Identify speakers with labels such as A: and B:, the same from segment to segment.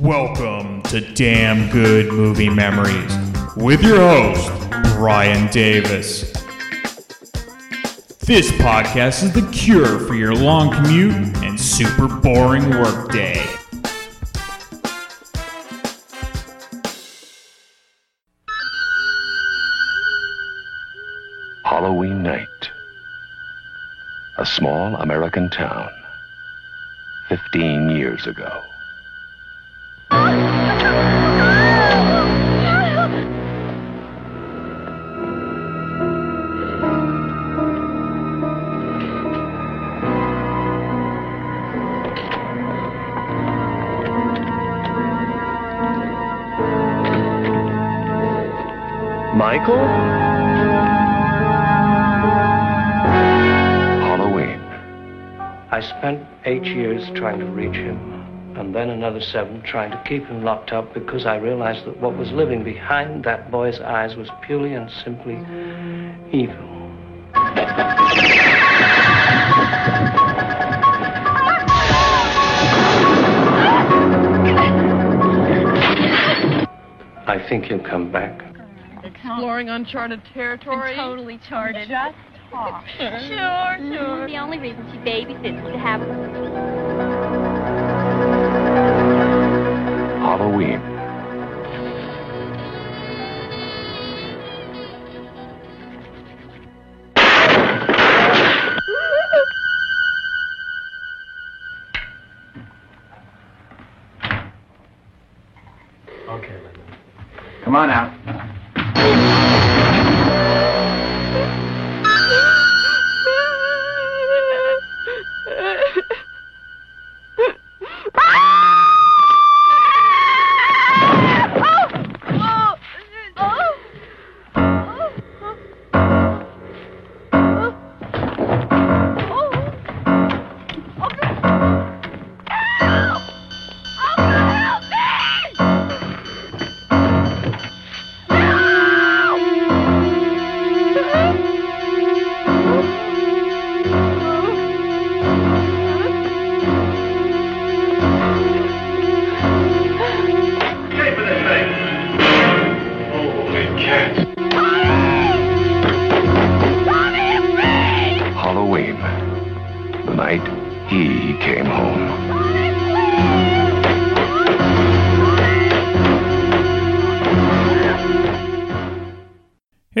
A: Welcome to Damn Good Movie Memories with your host, Brian Davis. This podcast is the cure for your long commute and super boring workday.
B: Halloween night. A small American town. 15 years ago.
C: Michael?
B: Halloween.
C: I spent eight years trying to reach him, and then another seven trying to keep him locked up because I realized that what was living behind that boy's eyes was purely and simply evil. I think he'll come back.
D: exploring uncharted territory.
E: Totally charted.
D: Just talk.
E: Sure, sure. Mm-hmm. The only reason she babysits is to have
B: Halloween.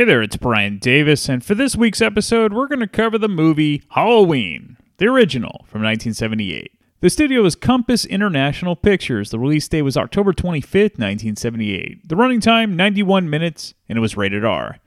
A: There, it's Brian Davis, and for this week's episode, we're going to cover the movie Halloween, the original from 1978. The studio was Compass International Pictures. The release date was October 25th, 1978. The running time, 91 minutes, and it was rated R.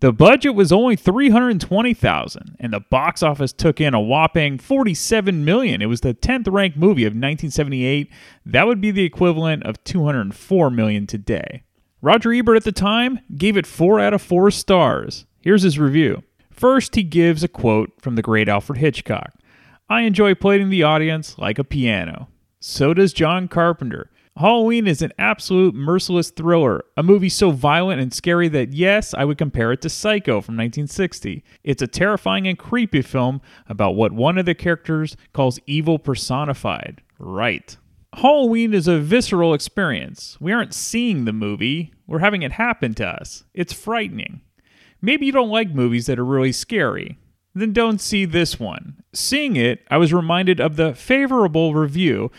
A: The budget was only 320,000 and the box office took in a whopping 47 million. It was the 10th ranked movie of 1978. That would be the equivalent of 204 million today. Roger Ebert at the time gave it 4 out of 4 stars. Here's his review. First, he gives a quote from the great Alfred Hitchcock. I enjoy playing the audience like a piano. So does John Carpenter. Halloween is an absolute merciless thriller, a movie so violent and scary that, yes, I would compare it to Psycho from 1960. It's a terrifying and creepy film about what one of the characters calls evil personified. Right. Halloween is a visceral experience. We aren't seeing the movie, we're having it happen to us. It's frightening. Maybe you don't like movies that are really scary. Then don't see this one. Seeing it, I was reminded of the favorable review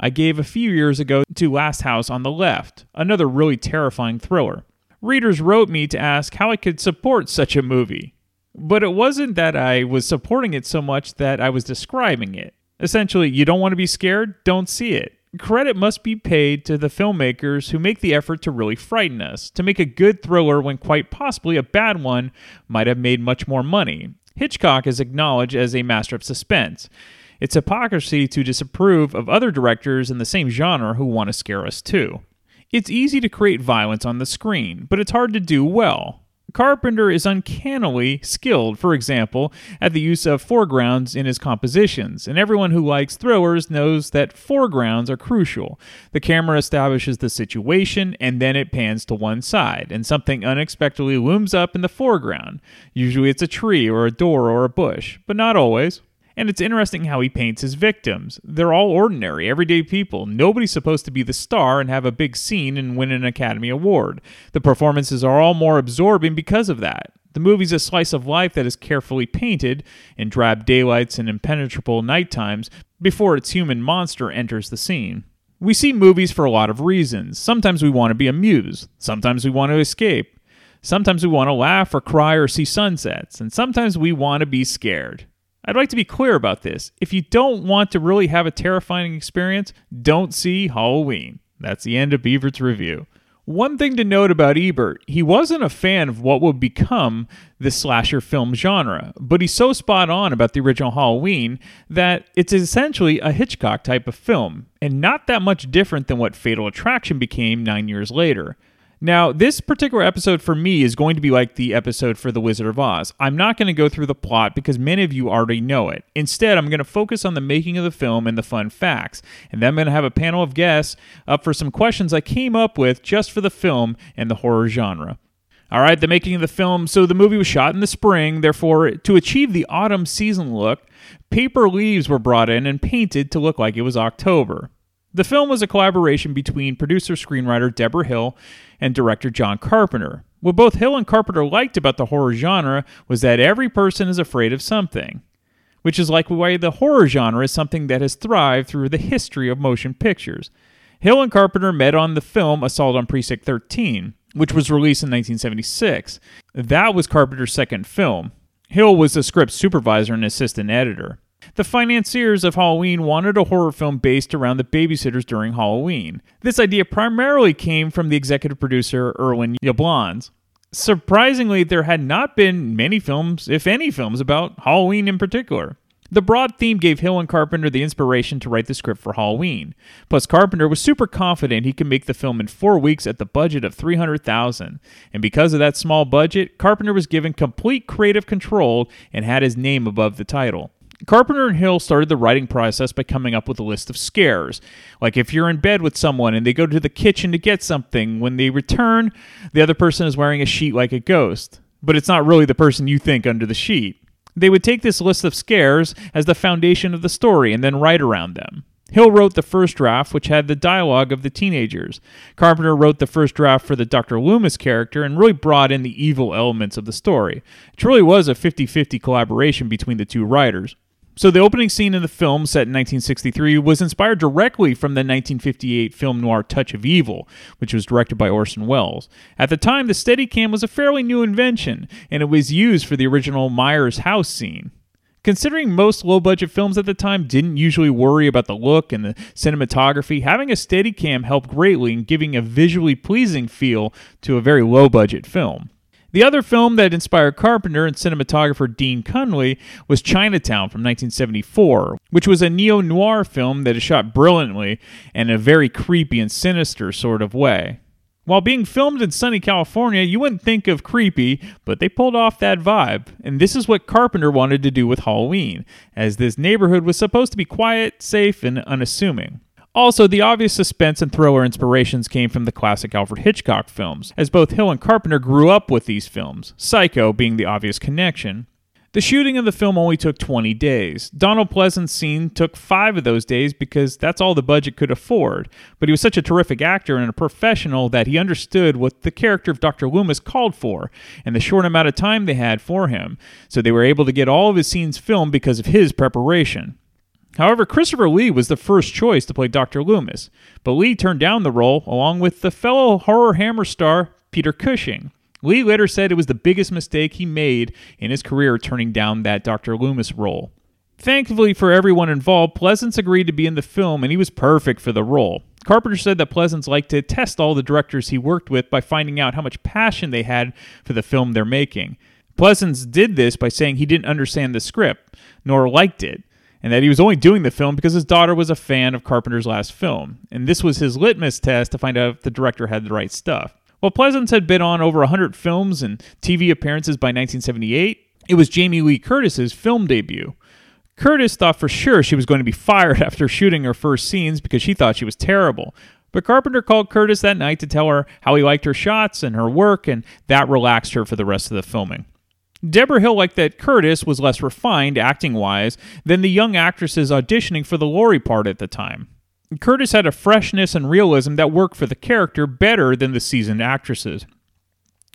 A: I gave a few years ago to Last House on the Left, another really terrifying thriller. Readers wrote me to ask how I could support such a movie. But it wasn't that I was supporting it so much that I was describing it. Essentially, you don't want to be scared? Don't see it. Credit must be paid to the filmmakers who make the effort to really frighten us, to make a good thriller when quite possibly a bad one might have made much more money. Hitchcock is acknowledged as a master of suspense. It's hypocrisy to disapprove of other directors in the same genre who want to scare us too. It's easy to create violence on the screen, but it's hard to do well. Carpenter is uncannily skilled, for example, at the use of foregrounds in his compositions, and everyone who likes thrillers knows that foregrounds are crucial. The camera establishes the situation, and then it pans to one side, and something unexpectedly looms up in the foreground. Usually it's a tree or a door or a bush, but not always. And it's interesting how he paints his victims. They're all ordinary, everyday people. Nobody's supposed to be the star and have a big scene and win an Academy Award. The performances are all more absorbing because of that. The movie's a slice of life that is carefully painted in drab daylights and impenetrable night times before its human monster enters the scene. We see movies for a lot of reasons. Sometimes we want to be amused, sometimes we want to escape, sometimes we want to laugh or cry or see sunsets, and sometimes we want to be scared. I'd like to be clear about this. If you don't want to really have a terrifying experience, don't see Halloween. That's the end of Ebert's review. One thing to note about Ebert, he wasn't a fan of what would become the slasher film genre, but he's so spot on about the original Halloween that it's essentially a Hitchcock type of film, and not that much different than what Fatal Attraction became nine years later. Now, this particular episode for me is going to be like the episode for The Wizard of Oz. I'm not going to go through the plot because many of you already know it. Instead, I'm going to focus on the making of the film and the fun facts. And then I'm going to have a panel of guests up for some questions I came up with just for the film and the horror genre. All right, the making of the film. So the movie was shot in the spring, therefore, to achieve the autumn season look, paper leaves were brought in and painted to look like it was October. The film was a collaboration between producer screenwriter Deborah Hill and director John Carpenter. What both Hill and Carpenter liked about the horror genre was that every person is afraid of something, which is like why the horror genre is something that has thrived through the history of motion pictures. Hill and Carpenter met on the film Assault on Precinct 13, which was released in 1976. That was Carpenter's second film. Hill was the script supervisor and assistant editor. The financiers of Halloween wanted a horror film based around the babysitters during Halloween. This idea primarily came from the executive producer Irwin Yablans. Surprisingly, there had not been many films, if any films, about Halloween in particular. The broad theme gave Hill and Carpenter the inspiration to write the script for Halloween. Plus, Carpenter was super confident he could make the film in four weeks at the budget of 300000 And because of that small budget, Carpenter was given complete creative control and had his name above the title. Carpenter and Hill started the writing process by coming up with a list of scares. Like if you're in bed with someone and they go to the kitchen to get something, when they return, the other person is wearing a sheet like a ghost. But it's not really the person you think under the sheet. They would take this list of scares as the foundation of the story and then write around them. Hill wrote the first draft, which had the dialogue of the teenagers. Carpenter wrote the first draft for the Dr. Loomis character and really brought in the evil elements of the story. It truly was a 50 50 collaboration between the two writers. So the opening scene in the film, set in 1963, was inspired directly from the 1958 film noir Touch of Evil, which was directed by Orson Welles. At the time, the Steadicam was a fairly new invention, and it was used for the original Myers house scene. Considering most low budget films at the time didn't usually worry about the look and the cinematography, having a Steadicam helped greatly in giving a visually pleasing feel to a very low budget film. The other film that inspired Carpenter and cinematographer Dean Cundey was Chinatown from 1974, which was a neo noir film that is shot brilliantly and in a very creepy and sinister sort of way. While being filmed in sunny California, you wouldn't think of creepy, but they pulled off that vibe. And this is what Carpenter wanted to do with Halloween, as this neighborhood was supposed to be quiet, safe, and unassuming. Also, the obvious suspense and thriller inspirations came from the classic Alfred Hitchcock films, as both Hill and Carpenter grew up with these films, Psycho being the obvious connection. The shooting of the film only took 20 days. Donald Pleasence's scene took five of those days because that's all the budget could afford. But he was such a terrific actor and a professional that he understood what the character of Dr. Loomis called for and the short amount of time they had for him. So they were able to get all of his scenes filmed because of his preparation. However, Christopher Lee was the first choice to play Dr. Loomis, but Lee turned down the role along with the fellow horror hammer star Peter Cushing. Lee later said it was the biggest mistake he made in his career turning down that Dr. Loomis role. Thankfully for everyone involved, Pleasence agreed to be in the film and he was perfect for the role. Carpenter said that Pleasence liked to test all the directors he worked with by finding out how much passion they had for the film they're making. Pleasence did this by saying he didn't understand the script, nor liked it and that he was only doing the film because his daughter was a fan of Carpenter's last film, and this was his litmus test to find out if the director had the right stuff. While Pleasence had been on over 100 films and TV appearances by 1978, it was Jamie Lee Curtis's film debut. Curtis thought for sure she was going to be fired after shooting her first scenes because she thought she was terrible. But Carpenter called Curtis that night to tell her how he liked her shots and her work, and that relaxed her for the rest of the filming. Debra Hill liked that Curtis was less refined acting wise than the young actresses auditioning for the Laurie part at the time. Curtis had a freshness and realism that worked for the character better than the seasoned actresses.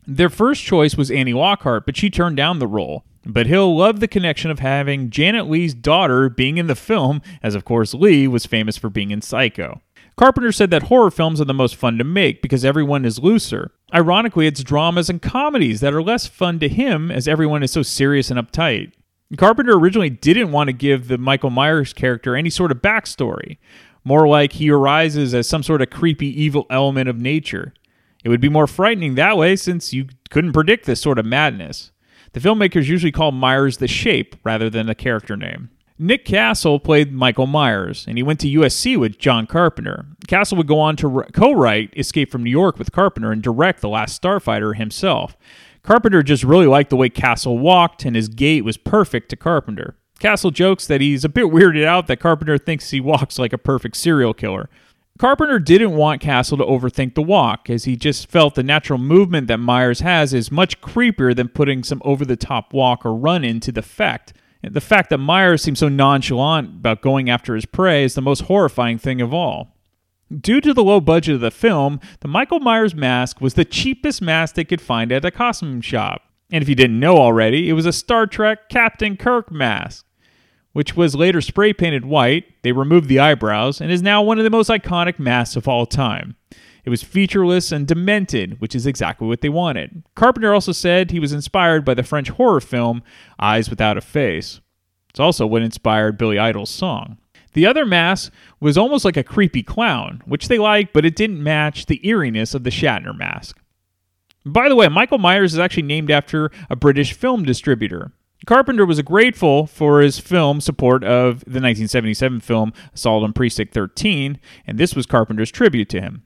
A: Their first choice was Annie Lockhart, but she turned down the role. But Hill loved the connection of having Janet Leigh's daughter being in the film, as of course Leigh was famous for being in Psycho. Carpenter said that horror films are the most fun to make because everyone is looser. Ironically, it's dramas and comedies that are less fun to him as everyone is so serious and uptight. Carpenter originally didn't want to give the Michael Myers character any sort of backstory, more like he arises as some sort of creepy evil element of nature. It would be more frightening that way since you couldn't predict this sort of madness. The filmmakers usually call Myers the shape rather than the character name. Nick Castle played Michael Myers, and he went to USC with John Carpenter. Castle would go on to co write Escape from New York with Carpenter and direct The Last Starfighter himself. Carpenter just really liked the way Castle walked, and his gait was perfect to Carpenter. Castle jokes that he's a bit weirded out that Carpenter thinks he walks like a perfect serial killer. Carpenter didn't want Castle to overthink the walk, as he just felt the natural movement that Myers has is much creepier than putting some over the top walk or run into the effect. The fact that Myers seems so nonchalant about going after his prey is the most horrifying thing of all. Due to the low budget of the film, the Michael Myers mask was the cheapest mask they could find at a costume shop. And if you didn't know already, it was a Star Trek Captain Kirk mask, which was later spray painted white. They removed the eyebrows and is now one of the most iconic masks of all time. It was featureless and demented, which is exactly what they wanted. Carpenter also said he was inspired by the French horror film Eyes Without a Face. It's also what inspired Billy Idol's song. The other mask was almost like a creepy clown, which they liked, but it didn't match the eeriness of the Shatner mask. By the way, Michael Myers is actually named after a British film distributor. Carpenter was grateful for his film support of the 1977 film Assault on Precinct 13, and this was Carpenter's tribute to him.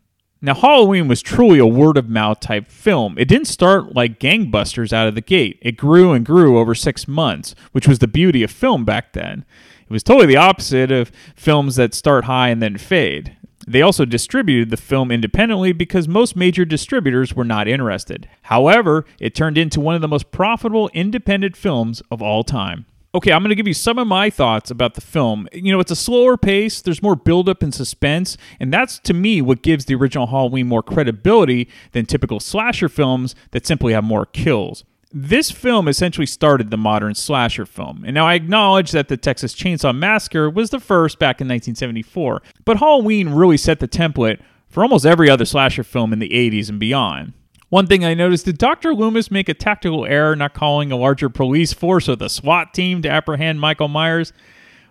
A: Now, Halloween was truly a word of mouth type film. It didn't start like gangbusters out of the gate. It grew and grew over six months, which was the beauty of film back then. It was totally the opposite of films that start high and then fade. They also distributed the film independently because most major distributors were not interested. However, it turned into one of the most profitable independent films of all time. Okay, I'm going to give you some of my thoughts about the film. You know, it's a slower pace, there's more buildup and suspense, and that's to me what gives the original Halloween more credibility than typical slasher films that simply have more kills. This film essentially started the modern slasher film. And now I acknowledge that the Texas Chainsaw Massacre was the first back in 1974, but Halloween really set the template for almost every other slasher film in the 80s and beyond. One thing I noticed did Dr. Loomis make a tactical error not calling a larger police force or the SWAT team to apprehend Michael Myers?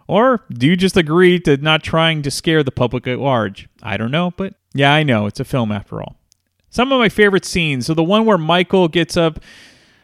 A: Or do you just agree to not trying to scare the public at large? I don't know, but yeah, I know. It's a film after all. Some of my favorite scenes. So the one where Michael gets up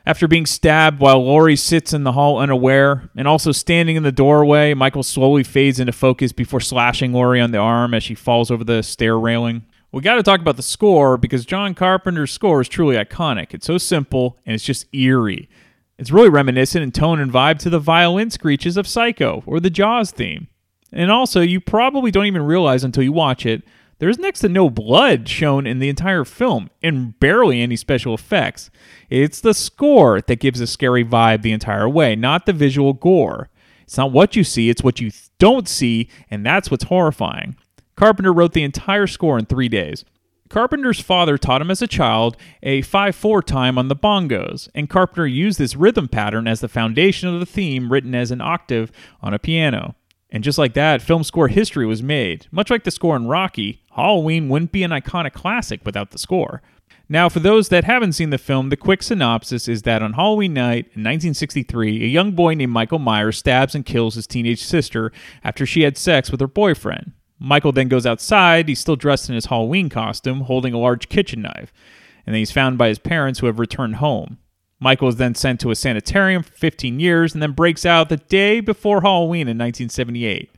A: after being stabbed while Laurie sits in the hall unaware, and also standing in the doorway, Michael slowly fades into focus before slashing Laurie on the arm as she falls over the stair railing. We got to talk about the score because John Carpenter's score is truly iconic. It's so simple and it's just eerie. It's really reminiscent in tone and vibe to the violin screeches of Psycho or the Jaws theme. And also, you probably don't even realize until you watch it, there's next to no blood shown in the entire film and barely any special effects. It's the score that gives a scary vibe the entire way, not the visual gore. It's not what you see, it's what you don't see, and that's what's horrifying. Carpenter wrote the entire score in three days. Carpenter's father taught him as a child a 5 4 time on the bongos, and Carpenter used this rhythm pattern as the foundation of the theme written as an octave on a piano. And just like that, film score history was made. Much like the score in Rocky, Halloween wouldn't be an iconic classic without the score. Now, for those that haven't seen the film, the quick synopsis is that on Halloween night in 1963, a young boy named Michael Myers stabs and kills his teenage sister after she had sex with her boyfriend. Michael then goes outside. He's still dressed in his Halloween costume, holding a large kitchen knife. And then he's found by his parents who have returned home. Michael is then sent to a sanitarium for 15 years and then breaks out the day before Halloween in 1978.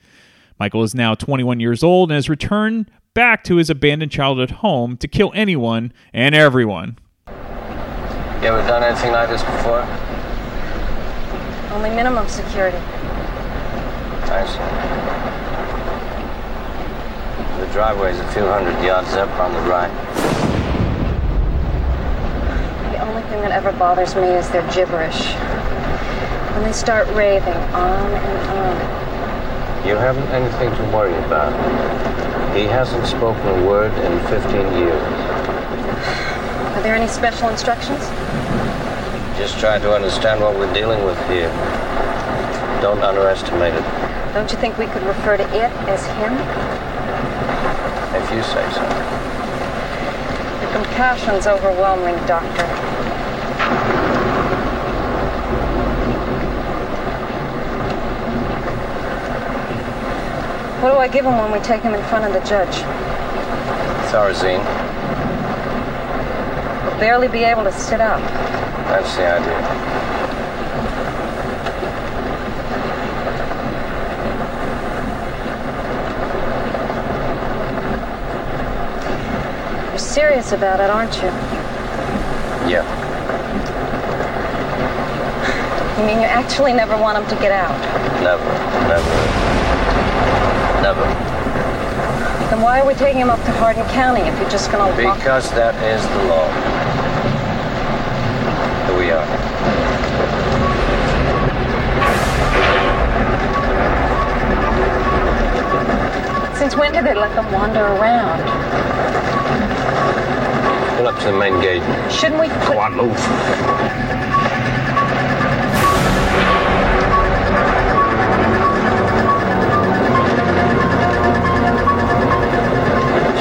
A: Michael is now 21 years old and has returned back to his abandoned childhood home to kill anyone and everyone.
F: You ever done anything like this before?
G: Only minimum security.
F: Nice. The driveway's a few hundred yards up on the right.
G: The only thing that ever bothers me is their gibberish. When they start raving on and on.
F: You haven't anything to worry about. He hasn't spoken a word in 15 years.
G: Are there any special instructions?
F: Just try to understand what we're dealing with here. Don't underestimate it,
G: Don't you think we could refer to it as him?
F: If you say so.
G: The compassion's overwhelming, Doctor. What do I give him when we take him in front of the judge?
F: Thorazine,
G: He'll barely be able to sit up.
F: that's the idea.
G: You're serious about it, aren't you?
F: Yeah.
G: You mean you actually never want him to get out?
F: Never, never, never.
G: Then why are we taking him up to Hardin County if you're just gonna lock
F: Because that is the law. Here we are.
G: Since when did they let them wander around?
F: Pull up to the main gate.
G: Shouldn't we put...
F: Go on, move.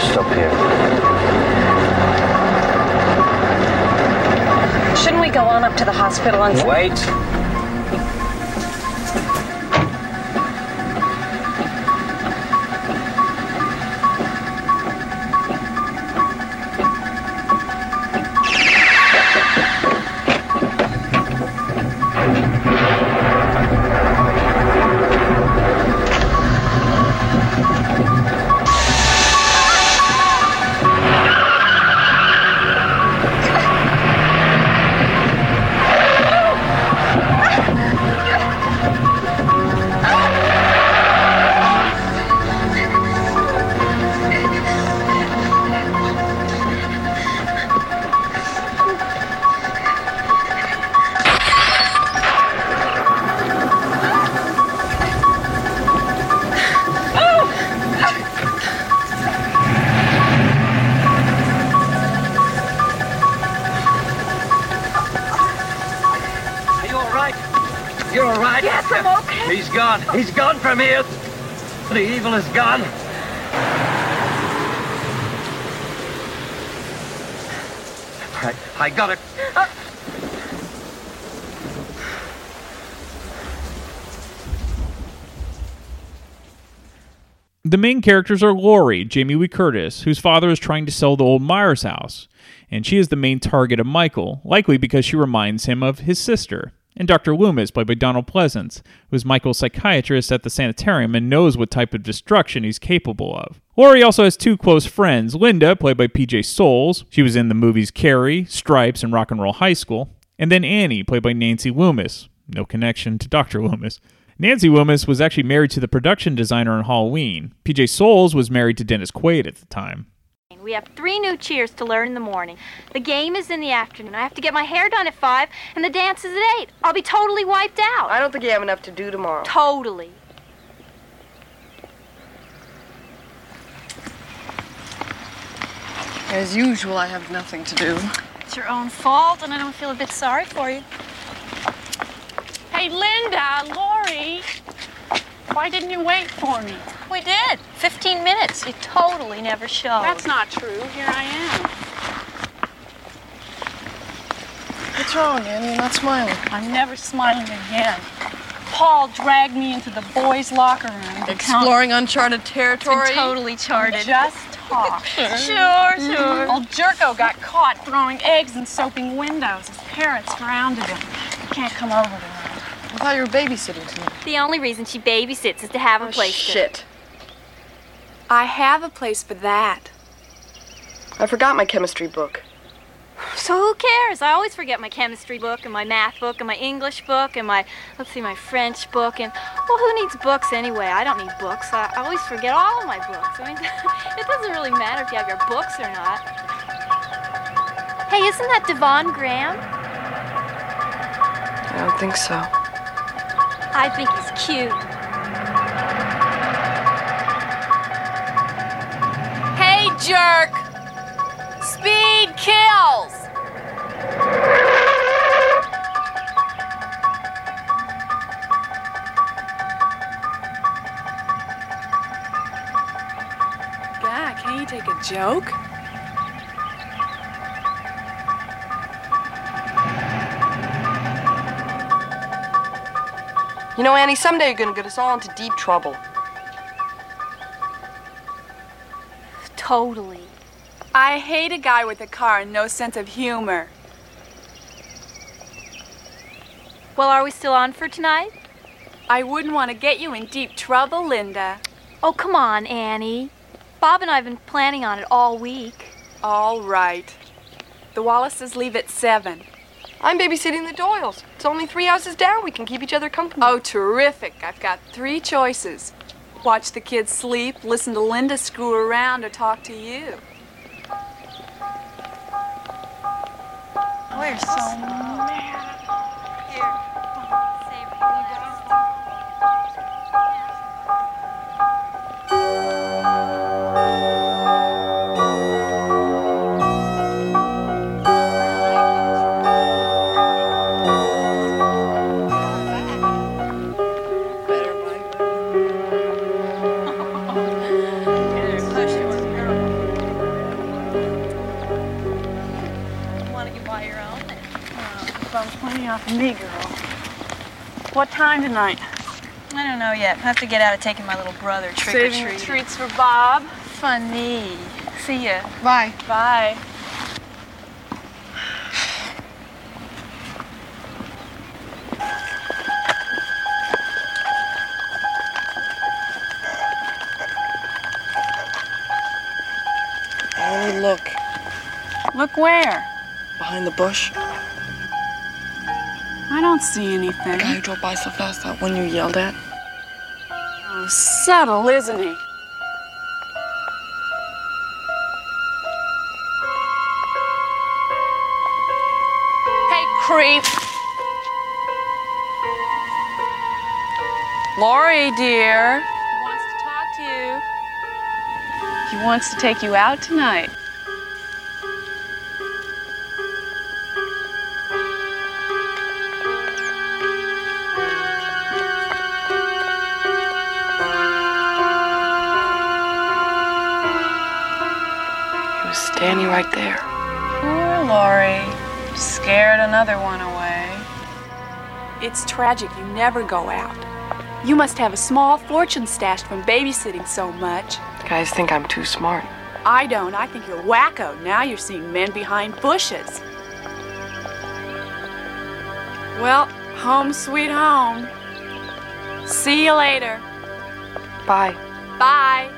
F: Stop here.
G: Shouldn't we go on up to the hospital and...
F: Wait.
H: From here. The evil is gone. I, I got it.
I: The main characters are Laurie, Jamie Lee Curtis, whose father is trying to sell the old Myers house, and she is the main target of Michael, likely because she reminds him of his sister. And Dr. Loomis, played by Donald Pleasence, who's Michael's psychiatrist at the sanitarium and knows what type of destruction he's capable of. Laurie also has two close friends Linda, played by PJ Soles, she was in the movies Carrie, Stripes, and Rock and Roll High School, and then Annie, played by Nancy Loomis. No connection to Dr. Loomis. Nancy Loomis was actually married to the production designer on Halloween. PJ Soles was married to Dennis Quaid at the time.
E: We have three new cheers to learn in the morning. The game is in the afternoon. I have to get my hair done at 5, and the dance is at 8. I'll be totally wiped out.
D: I don't think you have enough to do tomorrow.
E: Totally.
D: As usual, I have nothing to do.
J: It's your own fault, and I don't feel a bit sorry for you. Hey, Linda, Laurie, why didn't you wait for me?
E: We did. 15 minutes. You totally never showed.
J: That's not true. Here I am.
D: What's wrong, Annie? You're not smiling.
J: I'm never smiling again. Paul dragged me into the boys' locker room. to
D: Exploring uncharted
J: count-
D: territory.
E: totally charted.
J: Just talk.
E: Sure, sure.
J: Old Jerko got caught throwing eggs and soaping windows. His parents grounded him. He can't come over to tonight.
D: I thought you were babysitting tonight.
E: The only reason she babysits is to have a
D: Oh,
E: place to.
D: Shit.
K: I have a place for that.
D: I forgot my chemistry book.
E: So who cares? I always forget my chemistry book and my math book and my English book and my, let's see, my French book. And, well, who needs books anyway? I don't need books. I, I always forget all of my books. I mean, it doesn't really matter if you have your books or not. Hey, isn't that Devon Graham?
D: I don't think so.
E: I think he's cute.
K: Jerk! Speed kills! God, can't you take a joke?
D: You know, Annie, someday you're gonna get us all into deep trouble.
E: Totally.
K: I hate a guy with a car and no sense of humor.
E: Well, are we still on for tonight?
K: I wouldn't want to get you in deep trouble, Linda.
E: Oh, come on, Annie. Bob and I have been planning on it all week.
K: All right. The Wallaces leave at 7.
D: I'm babysitting the Doyles. It's only three houses down. We can keep each other company.
K: Oh, terrific. I've got three choices watch the kids sleep, listen to Linda screw around, or talk to you.
L: We're so mad.
J: Here. Save you Bum me, girl. What time tonight?
M: I don't know yet. I have to get out of taking my little brother trick
J: Saving the
M: treat.
J: treats for Bob.
M: Funny. See ya.
J: Bye. Bye.
D: Annie, look.
J: Look where?
D: Behind the bush.
J: I don't see anything.
D: The guy who drove by so fast, that one you yelled at.
J: Oh, subtle, isn't he? Hey, creep. Laurie, dear. He wants to talk to you. He wants to take you out tonight.
D: Right there.
J: Poor Laurie. Scared another one away.
K: It's tragic you never go out. You must have a small fortune stashed from babysitting so much.
D: Guys think I'm too smart.
K: I don't. I think you're wacko. Now you're seeing men behind bushes. Well, home sweet home. See you later.
D: Bye.
K: Bye.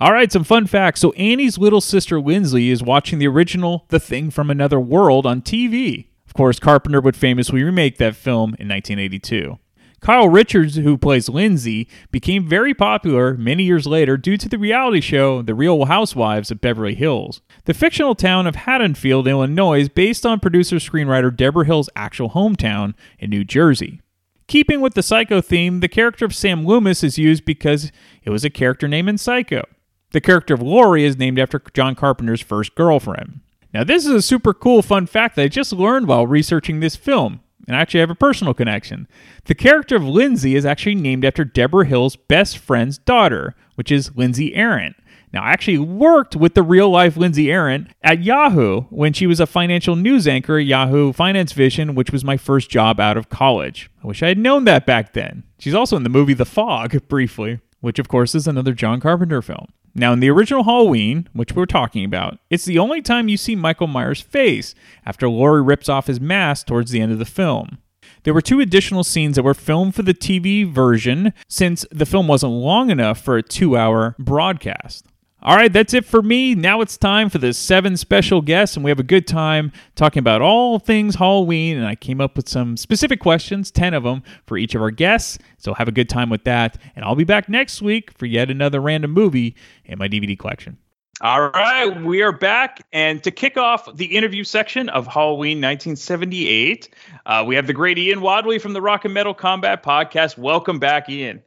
I: All right, some fun facts. So Annie's little sister Lindsay is watching the original The Thing from Another World on TV. Of course, Carpenter would famously remake that film in 1982. Kyle Richards, who plays Lindsay, became very popular many years later due to the reality show The Real Housewives of Beverly Hills. The fictional town of Haddonfield, Illinois is based on producer screenwriter Deborah Hill's actual hometown in New Jersey. Keeping with the Psycho theme, the character of Sam Loomis is used because it was a character name in Psycho. The character of Laurie is named after John Carpenter's first girlfriend. Now, this is a super cool fun fact that I just learned while researching this film, and I actually have a personal connection. The character of Lindsay is actually named after Deborah Hill's best friend's daughter, which is Lindsay Arent. Now, I actually worked with the real life Lindsay Arent at Yahoo when she was a financial news anchor at Yahoo Finance Vision, which was my first job out of college. I wish I had known that back then. She's also in the movie The Fog, briefly, which of course is another John Carpenter film. Now, in the original Halloween, which we're talking about, it's the only time you see Michael Myers' face after Laurie rips off his mask towards the end of the film. There were two additional scenes that were filmed for the TV version since the film wasn't long enough for a two hour broadcast.
A: All right, that's it for me. Now it's time for the seven special guests, and we have a good time talking about all things Halloween. And I came up with some specific questions, 10 of them, for each of our guests. So have a good time with that. And I'll be back next week for yet another random movie in my DVD collection. All right, we are back. And to kick off the interview section of Halloween 1978, uh, we have the great Ian Wadley from the Rock and Metal Combat Podcast. Welcome back, Ian.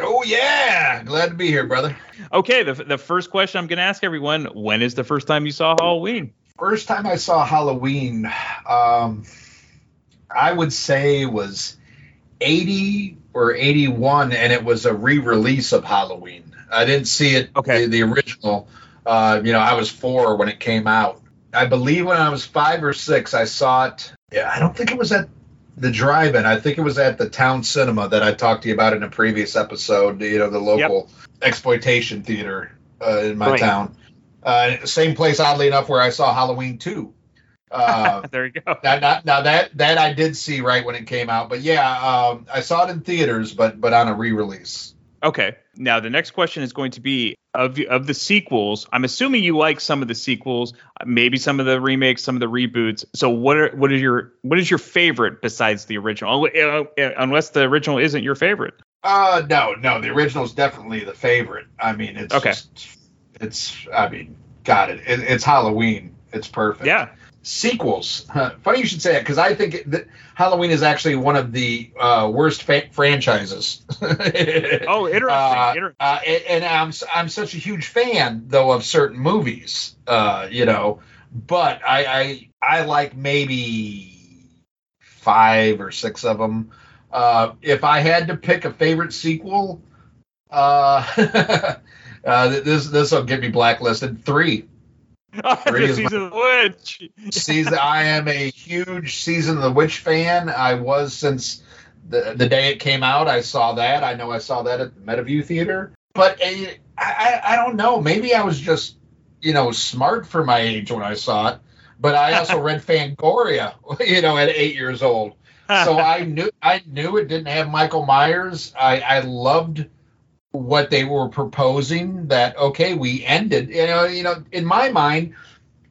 N: Oh yeah, glad to be here, brother.
A: Okay, the the first question I'm going to ask everyone: When is the first time you saw Halloween?
N: First time I saw Halloween, um, I would say was 80 or 81, and it was a re-release of Halloween. I didn't see it.
A: Okay.
N: The, the original. Uh, you know, I was four when it came out. I believe when I was five or six, I saw it. Yeah, I don't think it was at the drive-in. I think it was at the town cinema that I talked to you about in a previous episode. You know, the local yep. exploitation theater uh, in my right. town. Uh, same place, oddly enough, where I saw Halloween two.
A: Uh, there you go.
N: Now, now, now, that that I did see right when it came out, but yeah, um, I saw it in theaters, but but on a re-release.
A: Okay. Now the next question is going to be of of the sequels. I'm assuming you like some of the sequels, maybe some of the remakes, some of the reboots. So what are what is your what is your favorite besides the original? Uh, uh, unless the original isn't your favorite.
N: Uh no, no, the original is definitely the favorite. I mean, it's
A: okay.
N: Just, it's I mean, got it. it. It's Halloween. It's perfect.
A: Yeah
N: sequels. Funny you should say that because I think that Halloween is actually one of the uh, worst fa- franchises.
A: oh, interesting. Uh, interesting.
N: Uh, and, and, I'm I'm such a huge fan though of certain movies, uh, you know, but I, I I like maybe five or six of them. Uh, if I had to pick a favorite sequel, uh, this this will get me blacklisted. Three.
A: Season of the witch.
N: season. I am a huge season of the witch fan. I was since the the day it came out. I saw that. I know I saw that at the Metaview Theater. But uh, I I don't know. Maybe I was just you know smart for my age when I saw it. But I also read Fangoria, you know, at eight years old. So I knew I knew it didn't have Michael Myers. I I loved what they were proposing that okay we ended you know you know in my mind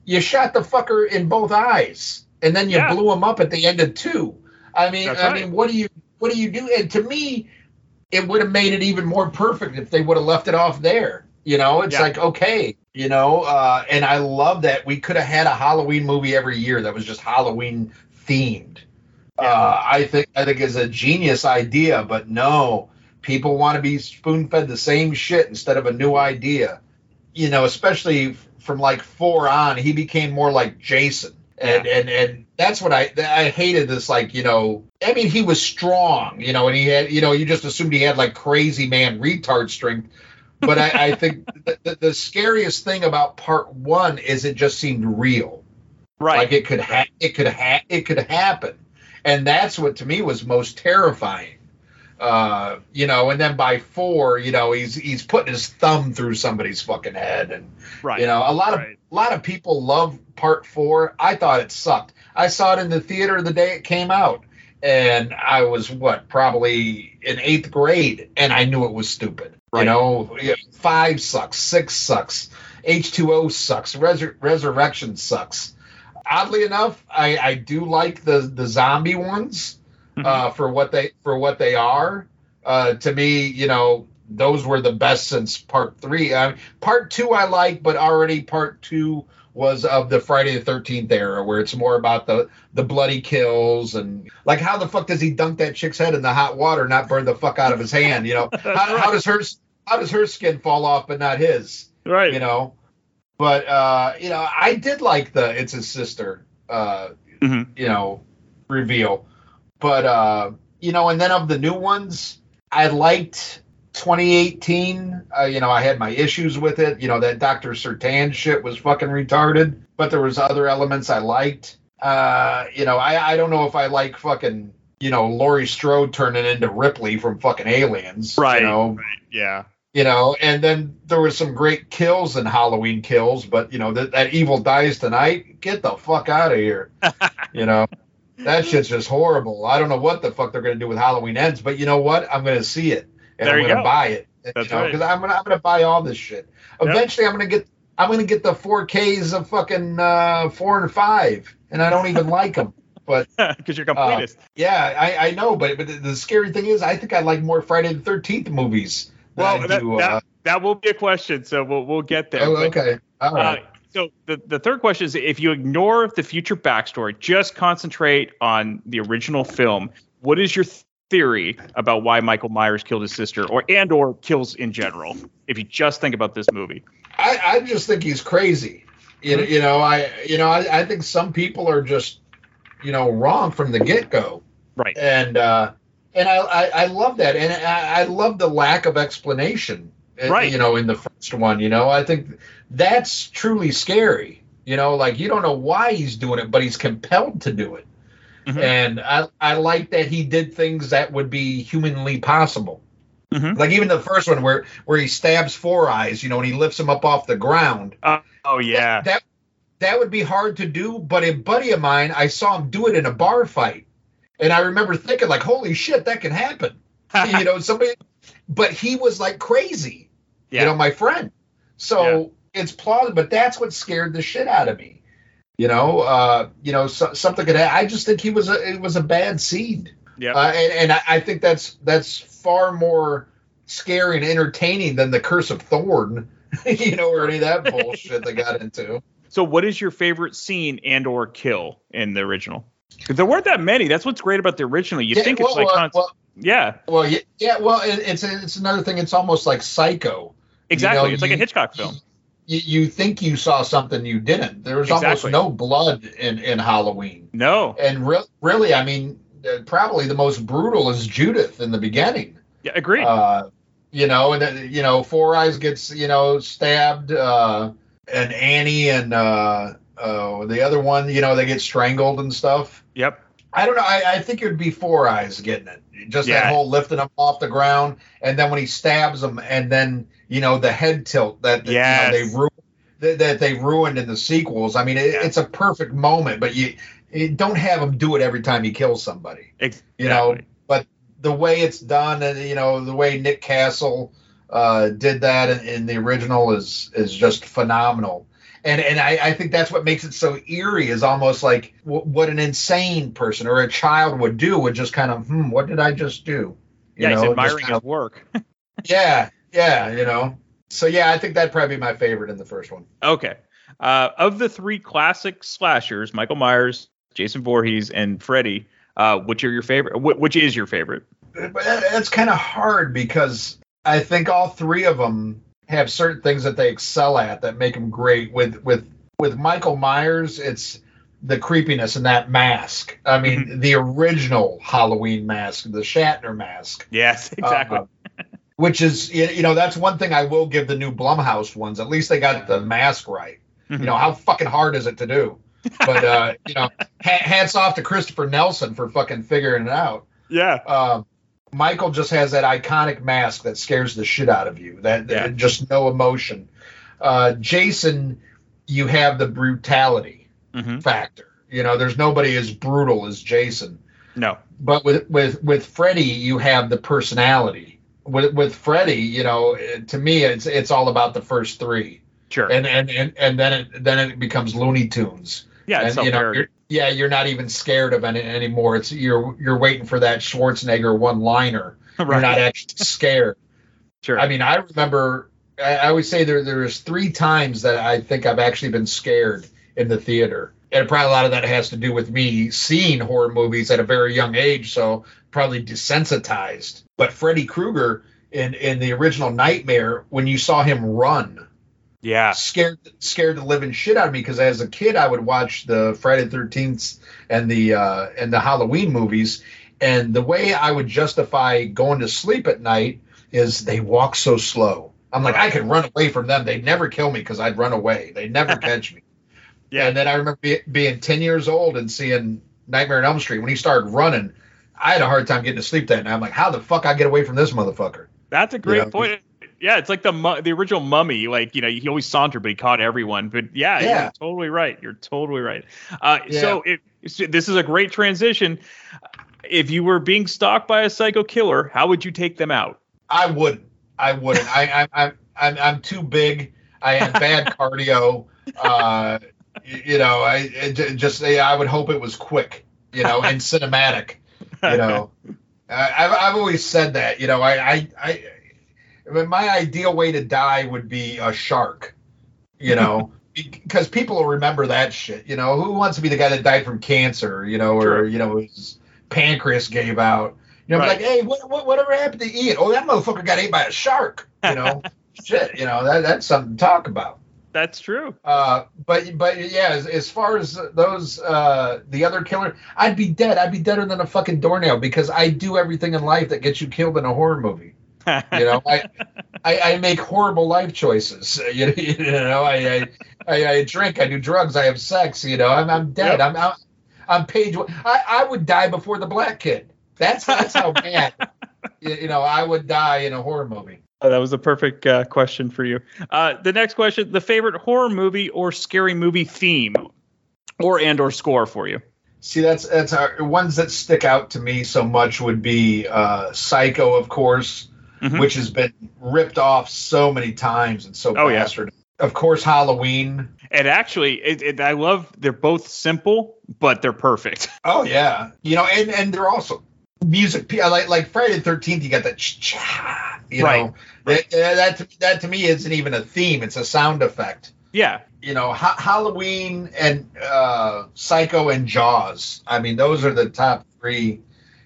N: you shot the fucker in both eyes and then you yeah. blew him up at the end of two i mean That's i right. mean what do you what do you do and to me it would have made it even more perfect if they would have left it off there you know it's yeah. like okay you know uh, and i love that we could have had a halloween movie every year that was just halloween themed yeah. uh, i think i think is a genius idea but no people want to be spoon fed the same shit instead of a new idea. You know, especially from like four on, he became more like Jason. And, yeah. and and that's what I I hated this like you know I mean he was strong you know and he had you know you just assumed he had like crazy man retard strength but I, I think the, the, scariest thing about part one is it just seemed real
A: right
N: like it could ha- it could ha- it could happen and that's what to me was most terrifying uh, you know, and then by four, you know, he's he's putting his thumb through somebody's fucking head, and
A: right.
N: you know, a lot of right. a lot of people love part four. I thought it sucked. I saw it in the theater the day it came out, and I was what probably in eighth grade, and I knew it was stupid. Right. You know, five sucks, six sucks, H two O sucks, Resur- Resurrection sucks. Oddly enough, I I do like the the zombie ones uh, for what they for what they are. Uh, to me, you know, those were the best since part three. I mean, part two I like, but already part two was of the Friday the Thirteenth era, where it's more about the the bloody kills and like how the fuck does he dunk that chick's head in the hot water, not burn the fuck out of his hand? You know, how, right. how does her how does her skin fall off but not his?
A: Right.
N: You know, but uh, you know, I did like the it's his sister, uh, mm-hmm. you know, reveal. But uh, you know, and then of the new ones, I liked 2018. Uh, you know, I had my issues with it. You know, that Dr. Sartain shit was fucking retarded, but there was other elements I liked. Uh, you know, I, I don't know if I like fucking, you know, Laurie Strode turning into Ripley from fucking Aliens.
A: Right.
N: You know?
A: Right. Yeah.
N: You know, and then there was some great kills and Halloween kills, but you know, that, that evil dies tonight, get the fuck out of here. you know. That shit's just horrible. I don't know what the fuck they're gonna do with Halloween Ends, but you know what? I'm gonna see it and
A: there
N: I'm gonna go. buy it know,
A: right.
N: Because I'm gonna I'm gonna buy all this shit. Eventually, I'm gonna get I'm gonna get the 4Ks of fucking uh, four and five, and I don't even like them. But
A: because you're
N: uh,
A: completist.
N: yeah, I, I know, but but the scary thing is, I think I like more Friday the Thirteenth movies.
A: well,
N: I
A: that,
N: do,
A: that,
N: uh,
A: that will be a question, so we'll we'll get there.
N: oh, okay, all right.
A: So the, the third question is if you ignore the future backstory, just concentrate on the original film, what is your th- theory about why Michael Myers killed his sister or and or kills in general? If you just think about this movie.
N: I, I just think he's crazy. You, know- you know, I you know, I, I think some people are just, you know, wrong from the get go.
A: Right.
N: And uh and I, I, I love that. And I, I love the lack of explanation. Uh,
A: Right.
N: You know, in the first one, you know, I think that's truly scary. You know, like you don't know why he's doing it, but he's compelled to do it.
A: Mhm.
N: And I, I like that he did things that would be humanly possible.
A: Mhm.
N: Like even the first one where where he stabs Four Eyes, you know, and he lifts him up off the ground.
A: Uh, oh yeah.
N: That that would be hard to do, but a buddy of mine, I saw him do it in a bar fight. And I remember thinking like, holy shit, that can happen. you know, somebody but he was like crazy.
A: Yeah.
N: You know, my friend. So it's plausible, but that's what scared the shit out of me. You know, uh, you know, so, something could. Ha- I just think he was a it was a bad seed.
A: Yeah.
N: Uh, and and I, I think that's that's far more scary and entertaining than the Curse of Thorn, you know, or any of that bullshit they got into.
A: So what is your favorite scene and or kill in the original? there weren't that many. That's what's great about the original. You
N: Yeah,
A: think
N: well,
A: it's like con-
N: well,
A: yeah,
N: well, yeah, yeah, well, it, it's it's another thing. It's almost like Psycho.
A: Exactly.
N: know,
A: it's like a Hitchcock film.
N: You, you think you saw something you didn't. There was
A: Exactly.
N: almost no blood in in Halloween.
A: No.
N: And re- really, I mean, uh, probably the most brutal is Judith in the beginning.
A: Yeah, agreed.
N: Uh, you know, and then, you know, Four Eyes gets you know stabbed, uh, and Annie and uh, uh, the other one, you know, they get strangled and stuff.
A: yep.
N: I don't know. I, I think it would be Four Eyes getting it. Just
A: Yeah.
N: that whole lifting him off the ground, and then when he stabs him, and then you know the head tilt that, that
A: Yes.
N: you know, they ru- that, that they ruined in the sequels. I mean, it,
A: Yeah.
N: it's a perfect moment, but you, you don't have him do it every time he kills somebody
A: Exactly.
N: you know but the way it's done and you know the way nick castle uh did that in, in the original is is just phenomenal and and I, I think that's what makes it so eerie is almost like w- what an insane person or a child would do would just kind of hmm what did i just do
A: yeah, he's admiring his
N: of-
A: work.
N: yeah yeah you know so yeah i think that'd probably be my favorite in the first one
A: okay. Uh, of the three classic slashers, Michael Myers, Jason Voorhees, and Freddy, uh, which are your favorite? Which is your favorite?
N: it's kind of hard because I think all three of them have certain things that they excel at that make them great. With with with Michael Myers, it's the creepiness in that mask. I mean, the original Halloween mask, the Shatner mask,
A: Yes, exactly.
N: uh, which is you know that's one thing I will give the new Blumhouse ones. At least they got the mask right.
A: Mm-hmm.
N: You know how fucking hard is it to do? But uh, you know, ha- hats off to Christopher Nelson for fucking figuring it out.
A: yeah.
N: Um, Michael just has that iconic mask that scares the shit out of you. That,
A: Yeah.
N: that- just no emotion. Uh, Jason, you have the brutality
A: Mhm.
N: factor. You know, there's nobody as brutal as Jason.
A: No.
N: But with with with Freddy, you have the personality. With with Freddy, you know, to me, it's it's all about the first three,
A: Sure.
N: and and and, and then it then it becomes Looney Tunes.
A: yeah, it's
N: and you know, you're, yeah, you're not even scared of any anymore. It's you're you're waiting for that Schwarzenegger one liner. You're not actually scared.
A: Sure.
N: I mean, I remember. I, I always say there there's three times that I think I've actually been scared in the theater, and probably a lot of that has to do with me seeing horror movies at a very young age, so probably desensitized. But Freddy Krueger in in the original Nightmare, when you saw him run,
A: yeah.
N: scared scared the living shit out of me because as a kid I would watch the Friday the Thirteenth and the uh, and the Halloween movies, and the way I would justify going to sleep at night is they walk so slow. I'm like I could run away from them. They'd never kill me because I'd run away. They'd never catch me.
A: Yeah.
N: And then I remember be, being 10 years old and seeing Nightmare on Elm Street when he started running. I had a hard time getting to sleep that night. I'm like, how the fuck I get away from this motherfucker?
A: That's a great
N: Yeah.
A: point. Yeah, it's like the mu- the original Mummy. Like you know, he always sauntered, but he caught everyone. But yeah,
N: Yeah.
A: you're totally right. You're totally right. Uh,
N: Yeah.
A: So if, so this is a great transition. If you were being stalked by a psycho killer, how would you take them out?
N: I wouldn't. I wouldn't. I, I, I'm, I'm, I'm too big. I have bad cardio. Uh, you know, I it just I would hope it was quick. You know, and cinematic. You know, I, I've, I've always said that. You know, I, I, I, I mean, my ideal way to die would be a shark. You know. Because people will remember that shit, you know. Who wants to be the guy that died from cancer, you know, or you know his pancreas gave out? You know,
A: Right.
N: like, hey, what, what, whatever happened to Ian? Oh, that motherfucker got ate by a shark. You know, shit. You know, that, that's something to talk about.
A: That's true.
N: Uh, but but yeah, as, as far as those uh, the other killer, I'd be dead. I'd be deader than a fucking doornail because I do everything in life that gets you killed in a horror movie. You know, I, I I make horrible life choices. You, you know, I, I I drink, I do drugs, I have sex. You know, I'm I'm dead. I'm I'm I'm page. one- I I would die before the black kid. That's that's how bad. you know, I would die in a horror movie.
A: Oh, that was a perfect uh, question for you. Uh, the next question: the favorite horror movie or scary movie theme, or and or score for you?
N: See, that's that's our ones that stick out to me so much would be uh, Psycho, of course,
A: Mhm.
N: which has been ripped off so many times and so
A: Oh, yeah.
N: bastard. Of course, Halloween.
A: And actually, it, it, I love they're both simple, but they're perfect.
N: Oh yeah, you know, and and they're also music. Like like Friday the Thirteenth, you got that cha, you
A: Right.
N: know, that, that to, that to me isn't even a theme; it's a sound effect.
A: Yeah,
N: You know, ha- Halloween and uh, Psycho and Jaws. I mean, those are the top three.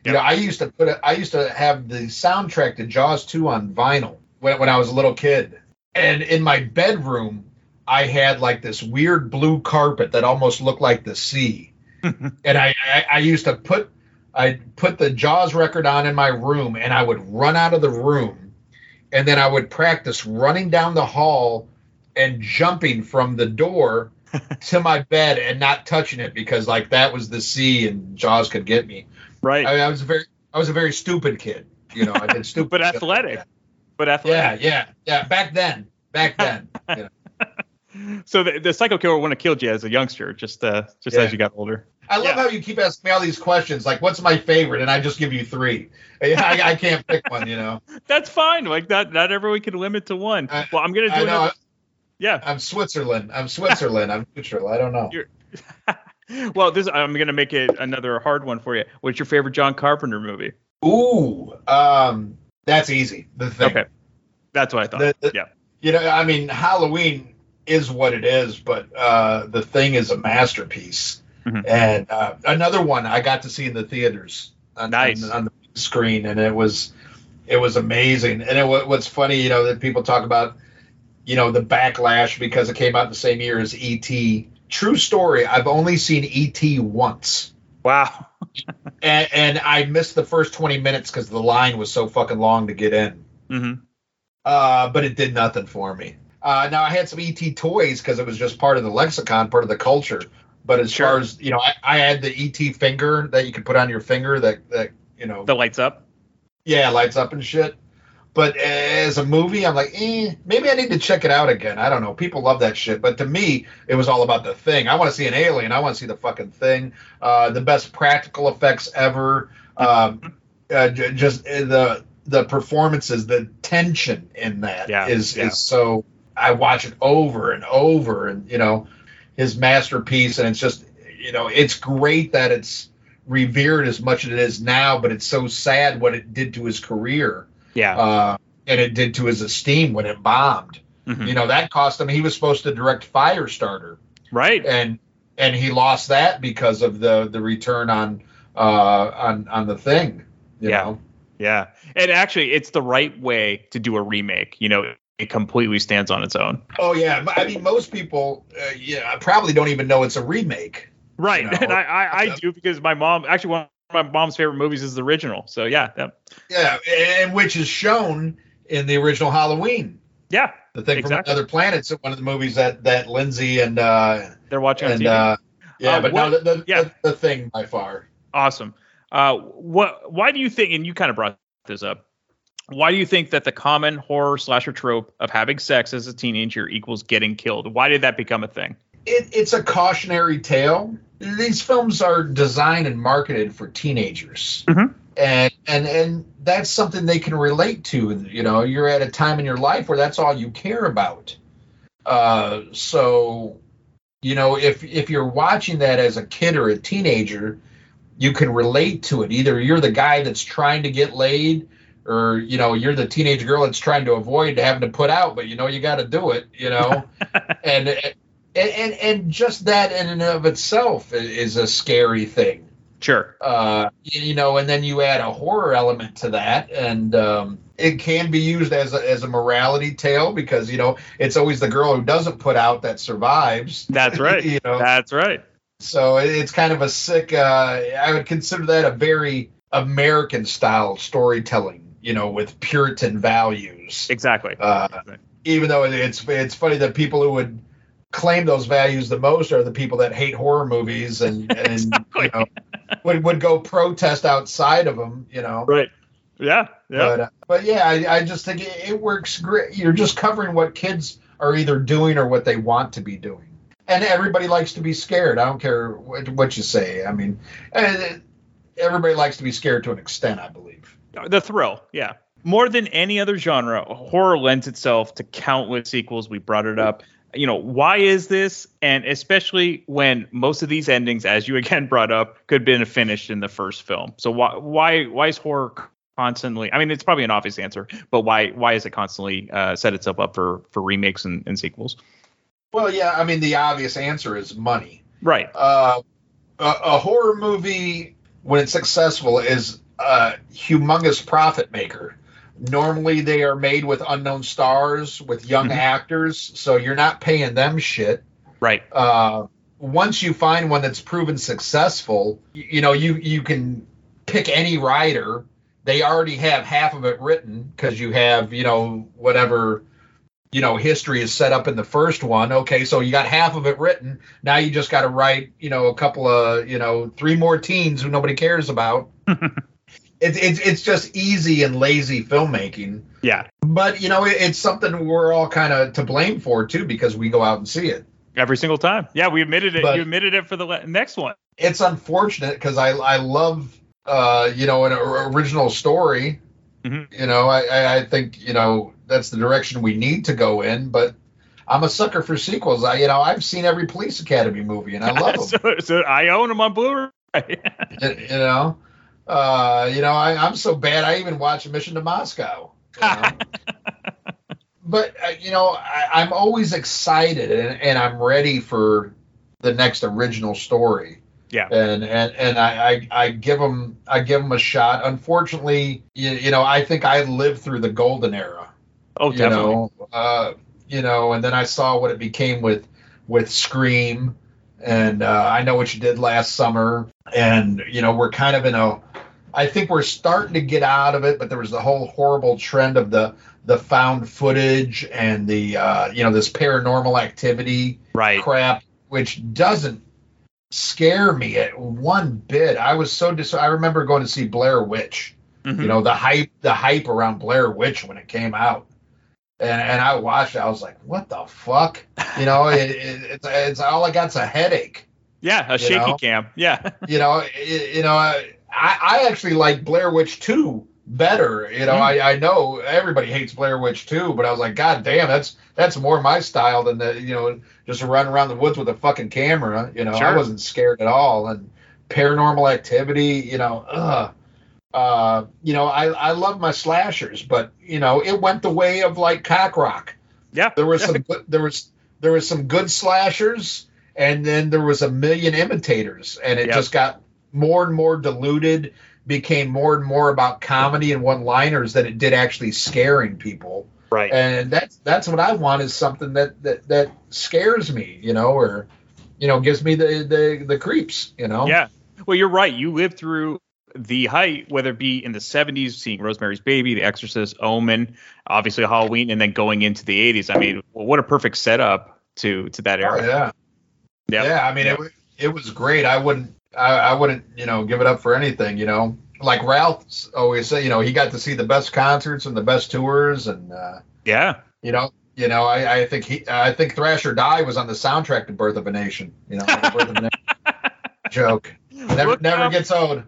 N: You know, I used to put it. I used to have the soundtrack to Jaws two on vinyl when when I was a little kid, and in my bedroom, I had like this weird blue carpet that almost looked like the sea, and I, I I used to put I put the Jaws record on in my room, and I would run out of the room, and then I would practice running down the hall and jumping from the door to my bed and not touching it because like that was the sea and Jaws could get me.
A: right.
N: I, I was a very I was a very stupid kid. You know, I did stupid.
A: but
N: shit like
A: athletic. But athletic.
N: yeah, yeah. Yeah. Back then, back then. you know.
A: So the, the psycho killer wouldn't have killed you as a youngster, just uh, just
N: Yeah.
A: as you got older.
N: I love how you keep asking me all these questions. Like, what's my favorite? And I just give you three. I, I can't pick one. You know.
A: That's fine. Like not not everyone can limit to one.
N: I-
A: well, I'm gonna do
N: I know.
A: another. Yeah.
N: I'm Switzerland. I'm Switzerland. I'm neutral. I don't know.
A: Well, this I'm gonna make it another hard one for you. What's your favorite John Carpenter movie?
N: Ooh, um, that's easy. The thing.
A: Okay, that's what I thought.
N: The- the-
A: yeah.
N: You know, I mean, Halloween is what it is, but uh, the thing is a masterpiece.
A: Mhm.
N: And uh, another one I got to see in the theaters on,
A: Nice.
N: on, on the screen, and it was it was amazing. And it, what's funny, you know, that people talk about, you know, the backlash because it came out the same year as E.T. True story. I've only seen E.T. once.
A: Wow.
N: and, and I missed the first 20 minutes because the line was so fucking long to get in.
A: Mm-hmm.
N: Uh, but it did nothing for me. Uh, now I had some ET toys because it was just part of the lexicon, part of the culture. But as
A: Sure.
N: far as you know, I, I had the ET finger that you could put on your finger that that you know,
A: The lights up.
N: yeah, lights up and shit. But as a movie, I'm like, eh, maybe I need to check it out again. I don't know. People love that shit, but to me, it was all about the thing. I want to see an alien. I want to see the fucking thing. Uh, the best practical effects ever. Um, uh, j- just uh, the the performances, the tension in that is
A: Yeah, yeah.
N: is so. I watch it over and over, and you know, his masterpiece, and it's just you know, it's great that it's revered as much as it is now, but it's so sad what it did to his career
A: Yeah.
N: uh, and it did to his esteem when it bombed.
A: Mhm.
N: You know that cost him. He was supposed to direct Firestarter,
A: Right.
N: and and he lost that because of the the return on uh on on the thing. You
A: Yeah.
N: know?
A: Yeah. And actually, it's the right way to do a remake. You know, it completely stands on its own.
N: Oh yeah. I mean, most people, uh, yeah, probably don't even know it's a remake.
A: Right.
N: You know,
A: and I, I, I do because my mom actually one of my mom's favorite movies is the original. So yeah. That,
N: Yeah, and which is shown in the original Halloween.
A: yeah.
N: The thing
A: Exactly.
N: from another planet. So one of the movies that that Lindsey and uh
A: They're watching on
N: and
A: TV.
N: uh yeah,
A: Uh,
N: but no, the, the,
A: yeah.
N: the, the thing by far.
A: Awesome. Uh, what? Why do you think? And you kind of brought this up. Why do you think that the common horror slasher trope of having sex as a teenager equals getting killed? Why did that become a thing?
N: it, it's a cautionary tale. These films are designed and marketed for teenagers.
A: Mhm.
N: and and and that's something they can relate to. You know, you're at a time in your life where that's all you care about. Uh, so, you know, if if you're watching that as a kid or a teenager, you can relate to it. Either you're the guy that's trying to get laid, or you know, you're the teenage girl that's trying to avoid having to put out, but you know you got to do it. You know, and and and just that in and of itself is a scary thing.
A: Sure.
N: Uh, you know, and then you add a horror element to that, and um, it can be used as a, as a morality tale because you know it's always the girl who doesn't put out that survives.
A: That's right.
N: you know,
A: that's right.
N: So it's kind of a sick. Uh, I would consider that a very American style storytelling. You know, with Puritan values.
A: Exactly.
N: Uh, even though it's it's funny that people who would claim those values the most are the people that hate horror movies and and exactly. you know would, would go protest outside of them you know.
A: Right. Yeah yeah.
N: But, uh, but yeah I, I just think it, it, works great. You're just covering what kids are either doing or what they want to be doing. And everybody likes to be scared. I don't care what, what you say. I mean eh, everybody likes to be scared to an extent i believe
A: the thrill yeah. More than any other genre horror lends itself to countless sequels. We brought it up. You know why is this? And especially when most of these endings as you again brought up could have been finished in the first film. So why why why is horror constantly i mean it's probably an obvious answer but why why is it constantly uh, set itself up for for remakes and, and, sequels?
N: Well yeah i mean the obvious answer is money.
A: Right.
N: Uh, a, a horror movie when it's successful is a humongous profit maker. Normally they are made with unknown stars with young mm-hmm. actors so you're not paying them shit.
A: Right.
N: Uh, once you find one that's proven successful you, you, know you you can pick any writer. They already have half of it written because you have you know whatever you know history is set up in the first one. Okay so you got half of it written. Now you just got to write you know a couple of you know three more teens who nobody cares about it's it's it's just easy and lazy filmmaking.
A: Yeah.
N: But you know, it, it's something we're all kind of to blame for too because we go out and see it
A: every single time. Yeah, we admitted it. But you admitted it for the next one.
N: It's unfortunate because I I love uh you know an original story. Mm-hmm. You know, I I think you know that's the direction we need to go in, but. I'm a sucker for sequels. I, you know, I've seen every Police Academy movie, and I love them.
A: so, so I own them on Blu-ray.
N: you know, uh, you know, I, am so bad. I even watch Mission to Moscow. You know? but uh, you know, I, am always excited and, and, I'm ready for the next original story.
A: Yeah.
N: And and and I, I, I give them I give them a shot. Unfortunately, you, you know, I think I lived through the golden era.
A: Oh, definitely.
N: You know, uh, you know, and then I saw what it became with with Scream and uh, I know what you did last summer, and you know we're kind of in a. I think we're starting to get out of it, but there was the whole horrible trend of the the found footage and the uh, you know this paranormal activity
A: right.
N: crap, which doesn't scare me at one bit. I was so dis. I remember going to see Blair Witch. Mm-hmm. You know the hype, the hype around Blair Witch when it came out and, and I watched it. I was like, what the fuck? You know, it, it, it's it's all I got's a headache.
A: Yeah, a shaky know? cam. Yeah.
N: you know, you know, I I actually like Blair Witch 2 better. You know, mm. I, I know everybody hates Blair Witch 2, but I was like, God damn, that's that's more my style than the you know just run around the woods with a fucking camera. You know, sure. I wasn't scared at all. And paranormal activity, you know, ugh uh, you know, I, I love my slashers, but you know, it went the way of like cock rock.
A: Yeah.
N: There was some good, there was there was some good slashers and then there was a million imitators and it yep. just got more and more diluted, became more and more about comedy and one-liners than it did actually scaring people.
A: Right.
N: And that's that's what I want is something that that, that scares me, you know, or you know, gives me the the the creeps, you know.
A: Yeah. Well, you're right. You lived through the height, whether it be in the 70s, seeing Rosemary's Baby, The Exorcist, Omen, obviously Halloween, and then going into the 80s. I mean, well, what a perfect setup to to that oh, era.
N: Oh, yeah. Yep. Yeah, I mean, yep. it it was great. I wouldn't I, I wouldn't you know give it up for anything. You know, like Ralph always say, you know, he got to see the best concerts and the best tours, and uh,
A: yeah,
N: you know, you know, I, I think he, I think Thrasher Die was on the soundtrack to Birth of a Nation. You know, Birth of a Nation joke never never gets old.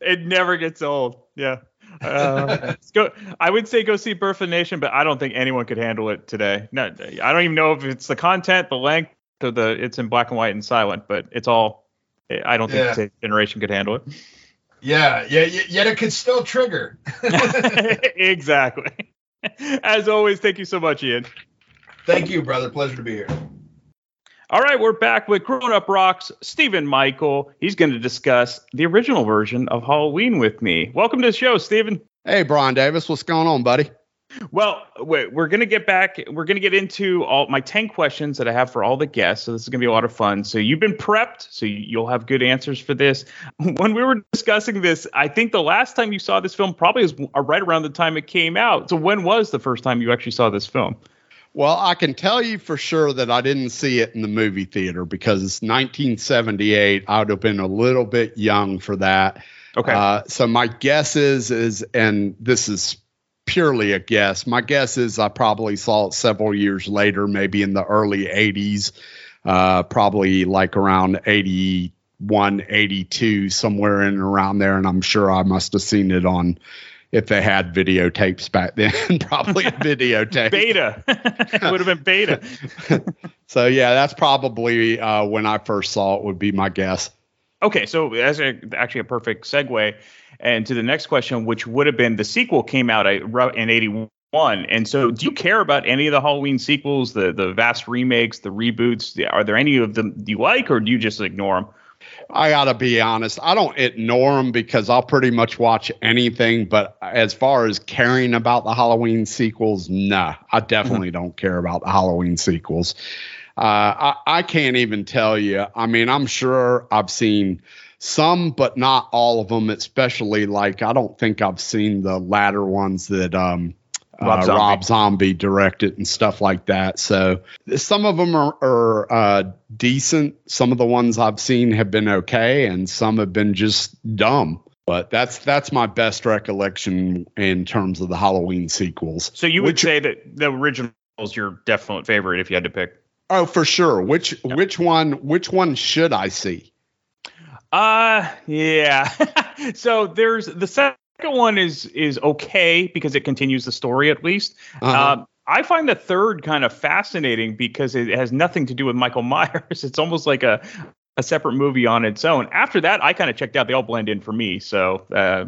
A: It never gets old. Yeah. Uh, go. I would say go see Birth of a Nation, but I don't think anyone could handle it today. No, I don't even know if it's the content, the length, or the it's in black and white and silent, but it's all. I don't think
N: Yeah.
A: today's generation could handle it.
N: Yeah, yeah, yet it could still trigger.
A: exactly. As always, thank you so much, Ian.
N: Thank you, brother. Pleasure to be here.
A: All right, we're back with Grown Up Rocks, Stephen Michael. He's going to discuss the original version of Halloween with me. Welcome to the show, Stephen.
O: Hey, Brian Davis, what's going on, buddy?
A: Well, wait, we're going to get back. We're going to get into all my 10 questions that I have for all the guests. So this is going to be a lot of fun. So you've been prepped, so you- you'll have good answers for this. When we were discussing this, I think the last time you saw this film probably was right around the time it came out. So when was the first time you actually saw this film?
O: Well, I can tell you for sure that I didn't see it in the movie theater because it's 1978. I would have been a little bit young for that.
A: Okay.
O: Uh, so my guess is is, and this is purely a guess. My guess is I probably saw it several years later, maybe in the early 80s, uh, probably like around 81, 82, somewhere in and around there. And I'm sure I must have seen it on. If they had videotapes back then, probably a videotape.
A: Beta. it would have been beta.
O: So yeah, that's probably uh, when I first saw it. Would be my guess.
A: Okay, so that's a, actually a perfect segue, and to the next question, which would have been the sequel came out in '81. And so, do you care about any of the Halloween sequels, the the vast remakes, the reboots? Are there any of them do you like, or do you just ignore them?
O: I gotta be honest. I don't ignore them because I'll pretty much watch anything. But as far as caring about the Halloween sequels, nah, I definitely don't care about the Halloween sequels. Uh, I, I can't even tell you. I mean, I'm sure I've seen some, but not all of them. Especially like I don't think I've seen the latter ones that um,
A: Rob
O: uh,
A: Zombie.
O: Rob Zombie directed and stuff like that. So some of them are, are uh, decent. Some of the ones I've seen have been okay, and some have been just dumb. But that's that's my best recollection in terms of the Halloween sequels.
A: So you would say that the original is your definite favorite if you had to pick.
O: Oh, for sure. Which which one which one should I see?
A: Uh yeah. so there's the second one is is okay because it continues the story at least.
O: Uh-huh.
A: Um, I find the third kind of fascinating because it has nothing to do with Michael Myers. It's almost like a a separate movie on its own. After that, I kind of checked out. They all blend in for me. So uh,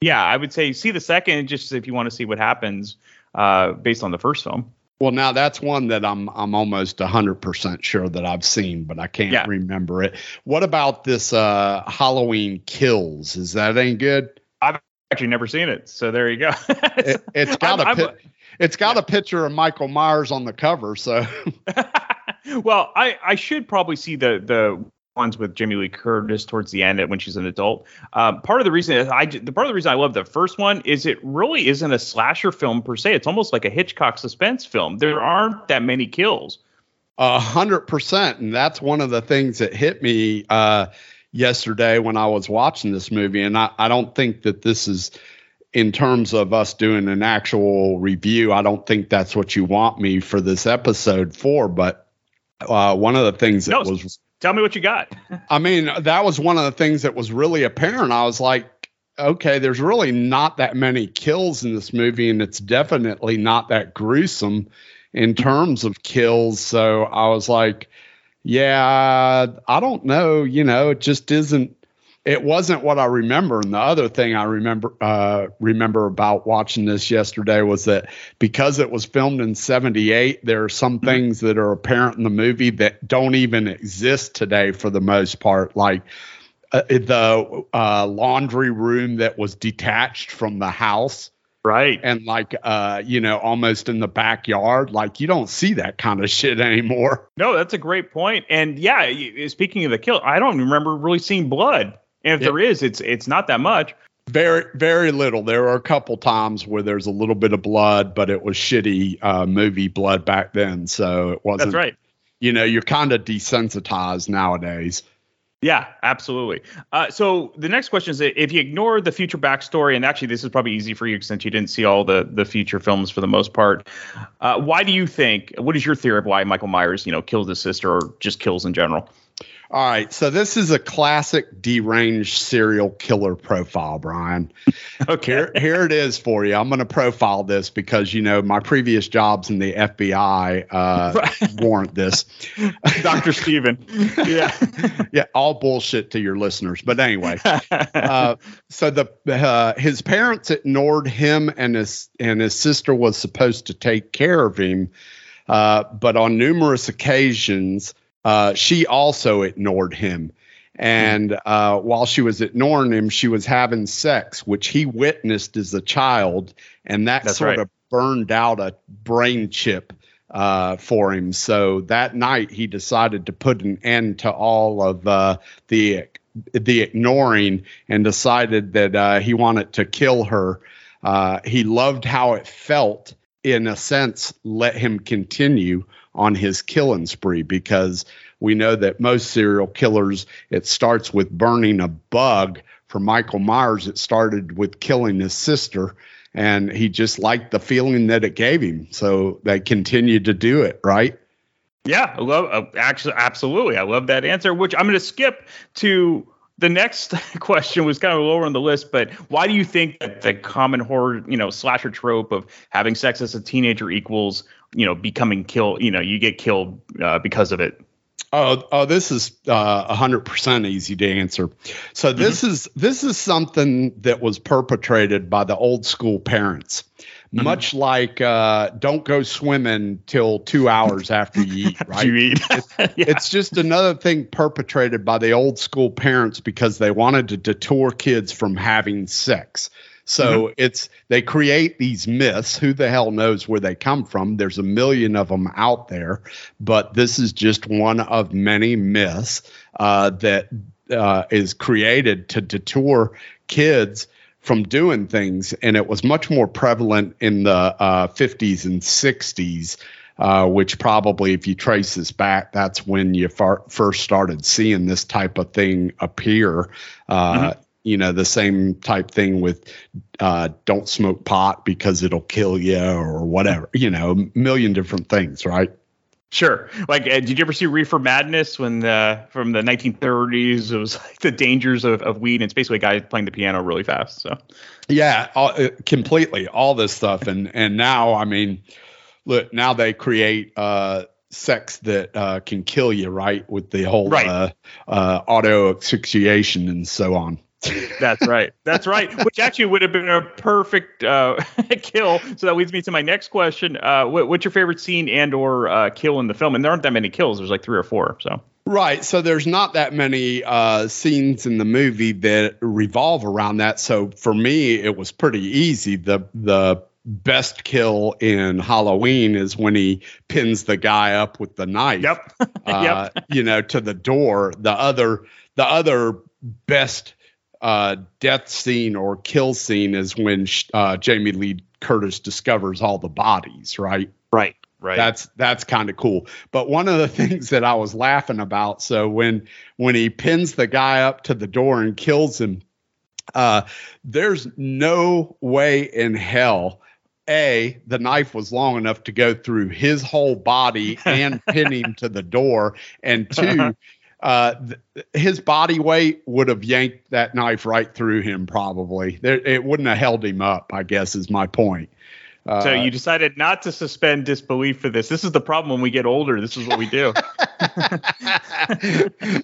A: yeah, I would say see the second just if you want to see what happens uh, based on the first film.
O: Well, now that's one that I'm I'm almost hundred percent sure that I've seen, but I can't
A: Yeah.
O: remember it. What about this uh, Halloween Kills? Is that any good?
A: I've actually never seen it, so there you go.
O: It, it's got
A: I'm-
O: a it's got a picture of Michael Myers on the cover, so
A: well, I, I should probably see the the ones with Jamie Lee Curtis towards the end when she's an adult. Um, part of the reason I the part of the reason I love the first one is it really isn't a slasher film per se. It's almost like a Hitchcock suspense film. There aren't that many kills.
O: A hundred percent, and that's one of the things that hit me uh, yesterday when I was watching this movie. And I, I don't think that this is, in terms of us doing an actual review, I don't think that's what you want me for this episode for. But uh, one of the things that
A: No,
O: was,
A: Tell me what you got.
O: I mean, that was one of the things that was really apparent. I was like, okay, there's really not that many kills in this movie, and it's definitely not that gruesome in terms of kills. So I was like, yeah, I don't know. You know, it just isn't. It wasn't what I remember. And the other thing I remember uh, remember about watching this yesterday was that because it was filmed in '78, there are some things that are apparent in the movie that don't even exist today for the most part, like uh, the uh, laundry room that was detached from the house
A: right
O: and like uh you know almost in the backyard like you don't see that kind of shit anymore
A: No, that's a great point. And yeah, speaking of the kill, I don't remember really seeing blood. And if
O: Yeah.
A: there is, it's it's not that much.
O: very very little there are a couple times where there's a little bit of blood but it was shitty uh movie blood back then so it wasn't
A: That's right.
O: you know you're kind of desensitized nowadays
A: Yeah, absolutely. Uh, so the next question is: If you ignore the future backstory, and actually this is probably easy for you since you didn't see all the the future films for the most part, uh, why do you think? What is your theory of why Michael Myers, you know, kills his sister or just kills in general?
O: All right, so this is a classic deranged serial killer profile, Brian.
A: okay.
O: Here, here it is for you. I'm going to profile this because you know my previous jobs in the FBI uh, warrant this.
A: Dr. Stephen. Yeah.
O: yeah, all bullshit to your listeners. But anyway, uh, so the uh, his parents ignored him and his and his sister was supposed to take care of him, uh, but on numerous occasions uh, she also ignored him. And uh, while she was ignoring him, she was having sex, which he witnessed as a child, and that
A: That's
O: sort
A: right.
O: of burned out a brain chip uh, for him. So that night, he decided to put an end to all of uh, the the ignoring and decided that uh, he wanted to kill her. Uh, he loved how it felt, in a sense, let him continue on his killing spree because we know that most serial killers, it starts with burning a bug. For Michael Myers, it started with killing his sister, and he just liked the feeling that it gave him. So they continued to do it, right?
A: Yeah, I love uh, actually absolutely. I love that answer. Which I'm going to skip to the next question was kind of lower on the list, but why do you think that the common horror, you know, slasher trope of having sex as a teenager equals, you know, becoming killed, you know, you get killed uh, because of it?
O: Oh, oh, this is a hundred percent easy to answer. So this is this is something that was perpetrated by the old school parents, much like uh, don't go swimming till two hours after you eat. Right?
A: You eat.
O: It's, it's just another thing perpetrated by the old school parents because they wanted to deter kids from having sex. So it's they create these myths. Who the hell knows where they come from? There's a million of them out there, but this is just one of many myths uh, that uh, is created to deter kids from doing things. And it was much more prevalent in the uh, 50s and 60s. Uh, which probably, if you trace this back, that's when you far, first started seeing this type of thing appear. Uh, you know the same type thing with uh, don't smoke pot because it'll kill you or whatever you know a million different things right
A: Sure. Like, uh, did you ever see Reefer Madness when the from the 1930s? It was like the dangers of, of weed. And it's basically a guy playing the piano really fast. So,
O: yeah all, uh, completely all this stuff and and now i mean look now they create uh sex that uh can kill you right with the whole
A: Right.
O: uh, uh auto asphyxiation and so on
A: That's right. That's right. Which actually would have been a perfect uh, kill. So that leads me to my next question. Uh, what, what's your favorite scene and or uh, kill in the film? And there aren't that many kills. There's like three or four. So
O: Right. So there's not that many uh, scenes in the movie that revolve around that. So for me, it was pretty easy. The the best kill in Halloween is when he pins the guy up with the knife.
A: Yep.
O: uh, you know, to the door. The other the other best uh, death scene or kill scene is when uh, Jamie Lee Curtis discovers all the bodies. Right.
A: Right. Right.
O: That's that's kind of cool. But one of the things that I was laughing about, so when when he pins the guy up to the door and kills him, uh, there's no way in hell. A, the knife was long enough to go through his whole body and pin him to the door. And two, uh, th- his body weight would have yanked that knife right through him, probably. There, it wouldn't have held him up, I guess, is my point. Uh,
A: so you decided not to suspend disbelief for this. This is the problem when we get older. This is what we do.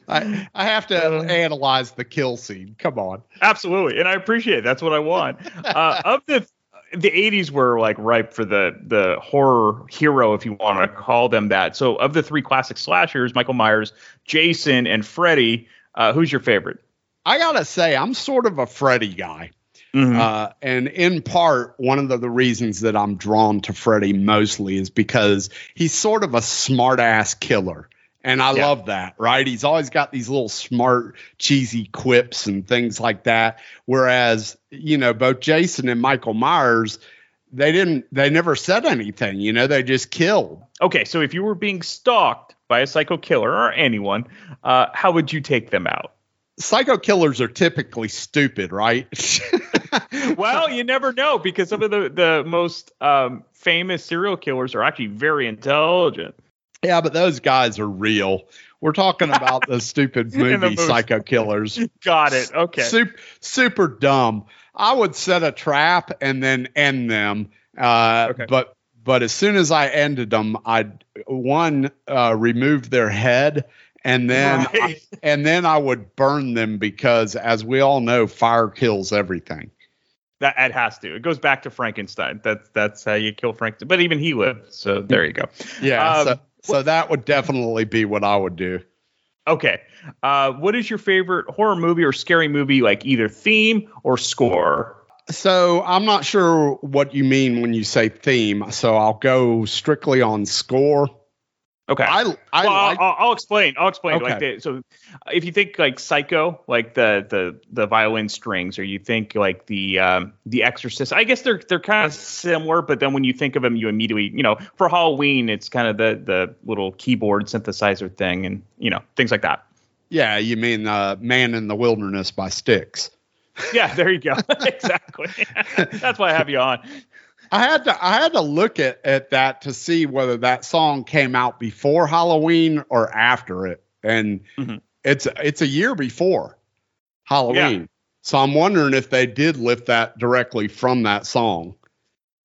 O: I, I have to analyze the kill scene. Come on.
A: Absolutely, and I appreciate it. That's what I want. Uh, of the the 80s were like ripe for the the horror hero, if you want to call them that. So of the three classic slashers, Michael Myers, Jason, and Freddy, uh, who's your favorite?
O: I gotta say, I'm sort of a Freddy guy. Uh, and in part, one of the, the reasons that I'm drawn to Freddy mostly is because he's sort of a smart ass killer. And I
A: Yeah.
O: love that, right? He's always got these little smart, cheesy quips and things like that. Whereas, you know, both Jason and Michael Myers, they didn't, they never said anything, you know, they just killed.
A: Okay, so if you were being stalked by a psycho killer or anyone, uh, how would you take them out?
O: Psycho killers are typically stupid, right?
A: well, you never know because some of the the most um, famous serial killers are actually very intelligent.
O: Yeah, but those guys are real. We're talking about the stupid
A: the
O: movie
A: movie.
O: Psycho Killers.
A: Got it. Okay.
O: Super, super dumb. I would set a trap and then end them. Uh, But but as soon as I ended them, I'd one uh, remove their head, and then
A: Right.
O: and then I would burn them because, as we all know, fire kills everything.
A: That it has to. It goes back to Frankenstein. That's that's how you kill Frankenstein. But even he lived. So there you go.
O: Yeah.
A: Um,
O: so, so that would definitely be what I would do.
A: Okay. Uh, what is your favorite horror movie or scary movie, like either theme or score?
O: So I'm not sure what you mean when you say theme. So I'll go strictly on score.
A: Okay.
O: I I
A: well, I'll, I'll explain. I'll explain.
O: Okay.
A: Like the, so, if you think like Psycho, like the the the violin strings, or you think like the um, the Exorcist, I guess they're they're kind of similar. But then when you think of them, you immediately, you know, for Halloween, it's kind of the the little keyboard synthesizer thing, and you know things like that.
O: yeah, you mean uh, Man in the Wilderness by Styx.
A: Yeah, there you go. exactly. That's why I have you on.
O: I had to I had to look at, at that to see whether that song came out before Halloween or after it. And
A: Mm-hmm.
O: it's it's a year before Halloween. So I'm wondering if they did lift that directly from that song.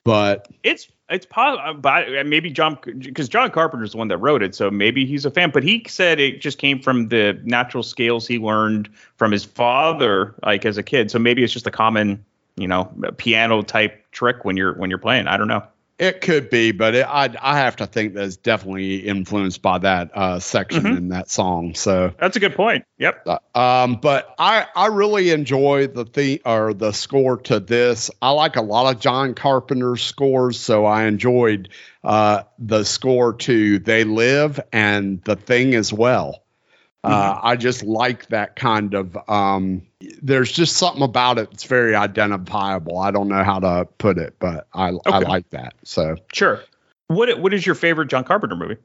O: But
A: It's it's possible, but maybe John because John Carpenter's the one that wrote it, so maybe he's a fan. But he said it just came from the natural scales he learned from his father, like as a kid. So maybe it's just a common, you know, piano type trick when you're when you're playing. I don't know.
O: it could be, but it, I I have to think that's definitely influenced by that uh, section
A: Mm-hmm.
O: in that song. So
A: That's a good point. Yep.
O: Um, but I I really enjoy the theme or the score to this. I like a lot of John Carpenter's scores, so I enjoyed uh, the score to They Live and The Thing as well. Uh, I just like that kind of. Um, there's just something about it that's very identifiable. I don't know how to put it, but I I like that. So
A: Sure. What what is your favorite John Carpenter movie?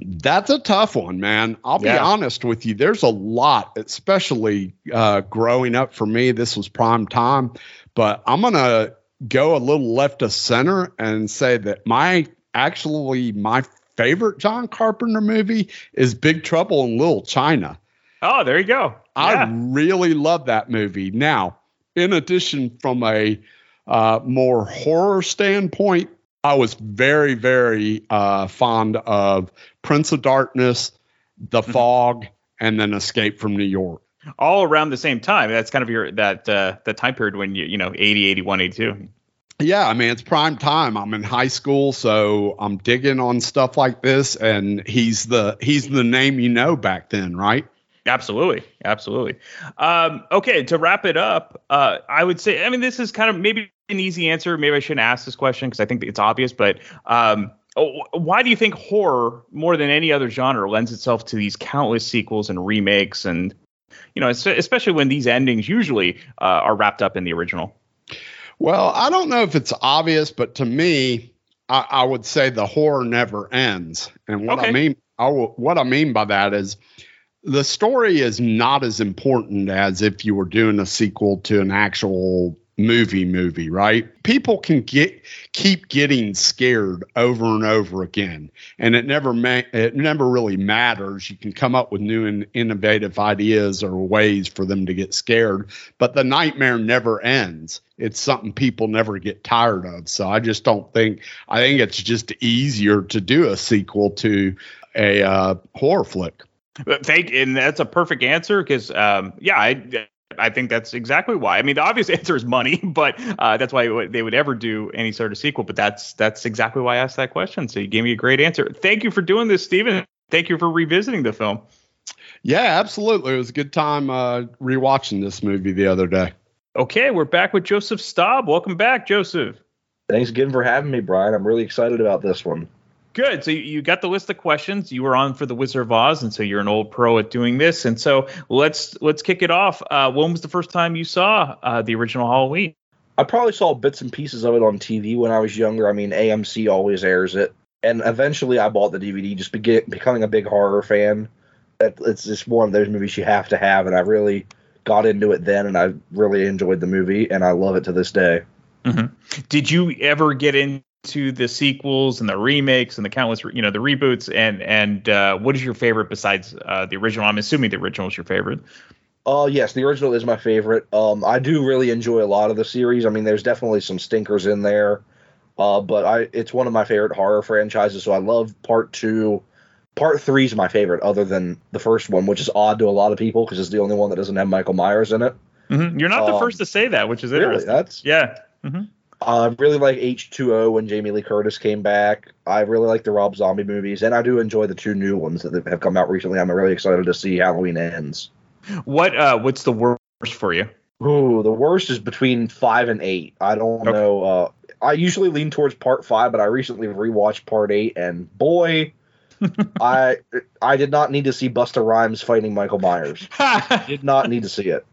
O: That's a tough one, man. I'll be honest with you. There's a lot, especially uh, growing up for me. This was prime time, but I'm gonna go a little left of center and say that my actually my favorite John Carpenter movie is Big Trouble in Little China.
A: Oh, there you go.
O: I really love that movie. Now, in addition, from a uh, more horror standpoint, I was very, very uh, fond of Prince of Darkness, The Fog, and then Escape from New York.
A: All around the same time. That's kind of your that uh, that time period when you you know 80, 81, 82.
O: Yeah, I mean, it's prime time. I'm in high school, so I'm digging on stuff like this, and he's the he's the name you know back then, right?
A: Absolutely, absolutely. Um, okay, to wrap it up, uh, I would say, I mean, this is kind of maybe an easy answer. Maybe I shouldn't ask this question because I think it's obvious. But um, oh, why do you think horror, more than any other genre, lends itself to these countless sequels and remakes, and you know, especially when these endings usually uh, are wrapped up in the original?
O: Well, I don't know if it's obvious, but to me, I, I would say the horror never ends. And what I mean, I w- what I mean by that is the story is not as important as if you were doing a sequel to an actual movie movie right? People can get keep getting scared over and over again and it never ma- it never really matters. You can come up with new and innovative ideas or ways for them to get scared but the nightmare never ends. It's something people never get tired of. So i just don't think i think it's just easier to do a sequel to a uh, horror flick
A: But Thank, and that's a perfect answer because, um, yeah, I, I think that's exactly why. I mean, the obvious answer is money, but uh, that's why they would ever do any sort of sequel. But that's that's exactly why I asked that question. So you gave me a great answer. Thank you for doing this, Stephen. Thank you for revisiting the film.
O: yeah absolutely it was a good time uh, rewatching this movie the other day
A: Okay, we're back with Joseph Staub. Welcome back, Joseph.
P: Thanks again for having me, Brian. I'm really excited about this one.
A: Good. So you- got the list of questions. You were on for the Wizard of Oz, and so you're an old pro at doing this. And so let's let's kick it off. Uh, when was the first time you saw uh, the original Halloween?
P: I probably saw bits and pieces of it on TV when I was younger. I mean, AMC always airs it, and eventually I bought the DVD, just be- becoming a big horror fan. That- It's just one of those movies you have to have, and I really got into it then, and I really enjoyed the movie, and I love it to this day.
A: Did you ever get into to the sequels and the remakes and the countless, you know, the reboots. And and uh, what is your favorite besides uh, the original? I'm assuming the original is your favorite.
P: Uh yes, the original is my favorite. Um, I do really enjoy a lot of the series. I mean, there's definitely some stinkers in there, uh, but I it's one of my favorite horror franchises. So I love part two. Part three is my favorite, other than the first one, which is odd to a lot of people because it's the only one that doesn't have Michael Myers in it.
A: Mm-hmm. You're not the
P: Um,
A: first to say that, which is
P: Really,
A: interesting.
P: that's
A: yeah. Mm-hmm.
P: I really like H2O when Jamie Lee Curtis came back. I really like the Rob Zombie movies, and I do enjoy the two new ones that have come out recently. I'm really excited to see Halloween Ends.
A: What uh, what's the worst for you?
P: Ooh, the worst is between five and eight. I don't know. Uh, I usually lean towards part five, but I recently rewatched part eight, and boy, I I did not need to see Busta Rhymes fighting Michael Myers. did not need to see it.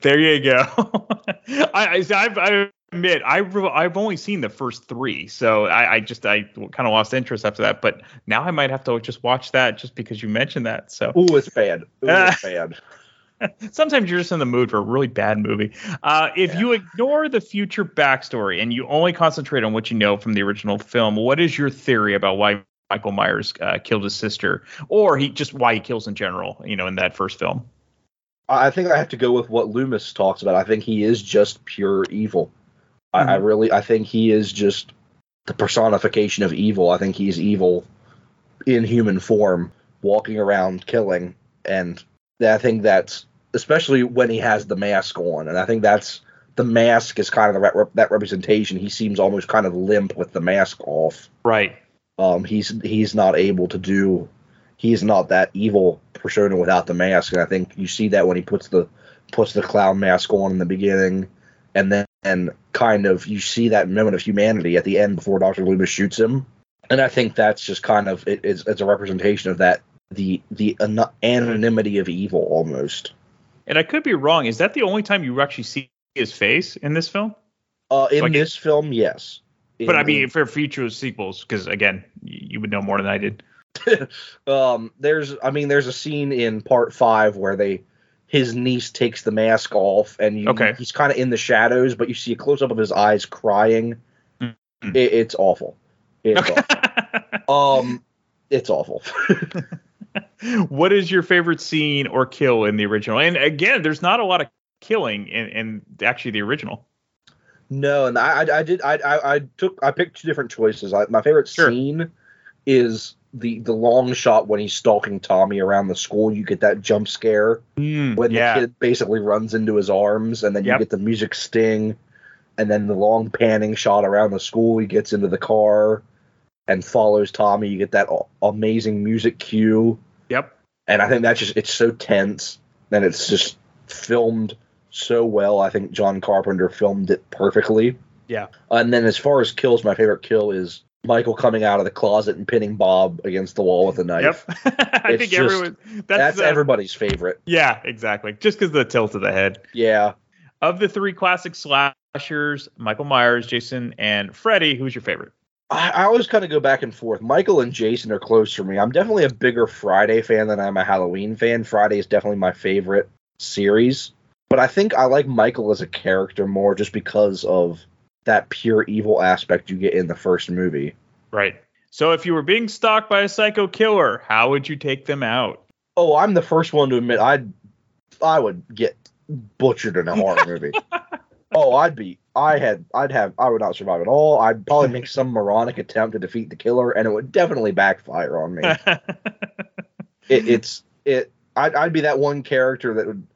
A: There you go. I, I I've, I admit I've I've only seen the first three, so I, I just I kind of lost interest after that. But now I might have to just watch that just because you mentioned that. So
P: Ooh, it's bad. Ooh, it's bad.
A: sometimes you're just in the mood for a really bad movie. Uh, if you ignore the future backstory and you only concentrate on what you know from the original film, what is your theory about why Michael Myers uh, killed his sister, or he just why he kills in general? You know, in that first film.
P: I think I have to go with what Loomis talks about. I think he is just pure evil. I, I
A: Mhm.
P: really, I think he is just the personification of evil. I think he's evil in human form, walking around killing, and I think that's especially when he has the mask on, and I think that's the mask is kind of the that representation. He seems almost kind of limp with the mask off.
A: Right.
P: Um, he's he's not able to do. He's not that evil persona without the mask, and I think you see that when he puts the puts the clown mask on in the beginning, and then and kind of you see that moment of humanity at the end before Doctor Loomis shoots him, and I think that's just kind of it, it's, it's a representation of that the the an- anonymity of evil almost.
A: And I could be wrong. Is that the only time you actually see his face in this film?
P: Uh, in
A: Like-
P: this film, yes.
A: But I mean, for future sequels, because again, you would know more than I did.
P: um there's i mean there's a scene in part five where they his niece takes the mask off and you,
A: Okay.
P: he's kind of in the shadows but you see a close-up of his eyes crying
A: Mm-hmm.
P: it, it's awful it's awful. um it's awful
A: what is your favorite scene or kill in the original? And again, there's not a lot of killing in, in actually the original.
P: no and i i, I did I, I i took i picked two different choices I, my favorite scene is the the long shot when he's stalking tommy around the school you get that jump scare when
A: Mm, yeah.
P: the kid basically runs into his arms and then
A: Yep.
P: you get the music sting and then the long panning shot around the school he gets into the car and follows tommy you get that amazing music cue
A: Yep.
P: and i think that's just it's so tense and it's just filmed so well i think john carpenter filmed it perfectly
A: Yeah.
P: and then as far as kills my favorite kill is michael coming out of the closet and pinning bob against the wall with a knife
A: Yep. I
P: It's
A: think
P: just-
A: everyone. That's,
P: that's
A: uh,
P: everybody's favorite
A: Yeah, exactly. Just because of the tilt of the head.
P: yeah
A: Of the three classic slashers, Michael Myers, Jason, and Freddy, who's your favorite?
P: I, I always kind of go back and forth. Michael and Jason are close for me. I'm definitely a bigger Friday fan than I'm a Halloween fan. Friday is definitely my favorite series. But I think I like Michael as a character more just because of that pure evil aspect you get in the first movie.
A: Right. So if you were being stalked by a psycho killer, how would you take them out?
P: Oh, I'm the first one to admit I'd I would get butchered in a horror movie. oh, I'd be I had I'd have I would not survive at all. I'd probably make some moronic attempt to defeat the killer and it would definitely backfire on me. it, it's it I'd, I'd be that one character that would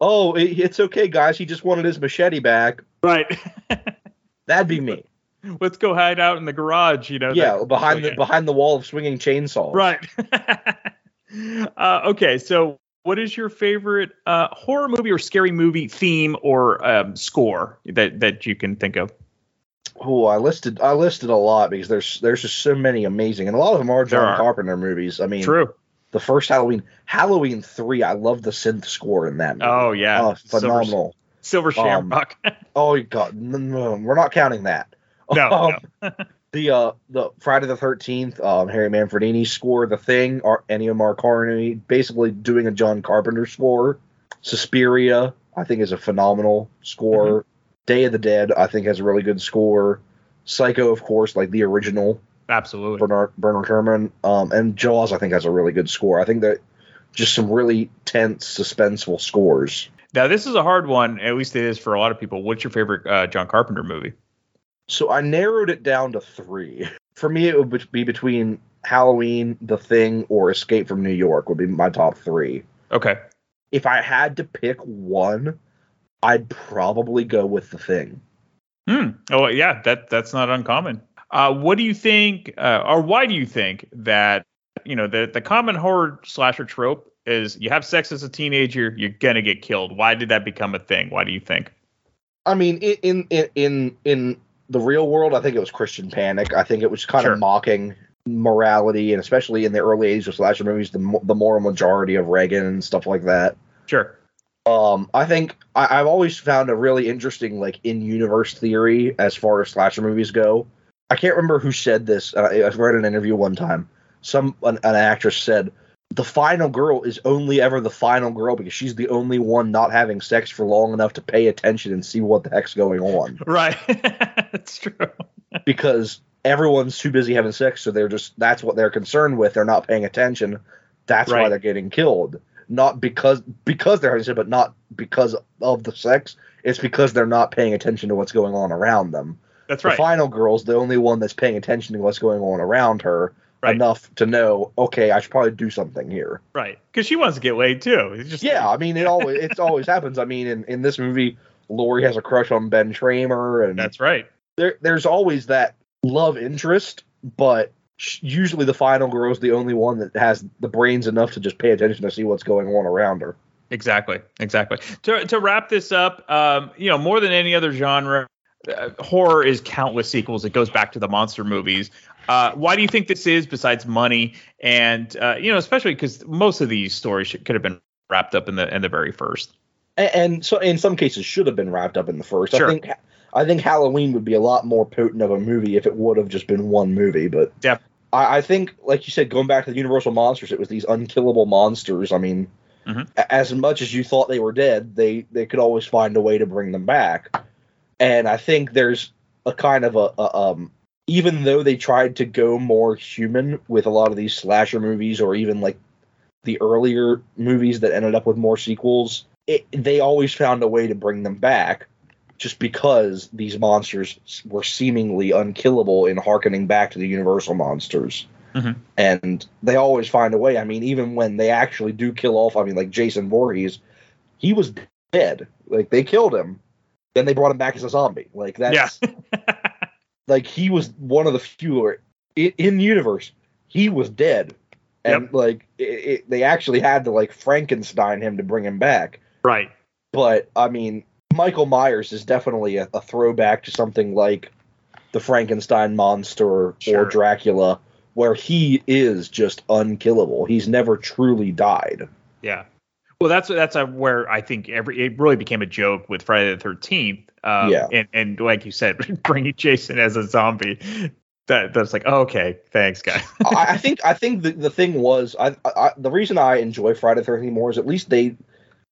P: oh it, it's okay guys he just wanted his machete back
A: right
P: that'd be me
A: Let's go hide out in the garage, you know.
P: yeah
A: that-
P: behind
A: oh,
P: the behind the wall of swinging chainsaws
A: Right. uh, okay, so what is your favorite uh, horror movie or scary movie theme or um, score that that you can think of?
P: oh I listed I listed a lot because there's there's just so many amazing and a lot of them are John
A: are.
P: Carpenter movies I mean
A: True.
P: the first Halloween Halloween three I love the synth score in that movie.
A: Oh yeah,
P: oh, phenomenal
A: Silver
P: Um,
A: Shamrock.
P: oh god no, no, we're not counting that
A: no,
P: Um, the uh the Friday the Thirteenth, um, Harry Manfredini score, The Thing, or Ennio Morricone, basically doing a John Carpenter score. Suspiria, I think, is a phenomenal score. Day of the Dead, I think, has a really good score. Psycho, of course, like the original
A: Absolutely.
P: Bernard Bernard Herrmann. Um, and Jaws, I think, has a really good score. I think that just some really tense, suspenseful scores.
A: Now, this is a hard one. At least it is for a lot of people. What's your favorite uh, John Carpenter movie?
P: So I narrowed it down to three. For me, it would be between Halloween, The Thing, or Escape from New York would be my top three.
A: Okay.
P: If I had to pick one, I'd probably go with The Thing.
A: Hmm. Oh, yeah. That that's not uncommon. Uh, what do you think, uh, or why do you think that you know the the common horror slasher trope is you have sex as a teenager, you're gonna get killed. Why did that become a thing? Why do you think?
P: I mean, in in in in the real world, I think it was Christian Panic. I think it was kind
A: Sure.
P: of mocking morality, and especially in the early age of slasher movies, the the moral majority of Reagan and stuff like that.
A: Sure.
P: Um, I think I, I've always found a really interesting like in universe theory as far as slasher movies go. I can't remember who said this. Uh, I read an interview one time. Some an, an actress said the final girl is only ever the final girl because she's the only one not having sex for long enough to pay attention and see what the heck's going on.
A: Right. That's true.
P: because everyone's too busy having sex, so they're just that's what they're concerned with. They're not paying attention. That's why they're getting killed. Not because because they're having sex, but not because of the sex. It's because they're not paying attention to what's going on around them.
A: That's right.
P: The final girl's the only one that's paying attention to what's going on around her
A: Right.
P: enough to know, okay, I should probably do something here.
A: Right. Because she wants to get laid too. It's just
P: Yeah, I mean it always it always happens. I mean in, in this movie, Laurie has a crush on Ben Tramer and
A: That's right.
P: there there's always that love interest, but usually the final girl is the only one that has the brains enough to just pay attention to see what's going on around her.
A: Exactly. Exactly. To to wrap this up, um, you know, more than any other genre, uh, horror is countless sequels. It goes back to the monster movies. Uh, why do you think this is, besides money, and uh, you know, especially because most of these stories should, could have been wrapped up in the in the very first.
P: And, and so in some cases should have been wrapped up in the first.
A: Sure.
P: I think I think Halloween would be a lot more potent of a movie if it would have just been one movie, but
A: Yeah.
P: I, I think, like you said, going back to the Universal monsters, it was these unkillable monsters. I mean,
A: Mhm.
P: as much as you thought they were dead, they they could always find a way to bring them back. And I think there's a kind of a, a um, even though they tried to go more human with a lot of these slasher movies, or even like the earlier movies that ended up with more sequels, it, they always found a way to bring them back just because these monsters were seemingly unkillable in harkening back to the universal monsters.
A: Mhm.
P: and they always find a way. I mean even when they actually do kill off i mean like jason Voorhees, he was dead. Like they killed him. Then they brought him back as a zombie. Like that's like he was one of the few in the universe he was dead and like it, it, they actually had to like frankenstein him to bring him back
A: Right.
P: but I mean, Michael Myers is definitely a, a throwback to something like the Frankenstein monster
A: Sure.
P: or Dracula, where he is just unkillable. He's never truly died.
A: Yeah. Well, that's that's uh where I think every it really became a joke with Friday the Thirteenth. Um,
P: Yeah.
A: And and like you said, bringing Jason as a zombie. That that's like oh, okay, thanks, guys.
P: I, I think I think the, the thing was I, I the reason I enjoy Friday the Thirteenth more is at least they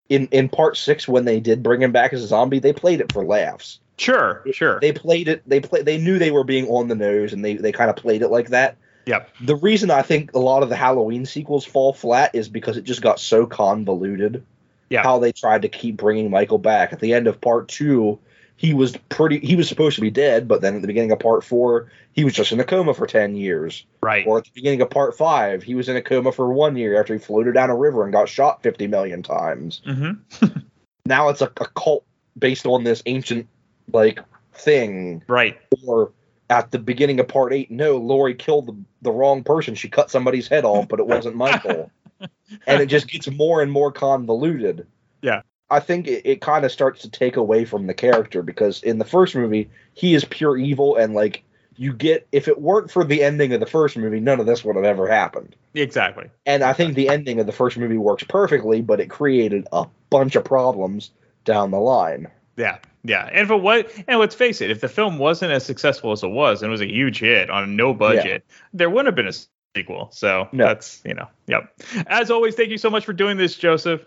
P: in in part six when they did bring him back as a zombie they played it for laughs.
A: Sure, sure.
P: They played it. They play. They knew they were being on the nose, and they they kind of played it like that.
A: Yep.
P: The reason I think a lot of the Halloween sequels fall flat is because it just got so convoluted.
A: Yeah.
P: How they tried to keep bringing Michael back. At the end of part two, he was pretty. He was supposed to be dead, but then at the beginning of part four, he was just in a coma for ten years.
A: Right.
P: Or at the beginning of part five, he was in a coma for one year after he floated down a river and got shot fifty million times.
A: Mm-hmm.
P: Now it's a, a cult based on this ancient like thing
A: Right.
P: or at the beginning of part eight, no, Laurie killed the, the wrong person. She cut somebody's head off, but it wasn't Michael. and it just gets more and more convoluted.
A: Yeah.
P: I think it, it kind of starts to take away from the character because in the first movie, he is pure evil and like you get if it weren't for the ending of the first movie, none of this would have ever happened.
A: Exactly.
P: And I think the ending of the first movie works perfectly, but it created a bunch of problems down the line.
A: Yeah. Yeah. And for what? and let's face it, if the film wasn't as successful as it was and it was a huge hit on no budget, there wouldn't have been a sequel. So
P: No.
A: that's, you know, yep. As always, thank you so much for doing this, Joseph.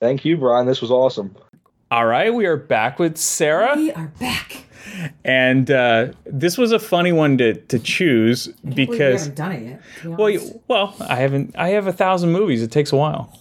P: Thank you, Brian. This was awesome.
A: All right, we are back with Sarah.
Q: We are back.
A: and uh, this was a funny one to to choose because
Q: we
A: because
Q: haven't done it yet.
A: well, you, well, I haven't. I have a thousand movies. It takes a while.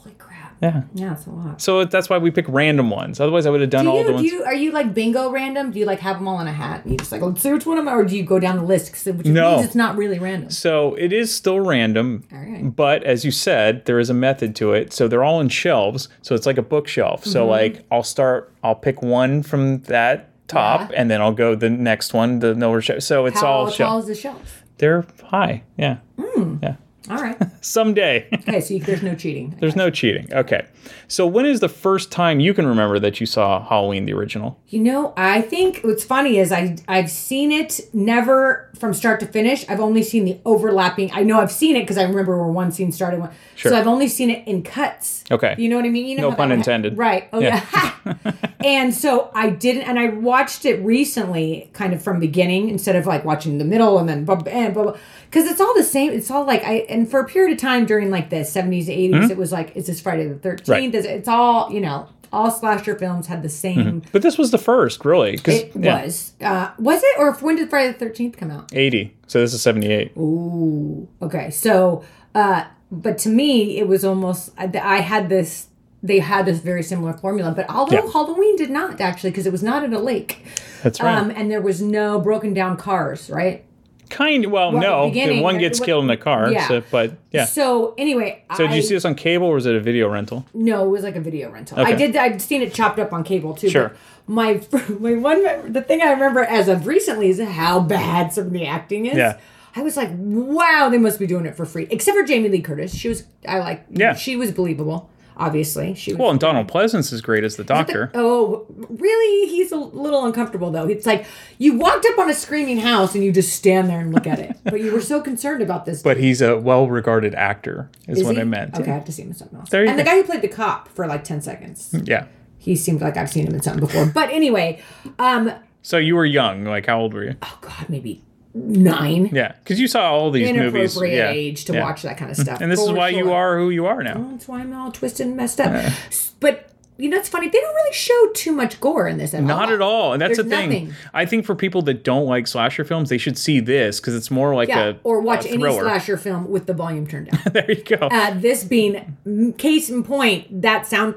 A: Yeah.
Q: Yeah, it's a lot.
A: So that's why we pick random ones. Otherwise, I would have done
Q: do
A: all
Q: you,
A: the
Q: do
A: ones.
Q: you are you like bingo random? Do you like have them all in a hat? And you just like let's see which one am I, or do you go down the list? 'Cause which
A: No.
Q: means it's not really random.
A: So it is still random,
Q: right.
A: but as you said, there is a method to it. So they're all in shelves. So it's like a bookshelf. So
Q: Mhm.
A: like I'll start, I'll pick one from that top, and then I'll go the next one, the lower shelf. So it's
Q: How
A: all
Q: tall
A: shelf.
Q: is the shelf?
A: They're high. Yeah.
Q: Mm.
A: Yeah.
Q: All right.
A: Someday.
Q: okay, so you, there's no cheating.
A: There's no cheating. Okay. So when is the first time you can remember that you saw Halloween the original?
Q: You know, I think what's funny is I I've seen it never from start to finish. I've only seen the overlapping. I know I've seen it because I remember where one scene started. One.
A: Sure.
Q: So I've only seen it in cuts.
A: Okay.
Q: You know what I mean? You know
A: No pun intended.
Q: Right. Oh
A: Yeah.
Q: yeah. and so I didn't, and I watched it recently, kind of from beginning instead of like watching the middle and then blah blah blah blah. Because it's all the same. It's all like I and for a period of time during like the seventies, eighties,
A: Mhm.
Q: it was like, is this Friday the thirteenth?
A: Right.
Q: It's all you know. All slasher films had the same.
A: Mhm. But this was the first, really. 'cause-
Q: It
A: yeah,
Q: was. Uh, was it? Or when did Friday the Thirteenth come out?
A: 80. So this is 78.
Q: Ooh. Okay. So, uh, but to me, it was almost. I, I had this. They had this very similar formula, but although
A: Yeah.
Q: Halloween did not actually, because it was not at a lake.
A: That's right.
Q: Um, and there was no broken down cars, right?
A: Kind well,
Q: Well,
A: no.
Q: the
A: one gets
Q: what-
A: killed in a car.
Q: Yeah.
A: So, but yeah.
Q: So anyway,
A: So did you see this on cable or was it a video rental?
Q: No, it was like a video rental.
A: Okay.
Q: I did. I'd seen it chopped up on cable too.
A: Sure.
Q: My my one the thing I remember as of recently is how bad some of the acting is.
A: Yeah.
Q: I was like, wow, they must be doing it for free. Except for Jamie Lee Curtis, she was I like.
A: Yeah.
Q: She was believable. Obviously, she was.
A: Well, and Donald Pleasence is great as the
Q: Is it the-
A: doctor.
Q: oh, really? He's a little uncomfortable though. It's like you walked up on a screaming house and you just stand there and look at it, but you were so concerned about this.
A: but he's a well-regarded actor, is, what
Q: he?
A: I meant.
Q: Okay, I have to see him in something else.
A: There you
Q: and the guy who played the cop for like ten seconds.
A: Yeah.
Q: He seemed like I've seen him in something before. But anyway, um,
A: So you were young. Like how old were you?
Q: Oh God, maybe nine.
A: Yeah, because you saw all these movies.
Q: Inappropriate
A: Yeah.
Q: age to
A: yeah.
Q: watch that kind of stuff,
A: And this is why you are who you are now.
Q: Well, that's why I'm all twisted and messed up. But you know, it's funny. They don't really show too much gore in this at all.
A: Not at all. And that's
Q: There's
A: the thing.
Q: nothing.
A: I think for people that don't like slasher films, they should see this because it's more like
Q: yeah,
A: a
Q: or watch
A: a
Q: any slasher film with the volume turned down.
A: there you go.
Q: uh, this being case in point, that sound,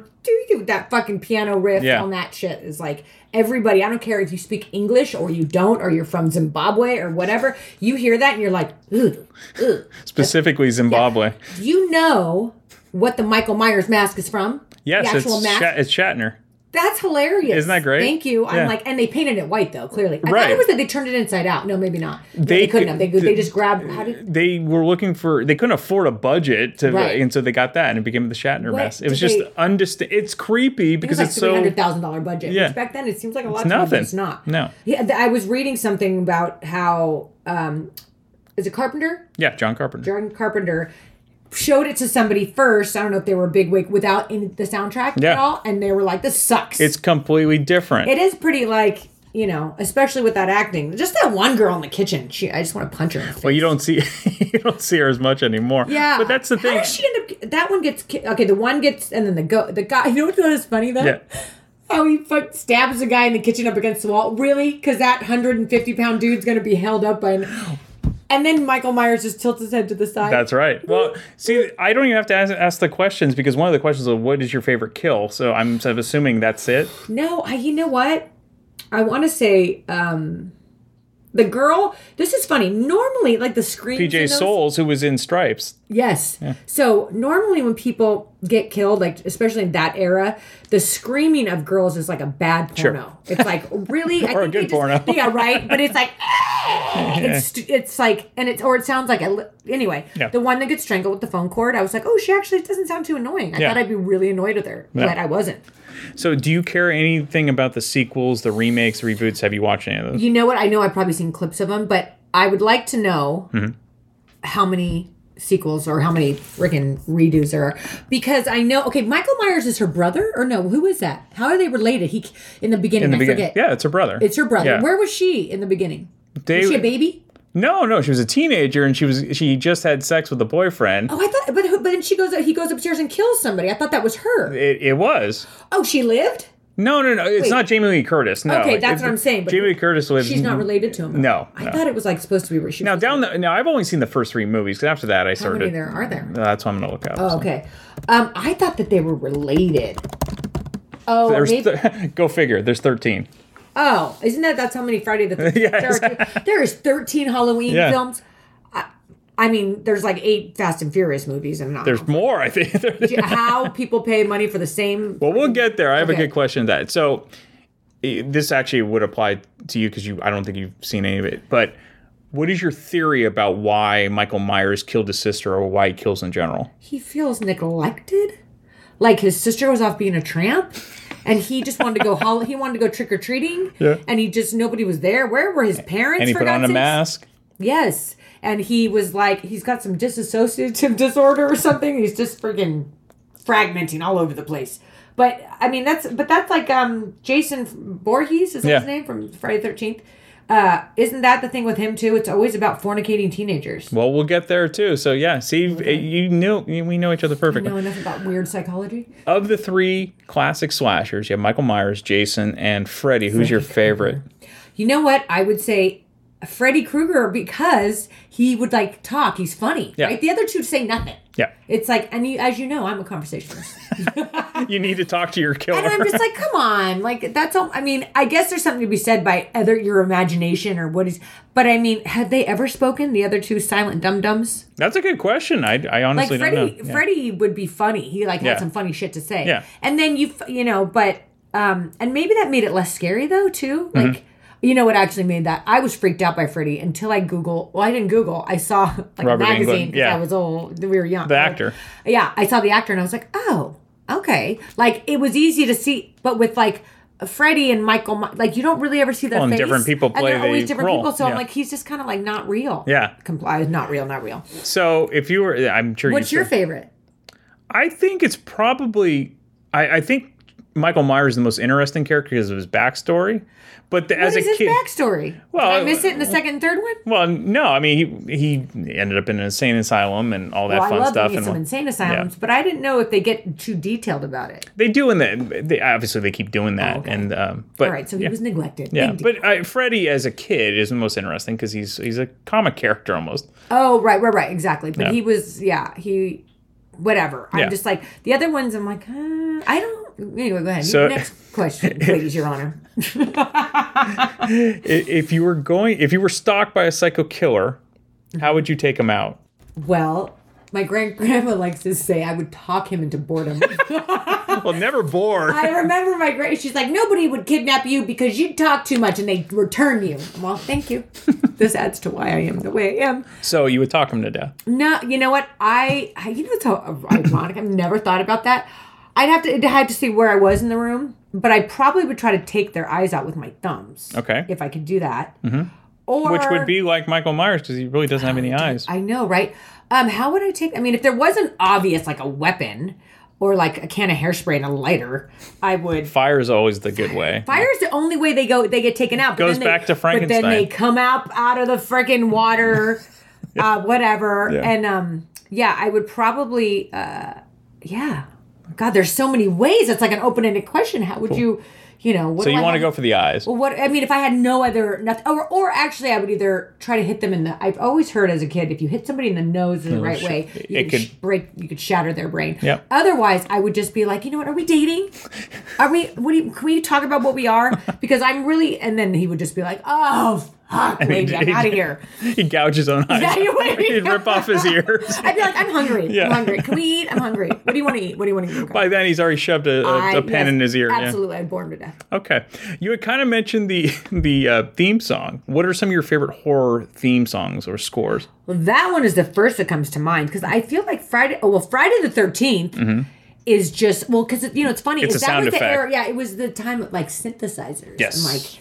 Q: that fucking piano riff
A: Yeah.
Q: on that shit is like everybody. I don't care if you speak English or you don't, or you're from Zimbabwe or whatever. You hear that and you're like, ugh, ugh.
A: Specifically Zimbabwe.
Q: You know what the Michael Myers mask is from?
A: Yes,
Q: the
A: it's,
Q: mask.
A: Sha- it's Shatner.
Q: That's hilarious.
A: Isn't that great?
Q: Thank you. I'm like, and they painted it white though. Clearly, I thought it was that they turned it inside out. No, maybe not. No,
A: They
Q: they, couldn't have. They, they just grabbed. How did?
A: They were looking for. They couldn't afford a budget to,
Q: Right.
A: and so they got that, and it became the Shatner
Q: What
A: mess. It was just undistinct. It's creepy
Q: It
A: because
Q: like
A: it's so.
Q: hundred thousand dollar budget.
A: Yeah.
Q: Which back then it seems like a lot.
A: It's
Q: of money,
A: nothing.
Q: It's not.
A: No.
Q: Yeah, I was reading something about how um, is it Carpenter?
A: Yeah, John Carpenter.
Q: John Carpenter showed it to somebody first. I don't know if they were big wig without in the soundtrack
A: Yeah.
Q: at all, and they were like, "This sucks."
A: It's completely different.
Q: It is pretty like you know, especially with that acting. Just that one girl in the kitchen. She, I just want to punch her. The
A: well, you don't see you don't see her as much anymore.
Q: Yeah,
A: but that's the
Q: How
A: thing.
Q: does she end up? That one gets okay. The one gets, and then the go. The guy. You know what is funny though?
A: Yeah.
Q: How he fuck, stabs a guy in the kitchen up against the wall. Really? Because that hundred and fifty pound dude's gonna be held up by. An, and then Michael Myers just tilts his head to the side.
A: That's right. Well, see, I don't even have to ask, ask the questions because one of the questions is what is your favorite kill? So I'm sort of assuming that's it.
Q: No, I. You know what? I want to say. um the girl. This is funny. Normally, like the screams. in
A: PJ
Q: those-
A: Soles, who was in Stripes.
Q: Yes.
A: Yeah.
Q: So normally when people get killed, like especially in that era, the screaming of girls is like a bad
A: Sure.
Q: porno. It's like really,
A: Or a
Q: think they
A: good
Q: just-
A: porno.
Q: Yeah, right. But it's like it's it's like and it's or it sounds like a anyway.
A: Yeah.
Q: The one that gets strangled with the phone cord, I was like, oh, she actually doesn't sound too annoying. I thought I'd be really annoyed with her, but I wasn't.
A: So, do you care anything about the sequels, the remakes, reboots? Have you watched any of those?
Q: You know what? I know I've probably seen clips of them, but I would like to know
A: Mhm.
Q: how many sequels or how many freaking redos there are because I know. Okay, Michael Myers is her brother, or no? Who is that? How are they related? He in the beginning.
A: In the
Q: I
A: beginning,
Q: forget.
A: yeah, it's her brother.
Q: It's her brother.
A: Yeah.
Q: Where was she in the beginning?
A: They-
Q: was she a baby?
A: No, no, she was a teenager and she was she just had sex with a boyfriend.
Q: Oh, I thought, but who- but then she goes. He goes upstairs and kills somebody. I thought that was her.
A: It, it was.
Q: Oh, she lived.
A: No, no, no. It's
Q: Wait.
A: not Jamie Lee Curtis. No.
Q: Okay, that's
A: It-
Q: what I'm saying, but
A: Jamie Lee Curtis was.
Q: She's not related to him.
A: No.
Q: I
A: no.
Q: thought it was like supposed to be. Where she
A: Now down the now I've only seen the first three movies because after that I
Q: How
A: started.
Q: many there are there?
A: That's what I'm gonna look up.
Q: Oh, okay. Um, I thought that they were related. Oh,
A: There's
Q: maybe.
A: th- go figure. There's 13.
Q: Oh, isn't that that's how many Friday the Thirteenth?
A: Yes.
Q: there, are- there is thirteen Halloween
A: Yeah.
Q: films. I, I mean, there's like eight Fast and Furious movies, and not
A: There's more, I think.
Q: how people pay money for the same.
A: well, we'll get there. I have
Q: Okay.
A: a good question to that. So this actually would apply to you because you I don't think you've seen any of it. But what is your theory about why Michael Myers killed his sister or why he kills in general?
Q: He feels neglected, like his sister was off being a tramp, and he just wanted to go. hol- he wanted to go trick or treating,
A: Yeah.
Q: and he just nobody was there. Where were his parents?
A: and he put on a mask.
Q: Yes. And he was like, he's got some dissociative disorder or something. He's just freaking fragmenting all over the place. But I mean, that's but that's like um Jason Voorhees is
A: Yeah.
Q: his name from Friday Thirteenth. Uh, isn't that the thing with him too? It's always about fornicating teenagers.
A: Well, we'll get there too. So yeah, see, you knew we know each other
Q: You
A: perfectly.
Q: know enough about weird psychology.
A: Of the three classic slashers, you have Michael Myers, Jason, and Freddy. Who's your favorite?
Q: You know what? I would say Freddy Krueger because he would like talk. He's funny,
A: Yeah.
Q: right? The other two say nothing.
A: Yeah,
Q: It's like, and you, as you know, I'm a conversationalist.
A: you need to talk to your killer.
Q: And I'm just like, come on, like that's all. I mean, I guess there's something to be said by either your imagination or what is. But I mean, have they ever spoken? The other two silent dum dums.
A: That's a good question. I, I honestly don't know. Yeah.
Q: Freddy would be funny. He like had
A: Yeah.
Q: some funny shit to say.
A: Yeah.
Q: And then you, you know, but um, and maybe that made it less scary though too.
A: Mm-hmm.
Q: You know what actually made that? I was freaked out by Freddy until I Google. Well, I didn't Google. I saw like
A: Robert
Q: a magazine
A: yeah.
Q: I was old. We were young.
A: The actor.
Q: Yeah, I saw the actor and I was like, oh, okay. Like it was easy to see, but with like Freddy and Michael, like you don't really ever see their
A: Well,
Q: face.
A: different people play
Q: and always
A: the
Q: different
A: role,
Q: people. So
A: yeah.
Q: I'm like, he's just kind of like not real.
A: Yeah.
Q: Comply, uh, not real, not real.
A: So if you were, I'm sure.
Q: What's
A: you
Q: your favorite?
A: I think it's probably. I, I think Michael Myers is the most interesting character because of his backstory. But the,
Q: What
A: as
Q: is
A: a
Q: his
A: kid,
Q: backstory?
A: Well,
Q: Did I miss it in the second and third one?
A: well, no, I mean he he ended up in an insane asylum and all that
Q: well,
A: fun
Q: I love
A: stuff. and
Q: some insane asylums, but I didn't know if they get too detailed about it.
A: they do in the they obviously they keep doing that and um, but
Q: All right, so he
A: yeah.
Q: was neglected.
A: Yeah,
Q: Big
A: but uh, Freddy as a kid is the most interesting because he's he's a comic character almost.
Q: Oh, right, right, right, exactly. But
A: Yeah.
Q: he was, yeah, he, whatever. I'm
A: Yeah.
Q: just like the other ones. I'm like, uh, I don't. Anyway, go ahead.
A: So-
Q: Next question, please, Your Honor.
A: If you were going, if you were stalked by a psycho killer, how mm-hmm. would you take him out?
Q: Well, my grand grandma likes to say I would talk him into boredom.
A: well, never bored.
Q: I remember my grand. She's like, nobody would kidnap you because you'd talk too much and they return you. Well, thank you. this adds to why I am the way I am.
A: So you would talk him to death.
Q: No, you know what? I, I you know it's so ironic. I've never thought about that. I'd have to I'd have to see where I was in the room, but I probably would try to take their eyes out with my thumbs
A: Okay.
Q: if I could do that.
A: hmm
Q: Or
A: Which would be like Michael Myers because he really doesn't have any eyes.
Q: I know, right? Um, how would I take? I mean, if there wasn't obvious like a weapon or like a can of hairspray and a lighter, I would.
A: Fire is always the good way.
Q: Fire is the only way they go. They get taken out.
A: Goes
Q: then they-
A: back to
Q: But then they come out out of the freaking water, uh, whatever.
A: Yeah.
Q: And um, yeah, I would probably, uh, yeah. God, there's so many ways. It's like an open-ended question. How would you, you know? What
A: So you want to go for the eyes.
Q: well, what I mean, if I had no other nothing, or or actually, I would either try to hit them in the. I've always heard as a kid, if you hit somebody in the nose in the right way, you
A: it
Q: could, sh- break, you could shatter their brain.
A: Yep.
Q: Otherwise, I would just be like, you know what? Are we dating? Are we? What do you? Can we talk about what we are? Because I'm really. And then he would just be like, oh
A: And
Q: lady, I'm out of here.
A: He'd gouge his own eyes.
Q: Yeah, you would.
A: He'd rip off his ears.
Q: I'd be like, I'm hungry.
A: Yeah.
Q: I'm hungry. Can we eat? I'm hungry. What do you want to eat? What do you want to eat?
A: By then, he's already shoved a, a,
Q: I-
A: a pen
Q: yes,
A: in his ear. yeah.
Q: Absolutely, I'd bore him to death.
A: Okay. You had kind of mentioned the the uh, theme song. What are some of your favorite horror theme songs or scores?
Q: Well, that one is the first that comes to mind because I feel like Friday. Oh well, Friday the 13th
A: hmm
Q: is just well because you know it's funny.
A: It's
Q: that
A: sound
Q: was the era? Yeah, it was the time of like synthesizers.
A: Yes.
Q: And like,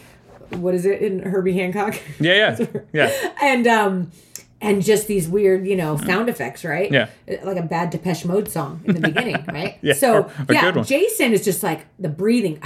Q: what is it in Herbie Hancock?
A: Yeah, yeah, yeah.
Q: and um, and just these weird, you know, sound effects, right?
A: Yeah.
Q: Like a bad Depeche Mode song in the beginning, right?
A: Yeah,
Q: So yeah. Jason is just like the breathing,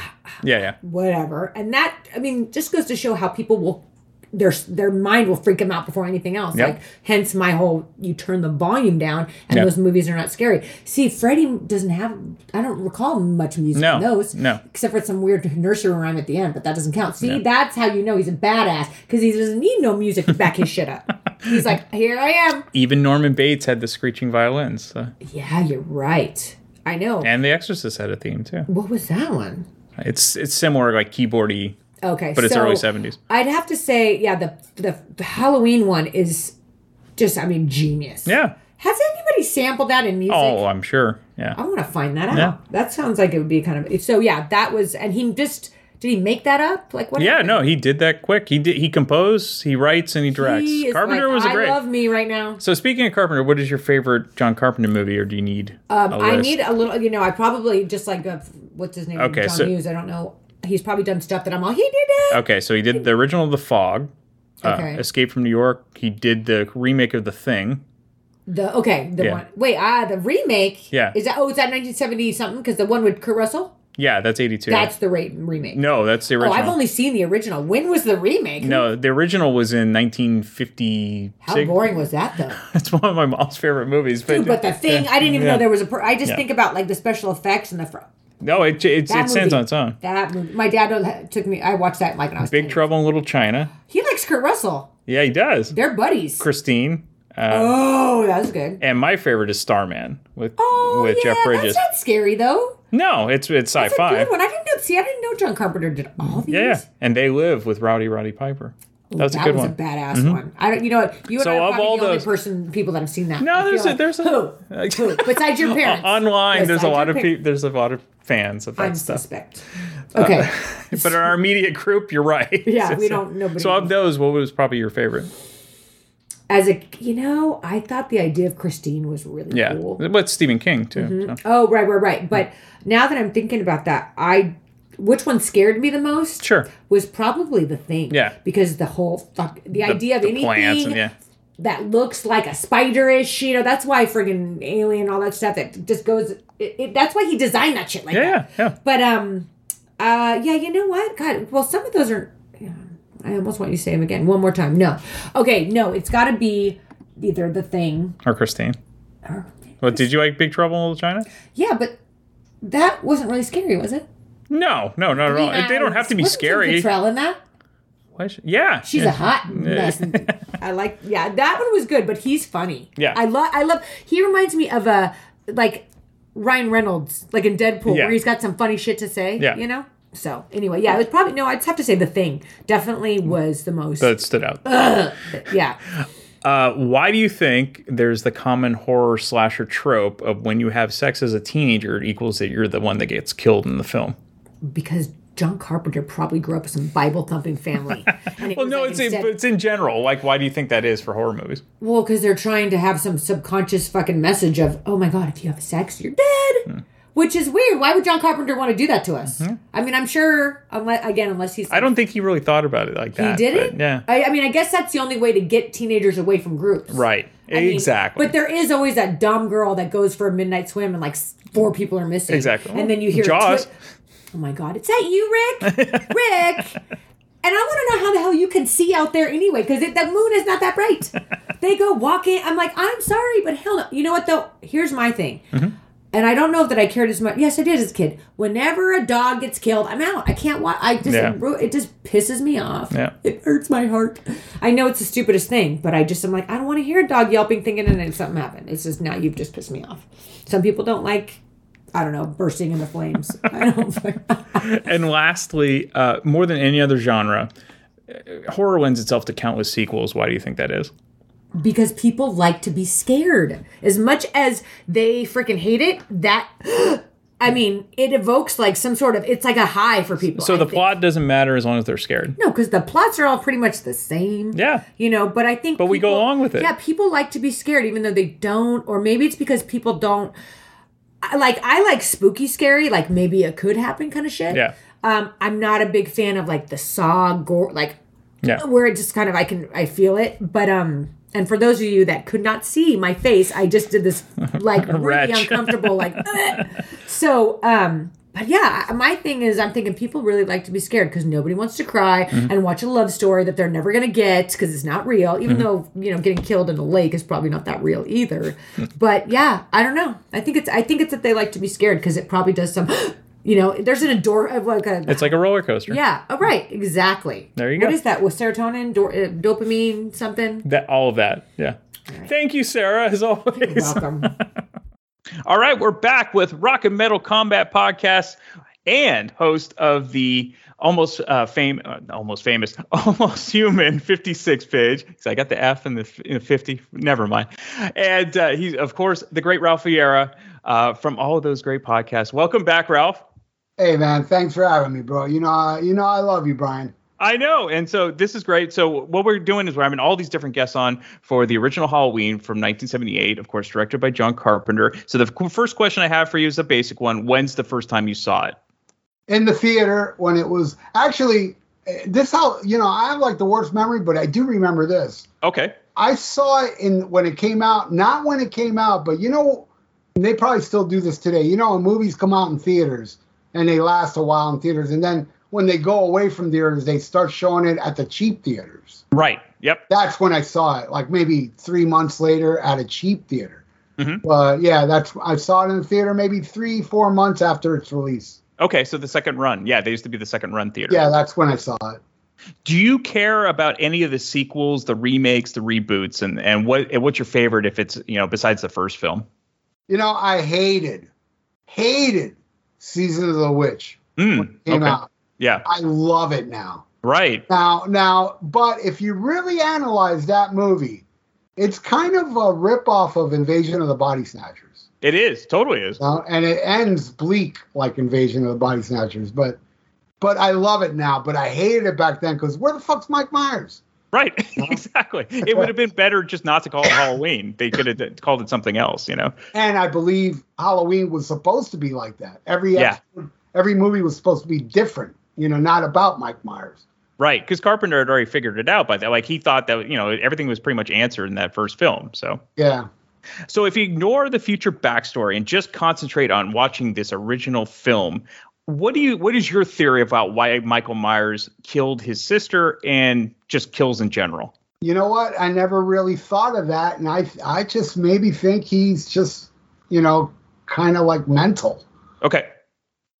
A: Yeah, yeah.
Q: whatever, and that I mean just goes to show how people will their their mind will freak them out before anything else.
A: Yep.
Q: Like hence my whole you turn the volume down and
A: Yeah.
Q: those movies are not scary. See, Freddy doesn't have I don't recall much music
A: No,
Q: in those.
A: no.
Q: Except for some weird nursery rhyme at the end, but that doesn't count. See,
A: Yeah.
Q: that's how you know he's a badass because he doesn't need no music to back his shit up. He's like, here I am.
A: Even Norman Bates had the screeching violins, so.
Q: Yeah, you're right. I know.
A: and The Exorcist had a theme too.
Q: what was that one?
A: It's it's similar, like keyboardy,
Q: Okay,
A: but it's
Q: so
A: early seventies.
Q: I'd have to say, yeah, the, the the Halloween one is just, I mean, genius.
A: Yeah.
Q: Has anybody sampled that in music?
A: Oh, I'm sure. Yeah.
Q: I want to find that out.
A: Yeah.
Q: That sounds like it would be kind of so. Yeah, that was, and he just did he make that up? Like what?
A: Yeah,
Q: happened?
A: no, he did that quick. He did. He composed, he writes, and he directs.
Q: He
A: Carpenter
Q: like,
A: was a great.
Q: I love me right now.
A: so speaking of Carpenter, what is your favorite John Carpenter movie, or do you need?
Q: Um,
A: a
Q: I need a little. You know, I probably just like uh, what's his name?
A: Okay,
Q: John
A: so-
Q: Hughes. I don't know. He's probably done stuff that I'm all. He did that.
A: Okay, so he did the original of The Fog, uh,
Q: Okay.
A: Escape from New York. He did the remake of The Thing.
Q: The okay, the
A: Yeah.
Q: one. Wait, ah, the remake.
A: Yeah.
Q: Is that? Oh, is that 1970 something? Because the one with Kurt Russell.
A: Yeah, that's eighty two.
Q: That's the remake.
A: no, that's the
Q: Oh,
A: original.
Q: I've only seen the original. When was the remake?
A: no, the original was in nineteen fifty
Q: How boring was that though?
A: It's one of my mom's favorite movies. But,
Q: Dude, but the thing, I didn't even
A: Yeah.
Q: know there was a. Per- I just
A: Yeah.
Q: think about like the special effects and the. Fr-
A: No, it it, it stands
Q: movie-
A: on its own.
Q: That movie. My dad took me. I watched that like when I was.
A: Big
Q: 10.
A: Trouble in Little China.
Q: He likes Kurt Russell.
A: Yeah, he does.
Q: They're buddies.
A: Christine. Uh,
Q: oh, that was good.
A: And my favorite is Starman with
Q: Oh,
A: with
Q: yeah,
A: Jeff Bridges.
Q: That's not scary though.
A: No, it's it's
Q: That's a
A: sci-fi.
Q: good one. I didn't know. See, I didn't know John Carpenter did all these.
A: Yeah, yeah, and they live with Rowdy Roddy Piper. That's a
Q: that
A: good
Q: was
A: one.
Q: a badass
A: Mhm.
Q: one. I don't. You know what? You and
A: So
Q: I are probably
A: all
Q: the only
A: those-
Q: person people that have seen that.
A: No, there's a-
Q: like-
A: there's a-
Q: who who besides your parents
A: Online, there's a lot of people. There's a lot of fans of that
Q: I'm
A: stuff.
Q: suspect. Okay.
A: but in our immediate group, you're right.
Q: Yeah, we don't- nobody-
A: So of those, what was probably your favorite?
Q: As a, you know, I thought the idea of Christine was really
A: Yeah,
Q: cool.
A: but Stephen King too.
Q: Mhm.
A: so.
Q: Oh, right, right, right. But now that I'm thinking about that, I which one scared me the most?
A: Sure.
Q: Was probably the thing.
A: Yeah.
Q: Because the whole fuck the, idea of
A: the
Q: anything
A: plants and yeah.
Q: that looks like a spiderish, you know, that's why friggin' alien, all that stuff that just goes. It, it, that's why he designed that shit like
A: Yeah,
Q: that.
A: yeah, yeah.
Q: But um, uh, yeah, you know what? God, well, some of those are. I almost want you to say them again one more time. No, okay, no, it's got to be either the thing.
A: Or Christine. Well, did you like Big Trouble in Little China?
Q: Yeah, but that wasn't really scary, was it?
A: No, no, not at all. They don't have to be.
Q: Wasn't Kim
A: scary.
Q: Cattrall in that?
A: What? Yeah,
Q: She's a hot mess. I like. Yeah, that one was good, but he's funny.
A: Yeah.
Q: I love. I love. He reminds me of a like Ryan Reynolds, like in Deadpool,
A: Yeah.
Q: where he's got some funny shit to say.
A: Yeah.
Q: You know. So anyway, yeah, it was probably no. I'd have to say the thing definitely was the most.
A: That stood out.
Q: Yeah.
A: Uh, why do you think there's the common horror slasher trope of when you have sex as a teenager, it equals that you're the one that gets killed in the film?
Q: Because John Carpenter probably grew up with some Bible thumping family. It
A: Well, no,
Q: like
A: it's in,
Q: instead-
A: it's in general. Like, why do you think that is for horror movies?
Q: Well, because they're trying to have some subconscious fucking message of, oh my god, if you have sex, you're dead.
A: Hmm.
Q: Which is weird. Why would John Carpenter want to do that to us? I mean, I'm sure, unless, again, unless he's.
A: Mm-hmm. I don't think he really thought about it like that.
Q: He
A: didn't? Yeah.
Q: I, I mean, I guess that's the only way to get teenagers away from groups.
A: Right.
Q: I mean,
A: exactly.
Q: But there is always that dumb girl that goes for a midnight swim and like four people are missing.
A: Exactly.
Q: And then you hear.
A: Jaws.
Q: twi- oh my God. Is that you, Rick? Rick. And I want to know how the hell you can see out there anyway, because the moon is not that bright. they go walking. I'm like, I'm sorry, but hell no. You know what though? Here's my thing.
A: Mm-hmm.
Q: And I don't know that I cared as much. Yes, I did as a kid. Whenever a dog gets killed, I'm out. I can't watch. I just
A: Yeah.
Q: it just pisses me off.
A: Yeah.
Q: It hurts my heart. I know it's the stupidest thing, but I just am like, I don't want to hear a dog yelping, thinking and then something happened. It's just now you've just pissed me off. Some people don't like, I don't know, bursting into flames. I don't.
A: and lastly, uh, more than any other genre, horror lends itself to countless sequels. Why do you think that is?
Q: because people like to be scared as much as they freaking hate it. That. I mean, it evokes like some sort of. It's like a high for people.
A: So
Q: I
A: the
Q: think.
A: plot doesn't matter as long as they're scared.
Q: No, because the plots are all pretty much the same.
A: Yeah.
Q: You know, but I think.
A: But we go along with it.
Q: Yeah, people like to be scared even though they don't, or maybe it's because people don't. I like I like spooky, scary, like maybe it could happen kind of shit.
A: Yeah.
Q: Um, I'm not a big fan of like the saw gore, like
A: Yeah.
Q: where it just kind of I can I feel it, but um. And for those of you that could not see my face, I just did this like really uncomfortable like. so um but yeah, my thing is, I'm thinking people really like to be scared because nobody wants to cry
A: Mm-hmm.
Q: and watch a love story that they're never going to get because it's not real. Even
A: Mhm.
Q: though you know, getting killed in a lake is probably not that real either. but yeah, I don't know. I think it's I think it's that they like to be scared because it probably does some. You know, there's an adore of like a
A: It's like a roller coaster.
Q: yeah. Oh, right. Exactly.
A: There you go.
Q: What is that? With serotonin, do- uh, dopamine, something?
A: That all of that. Yeah. Thank you, Sarah, as always.
Q: welcome.
A: all right, we're back with Rock and Metal Combat Podcast and host of the almost uh, fame, uh, almost famous, almost human 56 page. So I got the F in the, in the 50. Never mind. And uh, he's of course the great Ralph Vieira uh, from all of those great podcasts. Welcome back, Ralph.
R: Hey man, thanks for having me, bro. You know, uh, you know, I love you, Brian.
A: I know. And so this is great. So what we're doing is we're having all these different guests on for the original Halloween from 1978, of course, directed by John Carpenter. So the first question I have for you is a basic one. When's the first time you saw it?
R: In the theater when it was actually this how you know I have like the worst memory, but I do remember this.
A: Okay.
R: I saw it in when it came out, not when it came out, but you know, they probably still do this today. You know, when movies come out in theaters and they last a while in theaters, and then when they go away from theaters, they start showing it at the cheap theaters.
A: Right. Yep.
R: That's when I saw it, like maybe three months later at a cheap theater.
A: Mhm.
R: But yeah, that's I saw it in the theater maybe three, four months after its release.
A: Okay. So the second run. Yeah, they used to be the second run theater.
R: Yeah, that's when I saw it.
A: Do you care about any of the sequels, the remakes, the reboots, and and what and what's your favorite if it's you know besides the first film?
R: You know, I hated, hated Season of the Witch
A: Mm,
R: came
A: okay.
R: out.
A: Yeah.
R: I love it now.
A: Right.
R: Now, now, but if you really analyze that movie, it's kind of a ripoff of Invasion of the Body Snatchers.
A: It is. Totally is.
R: Uh, and it ends bleak like Invasion of the Body Snatchers. But but I love it now. But I hated it back then because where the fuck's Mike Myers?
A: Right. exactly. It would have been better just not to call it Halloween. They could have called it something else. You know.
R: And I believe Halloween was supposed to be like that. Every
A: Yeah.
R: every movie was supposed to be different. You know, not about Mike Myers.
A: Right, because Carpenter had already figured it out by that. Like he thought that you know everything was pretty much answered in that first film. So,
R: Yeah.
A: so if you ignore the future backstory and just concentrate on watching this original film, what do you? What is your theory about why Michael Myers killed his sister and just kills in general?
R: You know what? I never really thought of that, and I I just maybe think he's just you know kind of like mental.
A: Okay.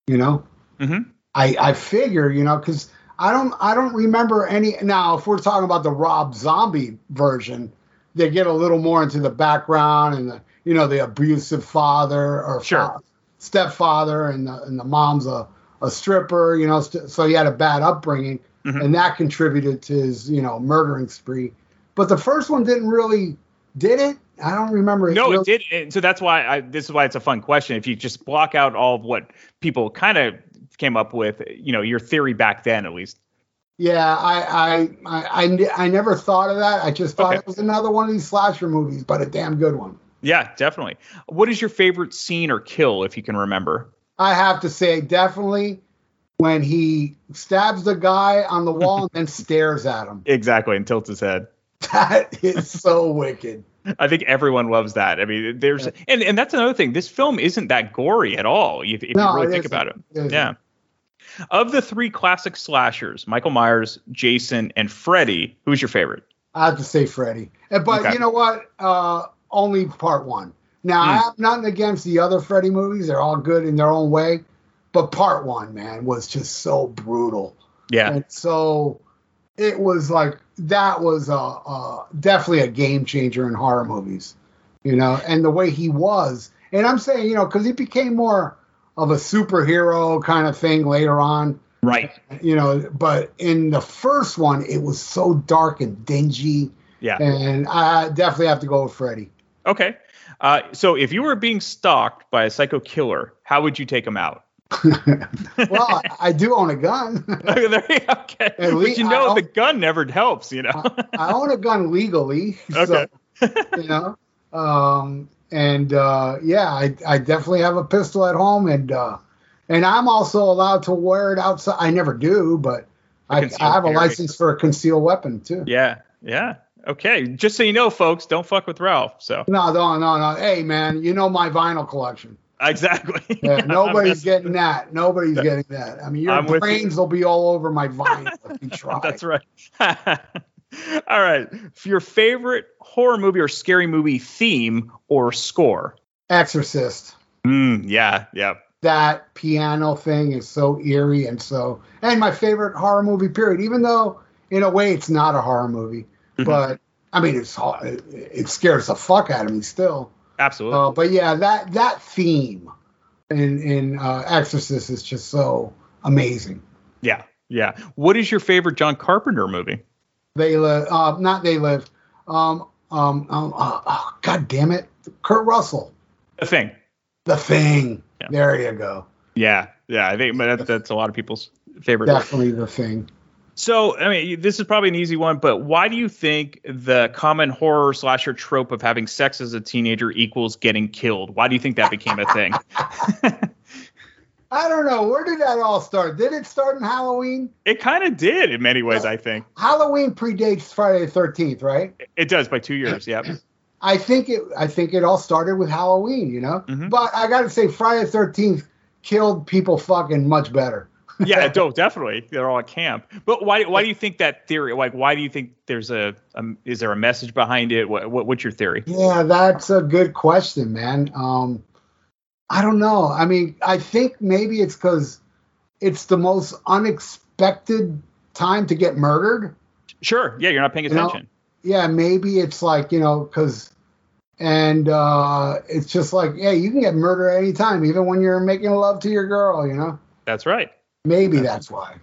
R: You know.
A: Mm-hmm.
R: I I figure you know because I don't I don't remember any. Now if we're talking about the Rob Zombie version, they get a little more into the background and the you know the abusive father or
A: Sure.
R: fa- stepfather and the and the mom's a a stripper. You know, st- so he had a bad upbringing,
A: Mm-hmm.
R: and that contributed to his you know murdering spree. But the first one didn't really did it. I don't remember.
A: No,
R: really-
A: it did. And so that's why I, this is why it's a fun question. If you just block out all of what people kind of came up with, you know, your theory back then at least.
R: Yeah, I, I, I, I, I never thought of that. I just thought
A: Okay.
R: it was another one of these slasher movies, but a damn good one.
A: Yeah, definitely. What is your favorite scene or kill, if you can remember?
R: I have to say, definitely when he stabs the guy on the wall and then stares at him.
A: Exactly, and tilts his head.
R: That is so wicked.
A: I think everyone loves that. I mean, there's and and that's another thing. This film isn't that gory at all. If, if
R: No,
A: you really think about it,
R: It
A: yeah. Of the three classic slashers, Michael Myers, Jason, and Freddy, who's your favorite?
R: I have to say Freddy. Uh, But
A: Okay.
R: you know what? Uh, only part one. Now, I
A: Hmm.
R: have nothing against the other Freddy movies. They're all good in their own way. But part one, man, was just so brutal.
A: Yeah.
R: And so it was like that was a, a definitely a game changer in horror movies, you know, and the way he was. And I'm saying, you know, because he became more of a superhero kind of thing later on,
A: Right.
R: you know. But in the first one, it was so dark and dingy.
A: Yeah.
R: And I definitely have to go with Freddy.
A: Okay. Uh, so if you were being stalked by a psycho killer, how would you take him out?
R: Well, I, I do own a gun.
A: okay.
R: At
A: But you know
R: own-
A: the gun never helps, you know.
R: I own a gun legally. So, you know, um, and uh, yeah, I, I definitely have a pistol at home, and uh, and I'm also allowed to wear it outside. I never do, but I, I have a license for a concealed weapon too.
A: yeah. Yeah. Okay. Just so you know, folks, don't fuck with Ralph. So
R: No, no, no, no. Hey, man, you know my vinyl collection.
A: Exactly.
R: Yeah, nobody's getting that. Nobody's getting that. I mean, your
A: I'm
R: brains will be all over my vinyl if you try.
A: That's right. All right. For your favorite horror movie or scary movie theme or score?
R: Exorcist.
A: Mm, yeah, yeah.
R: That piano thing is so eerie and so. And my favorite horror movie, period. Even though in a way it's not a horror movie,
A: Mm-hmm.
R: but I mean it's it, it scares the fuck out of me still.
A: Absolutely.
R: Uh, but yeah, that that theme in in uh, Exorcist is just so amazing.
A: Yeah, yeah. What is your favorite John Carpenter movie?
R: They live, uh, not they live. Um, um, um uh, oh, God damn it, Kurt Russell,
A: The Thing.
R: The Thing. There you go.
A: Yeah, yeah. I think that, that's a lot of people's favorite.
R: Definitely The Thing.
A: So, I mean, this is probably an easy one, but why do you think the common horror slasher trope of having sex as a teenager equals getting killed? Why do you think that became a thing?
R: I don't know. Where did that all start? Did it start in Halloween?
A: It kind of did in many ways, I think.
R: Halloween predates Friday the Thirteenth, right?
A: It does by two years. Yep.
R: I think it. I think it all started with Halloween, you know.
A: Mm-hmm.
R: But I got to say, Friday the Thirteenth killed people fucking much better.
A: Yeah, no, definitely. They're all at camp. But why? Why do you think that theory? Like, why do you think there's a? Um, is there a message behind it? What, what What's your theory?
R: Yeah, that's a good question, man. Um, I don't know. I mean, I think maybe it's because it's the most unexpected time to get murdered.
A: Sure. Yeah, you're not paying
R: You know?
A: attention.
R: Yeah, maybe it's like you know because, and uh, it's just like yeah, you can get murdered at any time, even when you're making love to your girl. You know,
A: That's right.
R: Maybe that's why.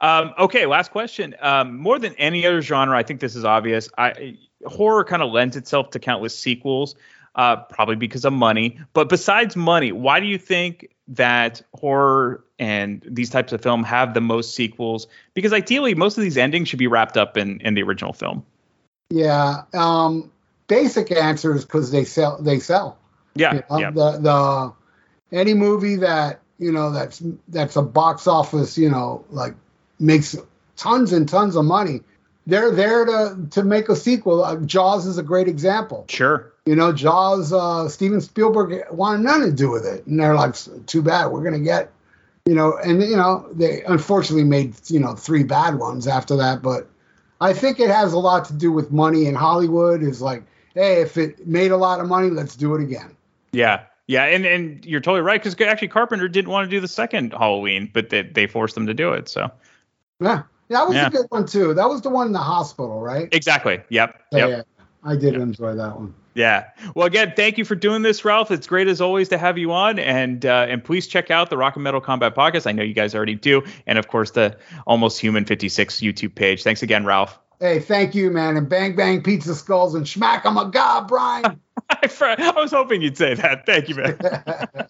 A: Um, okay, last question. Um, more than any other genre, I think this is obvious. I, horror kind of lends itself to countless sequels, uh, probably because of money. But besides money, why do you think that horror and these types of film have the most sequels? Because ideally, most of these endings should be wrapped up in, in the original film.
R: Yeah. Um, basic answer is because they sell. They sell.
A: Yeah,
R: You know,
A: yeah.
R: The the any movie that you know that's that's a box office you know like makes tons and tons of money. They're there to to make a sequel. Uh, Jaws is a great example.
A: Sure.
R: You know, Jaws. Uh, Steven Spielberg wanted nothing to do with it, and they're like, "Too bad. We're gonna get." You know, and you know they unfortunately made you know three bad ones after that, but I think it has a lot to do with money. And Hollywood is like, hey, if it made a lot of money, let's do it again.
A: Yeah. Yeah, and, and you're totally right because actually Carpenter didn't want to do the second Halloween, but they, they forced them to do it. So
R: Yeah, that was
A: Yeah.
R: a good one too. That was the one in the hospital, right?
A: exactly. Yep.
R: Yeah,
A: Yep.
R: yeah. I did enjoy that one.
A: Yeah. Well, again, thank you for doing this, Ralph. It's great as always to have you on, and uh, and please check out the Rock and Metal Combat Podcast. I know you guys already do, and of course the Almost Human 56 YouTube page. Thanks again, Ralph.
R: Hey, thank you, man. And bang bang pizza skulls and schmack 'em a god, Brian.
A: I was hoping you'd say that. Thank you, man.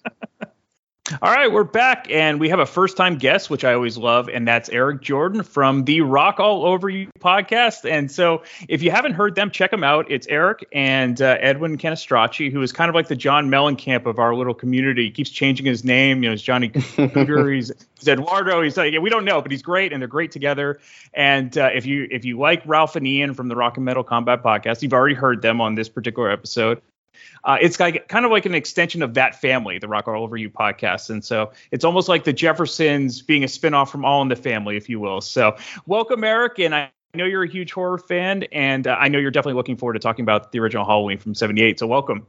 A: All right, we're back, and we have a first time guest, which I always love, and that's Eric Jordan from the Rock All Over You podcast. And so, if you haven't heard them, check them out. It's Eric and uh, Edwin Canistracci, who is kind of like the John Mellencamp of our little community. He keeps changing his name. You know, it's Johnny Cougar, he's, he's Eduardo. He's like, yeah, we don't know, but he's great, and they're great together. And uh, if you if you like Ralph and Ian from the Rock and Metal Combat podcast, you've already heard them on this particular episode. Uh, it's like kind of like an extension of that family, the Rock All Over You podcast, and so it's almost like the Jeffersons being a spinoff from All in the Family, if you will. So, welcome, Eric, and I know you're a huge horror fan, and uh, I know you're definitely looking forward to talking about the original Halloween from '78. So, welcome.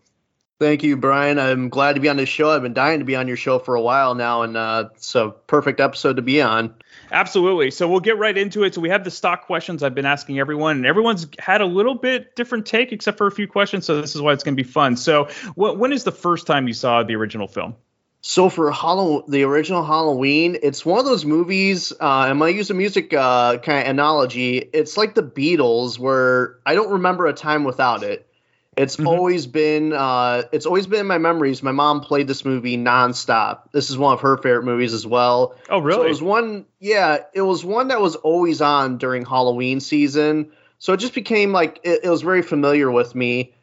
S: Thank you, Brian. I'm glad to be on this show. I've been dying to be on your show for a while now, and uh, it's a perfect episode to be on.
A: Absolutely. So we'll get right into it. So we have the stock questions I've been asking everyone, and everyone's had a little bit different take, except for a few questions. So this is why it's going to be fun. So, wh- when is the first time you saw the original film?
S: So for Halloween, the original Halloween, it's one of those movies. Uh, I'm use a music uh, kind of analogy. It's like the Beatles, where I don't remember a time without it. It's
A: Mm-hmm.
S: always been, uh, it's always been in my memories. My mom played this movie nonstop. This is one of her favorite movies as well.
A: Oh, really?
S: So it was one, yeah, it was one that was always on during Halloween season. So it just became like it, it was very familiar with me.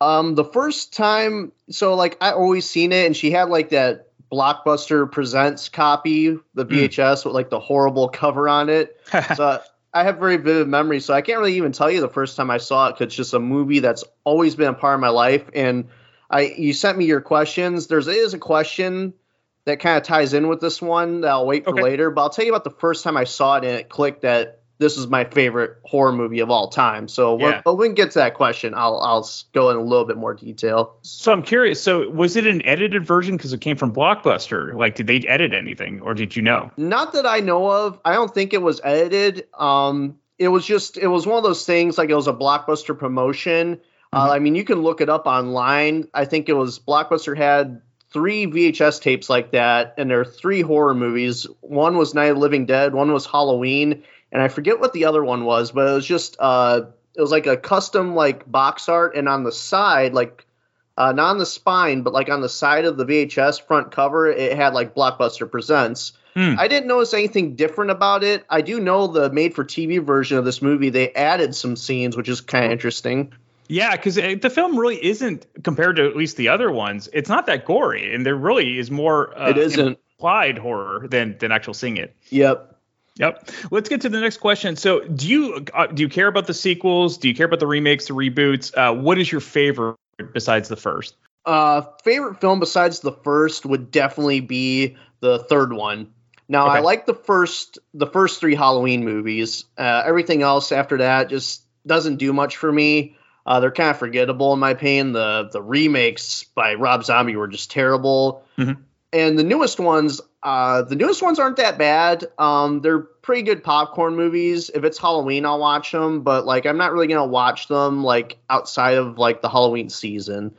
S: Um, the first time, so like I always seen it, and she had like that Blockbuster Presents copy, the VHS with like the horrible cover on it. so I have very vivid memories. So I can't really even tell you the first time I saw it because it's just a movie that's always been a part of my life. And I you sent me your questions. There's is a question that kind of ties in with this one that I'll wait for
A: Okay.
S: later. But I'll tell you about the first time I saw it and it clicked that this is my favorite horror movie of all time. So when,
A: Yeah.
S: when we get to that question, I'll I'll go in a little bit more detail.
A: So I'm curious. So was it an edited version because it came from Blockbuster? Like, did they edit anything, or did you know?
S: Not that I know of. I don't think it was edited. Um, it was just it was one of those things like it was a blockbuster promotion. Uh, I mean, you can look it up online. I think it was Blockbuster had three VHS tapes like that, and there are three horror movies. One was Night of the Living Dead. One was Halloween, and I forget what the other one was, but it was just uh, it was like a custom like box art, and on the side like uh, not on the spine, but like on the side of the VHS front cover, it had like Blockbuster Presents.
A: Hmm.
S: I didn't notice anything different about it. I do know the made for TV version of this movie, they added some scenes, which is kind of interesting.
A: Yeah, because the film really isn't compared to at least the other ones. It's not that gory, and there really is more. Uh,
S: It isn't.
A: implied horror than than actual seeing it.
S: Yep.
A: Yep. Let's get to the next question. So, do you uh, do you care about the sequels? Do you care about the remakes, the reboots? Uh, what is your favorite besides the first?
S: Uh, favorite film besides the first would definitely be the third one. Now I like the first the first three Halloween movies. Uh, everything else after that just doesn't do much for me. Uh, they're kind of forgettable in my opinion. The the remakes by Rob Zombie were just terrible.
A: Mhm.
S: And the newest ones, uh, the newest ones aren't that bad. Um, they're pretty good popcorn movies. If it's Halloween, I'll watch them. But like, I'm not really gonna watch them like outside of like the Halloween season.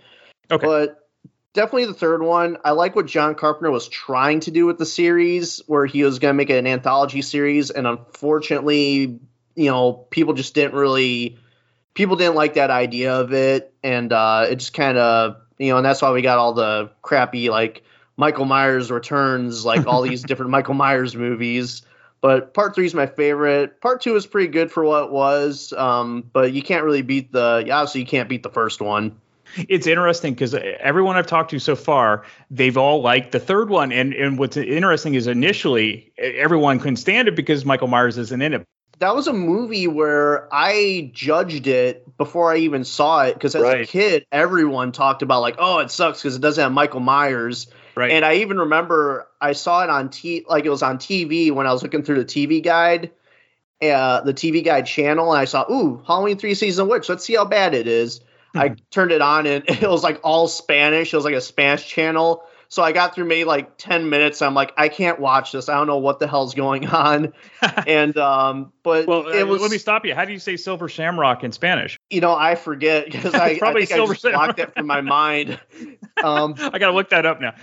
A: Okay.
S: But definitely the third one. I like what John Carpenter was trying to do with the series, where he was going to make an anthology series, and unfortunately, you know, people just didn't really, people didn't like that idea of it, and uh, it just kind of, you know, and that's why we got all the crappy like Michael Myers returns, like all these different Michael Myers movies. But part three is my favorite. Part two is pretty good for what it was, um, but you can't really beat the. Obviously, you can't beat the first one.
A: It's interesting because everyone I've talked to so far, they've all liked the third one. And and what's interesting is initially everyone couldn't stand it because Michael Myers isn't in it.
S: that was a movie where I judged it before I even saw it because as a kid, everyone talked about like, oh, it sucks because it doesn't have Michael Myers.
A: Right.
S: And I even remember I saw it on t like it was on TV when I was looking through the TV guide, uh, the TV guide channel, and I saw, ooh, Halloween three season witch. Let's see how bad it is. I turned it on and it was like all Spanish. It was like a Spanish channel. So I got through maybe like 10 minutes. I'm like, I can't watch this. I don't know what the hell's going on. and um, but
A: Well,
S: it
A: uh,
S: was
A: let me stop you. How do you say silver shamrock in Spanish?
S: you know, I forget because I, I
A: Probably
S: I
A: Silver
S: just blocked it from my mind. Um,
A: I got to look that up now.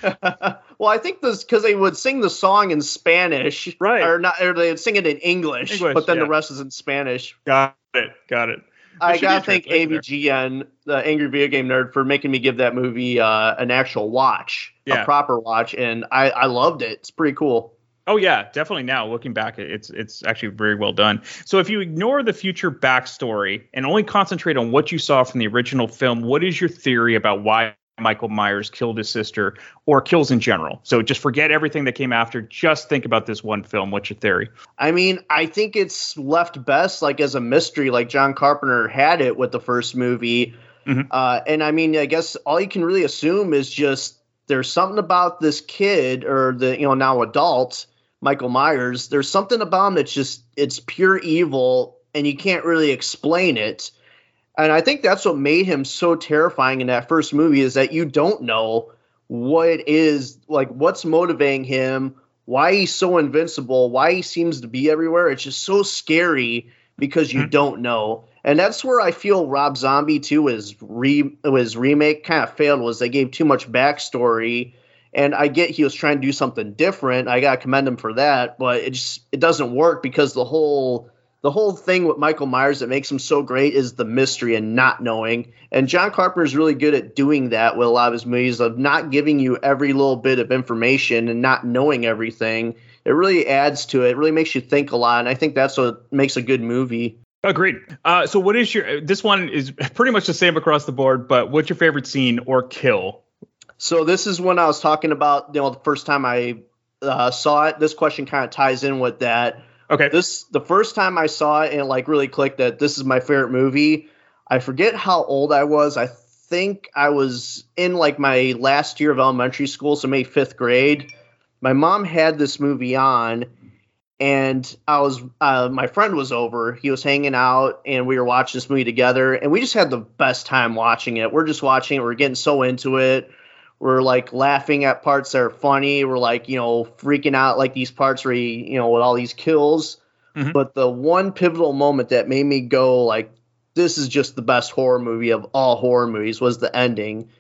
S: well, I think this because they would sing the song in Spanish,
A: Right.
S: Or not, or they'd sing it in English,
A: English,
S: but then
A: yeah.
S: the rest is in Spanish.
A: Got it. Got it.
S: I
A: It should be
S: gotta thank. AVGN, the Angry Video Game Nerd, for making me give that movie uh, an actual watch,
A: Yeah.
S: a proper watch, and I, I loved it. It's pretty cool.
A: Oh yeah, definitely. Now looking back, it's it's actually very well done. So if you ignore the future backstory and only concentrate on what you saw from the original film, what is your theory about why Michael Myers killed his sister or kills in general? So just forget everything that came after. Just think about this one film. What's your theory?
S: I mean, I think it's left best like as a mystery, like John Carpenter had it with the first movie.
A: Mhm.
S: Uh, and I mean, I guess all you can really assume is just there's something about this kid or the you know now adult Michael Myers. There's something about him that's just it's pure evil, and you can't really explain it. And I think that's what made him so terrifying in that first movie is that you don't know what is like what's motivating him why he's so invincible why he seems to be everywhere. It's just so scary because you mm-hmm. don't know. And that's where i feel rob zombie too his re his remake kind of failed was they gave too much backstory. And i get he was trying to do something different. I gotta commend him for that but it just it doesn't work because the whole the whole thing with Michael Myers that makes him so great is the mystery and not knowing. And John Carpenter is really good at doing that with a lot of his movies of not giving you every little bit of information and not knowing everything. It really adds to it. It really makes you think a lot. And I think that's what makes a good movie.
A: Agreed. Uh, so what is your? This one is pretty much the same across the board. But what's your favorite scene or kill?
S: So this is when I was talking about, you know, the first time I uh, saw it. This question kind of ties in with that.
A: Okay.
S: This the first time I saw it and it like really clicked that this is my favorite movie. I forget how old I was. I think I was in like my last year of elementary school, so maybe fifth grade. My mom had this movie on, and I was uh, my friend was over. He was hanging out, and we were watching this movie together, and we just had the best time watching it. We're just watching it. We're getting so into it. We're like laughing at parts that are funny. We're like you know freaking out like these parts where he you know with all these kills.
T: Mm-hmm.
S: But the one pivotal moment that made me go like this is just the best horror movie of all horror movies was the ending.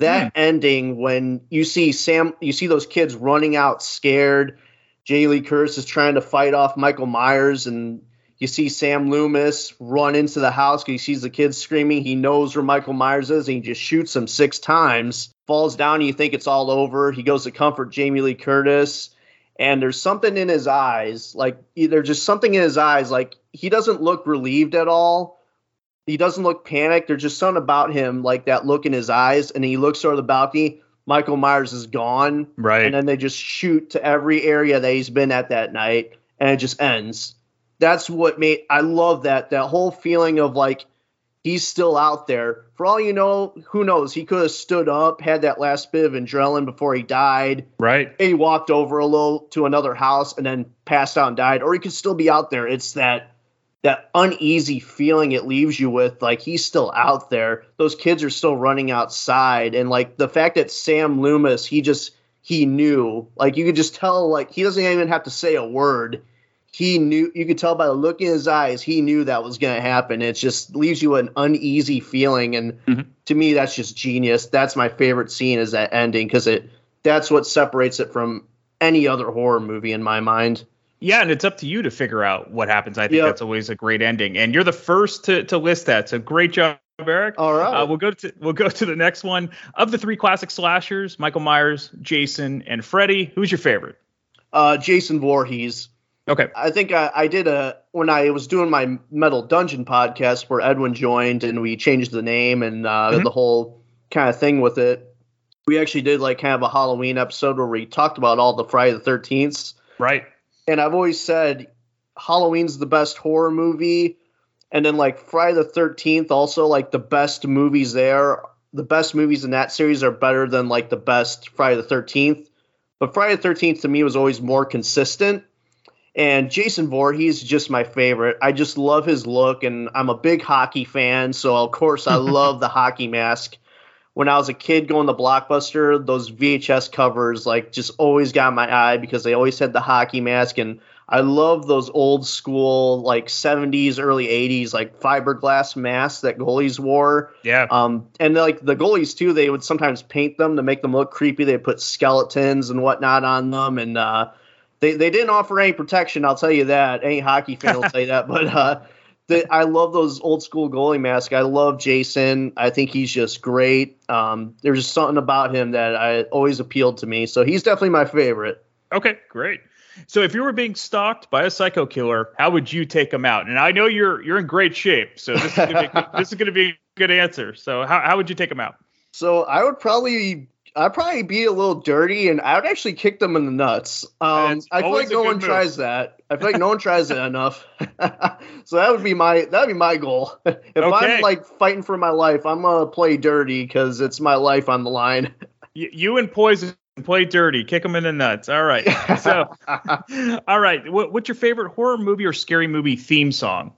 S: That ending when you see Sam, you see those kids running out scared. Jamie Lee Curtis is trying to fight off Michael Myers, and you see Sam Loomis run into the house because he sees the kids screaming. He knows where Michael Myers is, and he just shoots him six times. Falls down, and you think it's all over. He goes to comfort Jamie Lee Curtis, and there's something in his eyes, like there's just something in his eyes, like he doesn't look relieved at all he doesn't look panicked. There's just something about him, like that look in his eyes, and he looks over the balcony. Michael Myers is gone,
T: right?
S: And then they just shoot to every area that he's been at that night, and it just ends. That's what made I love that that whole feeling of like he's still out there. For all you know, who knows? He could have stood up, had that last bit of adrenaline before he died.
T: Right.
S: He walked over a little to another house and then passed out and died, or he could still be out there. It's that that uneasy feeling it leaves you with like he's still out there those kids are still running outside and like the fact that sam loomis he just he knew like you could just tell like he doesn't even have to say a word he knew you could tell by the look in his eyes he knew that was going to happen it just leaves you an uneasy feeling and
T: mm-hmm.
S: to me that's just genius that's my favorite scene is that ending because it that's what separates it from any other horror movie in my mind
T: yeah, and it's up to you to figure out what happens. I think
S: Yep.
T: that's always a great ending, and you're the first to, to list that. So great job, Eric.
S: All right,
T: uh, we'll go to we'll go to the next one of the three classic slashers: Michael Myers, Jason, and Freddy. Who's your favorite?
S: Uh, Jason Voorhees.
T: Okay.
S: I think I, I did a when I was doing my Metal Dungeon podcast where Edwin joined and we changed the name and uh,
T: Mhm.
S: the whole kind of thing with it. We actually did like kind of a Halloween episode where we talked about all the Friday the Thirteenths.
T: Right.
S: And I've always said Halloween's the best horror movie, and then like Friday the Thirteenth also like the best movies there. The best movies in that series are better than like the best Friday the Thirteenth. But Friday the Thirteenth to me was always more consistent. And Jason Voorhees is just my favorite. I just love his look, and I'm a big hockey fan, so of course I love the hockey mask. When I was a kid going to Blockbuster, those VHS covers like just always got my eye because they always had the hockey mask, and I love those old school like 70s, early 80s like fiberglass masks that goalies wore.
T: Yeah.
S: Um, and like the goalies too, they would sometimes paint them to make them look creepy. They put skeletons and whatnot on them, and uh, they they didn't offer any protection. I'll tell you that. Any hockey fan will say that. But uh, the, I love those old school goalie masks. I love Jason. I think he's just great. Um, there's just something about him that I always appealed to me. So he's definitely my favorite.
T: Okay, great. So if you were being stalked by a psycho killer, how would you take him out? And I know you're you're in great shape, so this is gonna be, this is going to be a good answer. So how how would you take him out?
S: So I would probably I'd probably be a little dirty and I would actually kick them in the nuts. Um, I feel like no one
T: move.
S: tries that. I feel like no one tries it enough. so that would be my that would be my goal. if
T: Okay.
S: I'm like fighting for my life, I'm gonna play dirty because it's my life on the line.
T: You, you and Poison play dirty, kick them in the nuts. All right. So, all right. What, what's your favorite horror movie or scary movie theme song,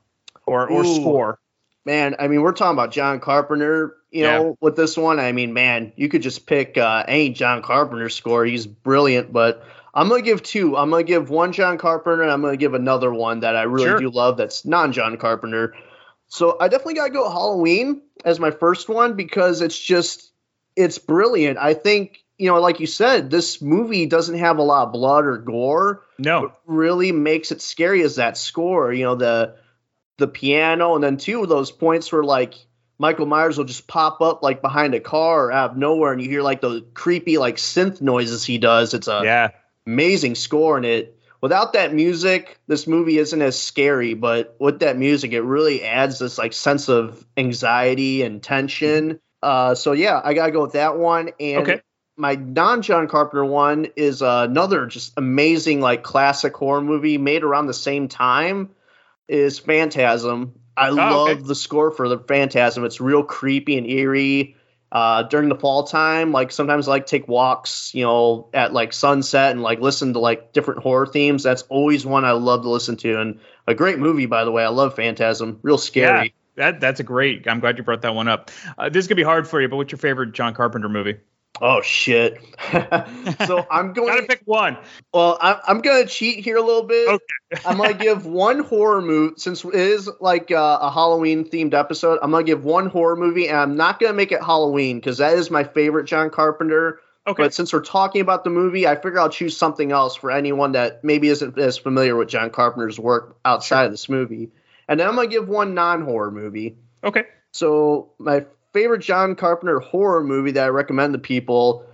T: or or
S: Ooh.
T: score?
S: Man, I mean, we're talking about John Carpenter, you
T: Yeah.
S: know, with this one. I mean, man, you could just pick uh, any John Carpenter score. He's brilliant, but I'm going to give two. I'm going to give one John Carpenter, and I'm going to give another one that I really
T: Sure.
S: do love that's non John Carpenter. So I definitely got to go Halloween as my first one because it's just, it's brilliant. I think, you know, like you said, this movie doesn't have a lot of blood or gore
T: No.
S: really makes it scary is that score. You know, the the piano, and then two of those points were like Michael Myers will just pop up like behind a car out of nowhere, and you hear like the creepy like synth noises he does. It's a
T: Yeah.
S: amazing score, in it without that music, this movie isn't as scary. But with that music, it really adds this like sense of anxiety and tension. Uh, so yeah, I gotta go with that one. And
T: Okay.
S: my non John Carpenter one is uh, another just amazing like classic horror movie made around the same time. Is Phantasm. I
T: Oh,
S: love
T: okay.
S: the score for the Phantasm. It's real creepy and eerie. uh, during the fall time. Like sometimes I like take walks, you know, at like sunset and like listen to like different horror themes. That's always one I love to listen to. And a great movie, by the way. I love Phantasm. Real scary.
T: Yeah, that that's a great. I'm glad you brought that one up. Uh, this is gonna be hard for you, but what's your favorite John Carpenter movie?
S: Oh shit! so I'm going
T: Gotta pick one.
S: Well, I'm, I'm gonna cheat here a little bit. Okay. I'm gonna give one horror movie since it is like uh, a Halloween themed episode. I'm gonna give one horror movie, and I'm not gonna make it Halloween because that is my favorite John Carpenter.
T: Okay.
S: But since we're talking about the movie, I figure I'll choose something else for anyone that maybe isn't as familiar with John Carpenter's work outside sure. of this movie. And then I'm gonna give one non-horror movie.
T: Okay.
S: So my favorite John Carpenter horror movie that I recommend to people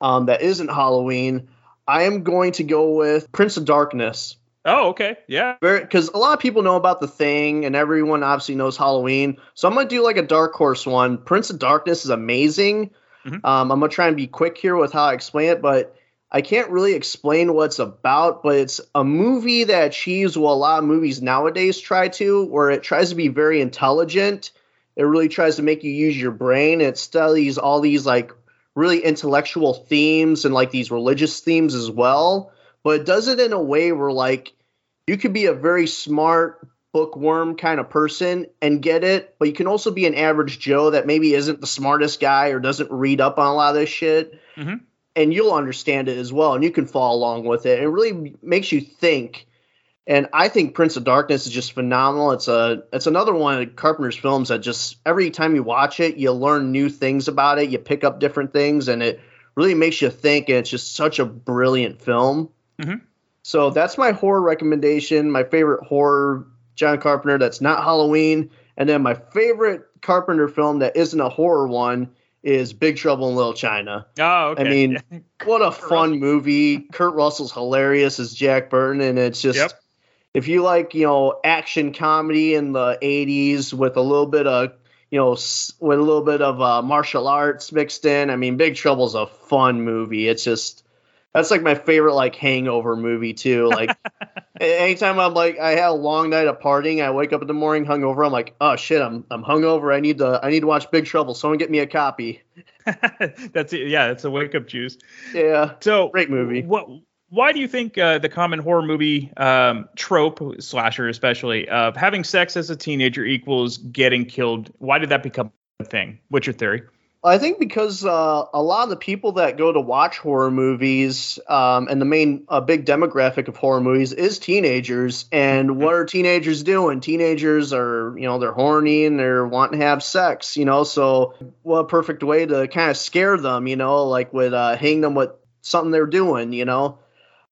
S: um, that isn't Halloween, I am going to go with Prince of Darkness.
T: Oh, okay. Yeah.
S: Because a lot of people know about The Thing, and everyone obviously knows Halloween. So I'm going to do like a dark horse one. Prince of Darkness is amazing. Mm-hmm. Um, I'm going to try and be quick here with how I explain it, but I can't really explain what it's about. But it's a movie that achieves what a lot of movies nowadays try to, where it tries to be very intelligent. It really tries to make you use your brain. It studies all these like really intellectual themes and like these religious themes as well but it does it in a way where like you could be a very smart bookworm kind of person and get it, but you can also be an average Joe that maybe isn't the smartest guy or doesn't read up on a lot of this shit.
T: Mm-hmm.
S: And you'll understand it as well, and you can follow along with it. It really makes you think. And I think Prince of Darkness is just phenomenal. It's a it's another one of Carpenter's films that just every time you watch it, you learn new things about it, you pick up different things, and it really makes you think. And it's just such a brilliant film.
T: Mm-hmm.
S: So that's my horror recommendation. My favorite horror John Carpenter that's not Halloween, and then my favorite Carpenter film that isn't a horror one is Big Trouble in Little China.
T: Oh, okay.
S: I mean, what a fun movie. Kurt Russell's hilarious as Jack Burton, and it's just
T: yep.
S: If you like, you know, action comedy in the '80s with a little bit of you know, with a little bit of uh, martial arts mixed in. I mean, Big Trouble's a fun movie. It's just that's like my favorite like hangover movie too. Like anytime I'm like I had a long night of partying, I wake up in the morning hungover. I'm like, oh shit, I'm I'm hungover. I need to I need to watch Big Trouble. Someone get me a copy.
T: that's it. Yeah, it's a wake up juice.
S: Yeah.
T: So
S: great movie.
T: What? Why do you think uh, the common horror movie um, trope, slasher especially, of having sex as a teenager equals getting killed? Why did that become a thing? What's your theory?
S: I think because uh, a lot of the people that go to watch horror movies um, and the main uh, big demographic of horror movies is teenagers. And mm-hmm. what are teenagers doing? Teenagers are, you know, they're horny and they're wanting to have sex, you know. So, what a perfect way to kind of scare them, you know, like with uh, hitting them with something they're doing, you know.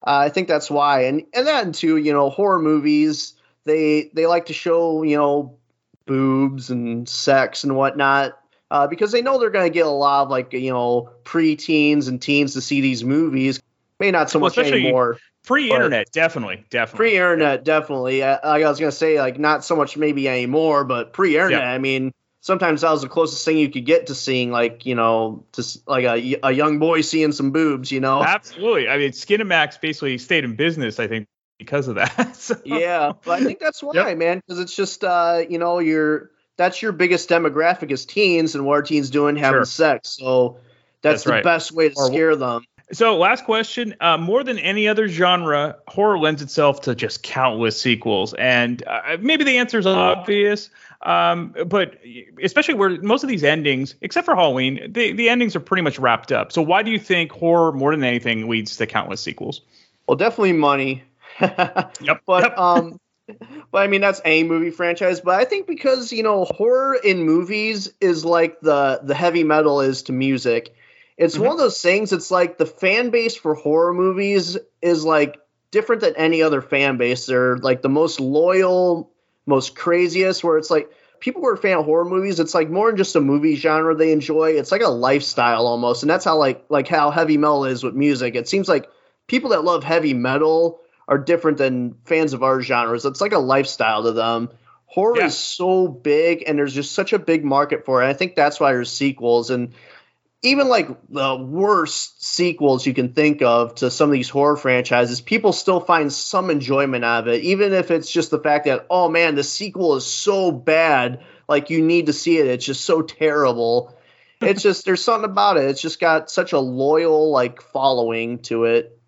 S: Uh, I think that's why. And and then too, you know, horror movies they they like to show, you know, boobs and sex and whatnot uh, because they know they're going to get a lot of like you know pre-teens and teens to see these movies. May not so much anymore.
T: Pre-internet, definitely, definitely.
S: Pre-internet, definitely. Uh, I, I was going to say like not so much maybe anymore, but pre-internet. Yeah. I mean, sometimes that was the closest thing you could get to seeing like you know to like a, a young boy seeing some boobs. You know,
T: absolutely. I mean, Skinamax basically stayed in business. I think because of that.
S: so. Yeah, but I think that's why, yep. man, because it's just uh, you know you're that's your biggest demographic is teens, and what are teens doing? Having sure. sex. So that's, that's the right. best way to or, scare them.
T: So, last question. Uh, more than any other genre, horror lends itself to just countless sequels. And uh, maybe the answer is obvious, um, but especially where most of these endings, except for Halloween, the, the endings are pretty much wrapped up. So, why do you think horror, more than anything, leads to countless sequels?
S: Well, definitely money.
T: yep.
S: But
T: yep.
S: um, but I mean that's a movie franchise. But I think because you know horror in movies is like the the heavy metal is to music. It's mm-hmm. one of those things. It's like the fan base for horror movies is like different than any other fan base. They're like the most loyal, most craziest. Where it's like people who are a fan of horror movies, it's like more than just a movie genre they enjoy. It's like a lifestyle almost, and that's how like like how heavy metal is with music. It seems like people that love heavy metal are different than fans of our genres. It's like a lifestyle to them. Horror yeah. is so big, and there's just such a big market for it. I think that's why there's sequels, and even like the worst sequels you can think of to some of these horror franchises, people still find some enjoyment out of it, even if it's just the fact that oh man, the sequel is so bad, like you need to see it. It's just so terrible. it's just there's something about it. It's just got such a loyal like following to it.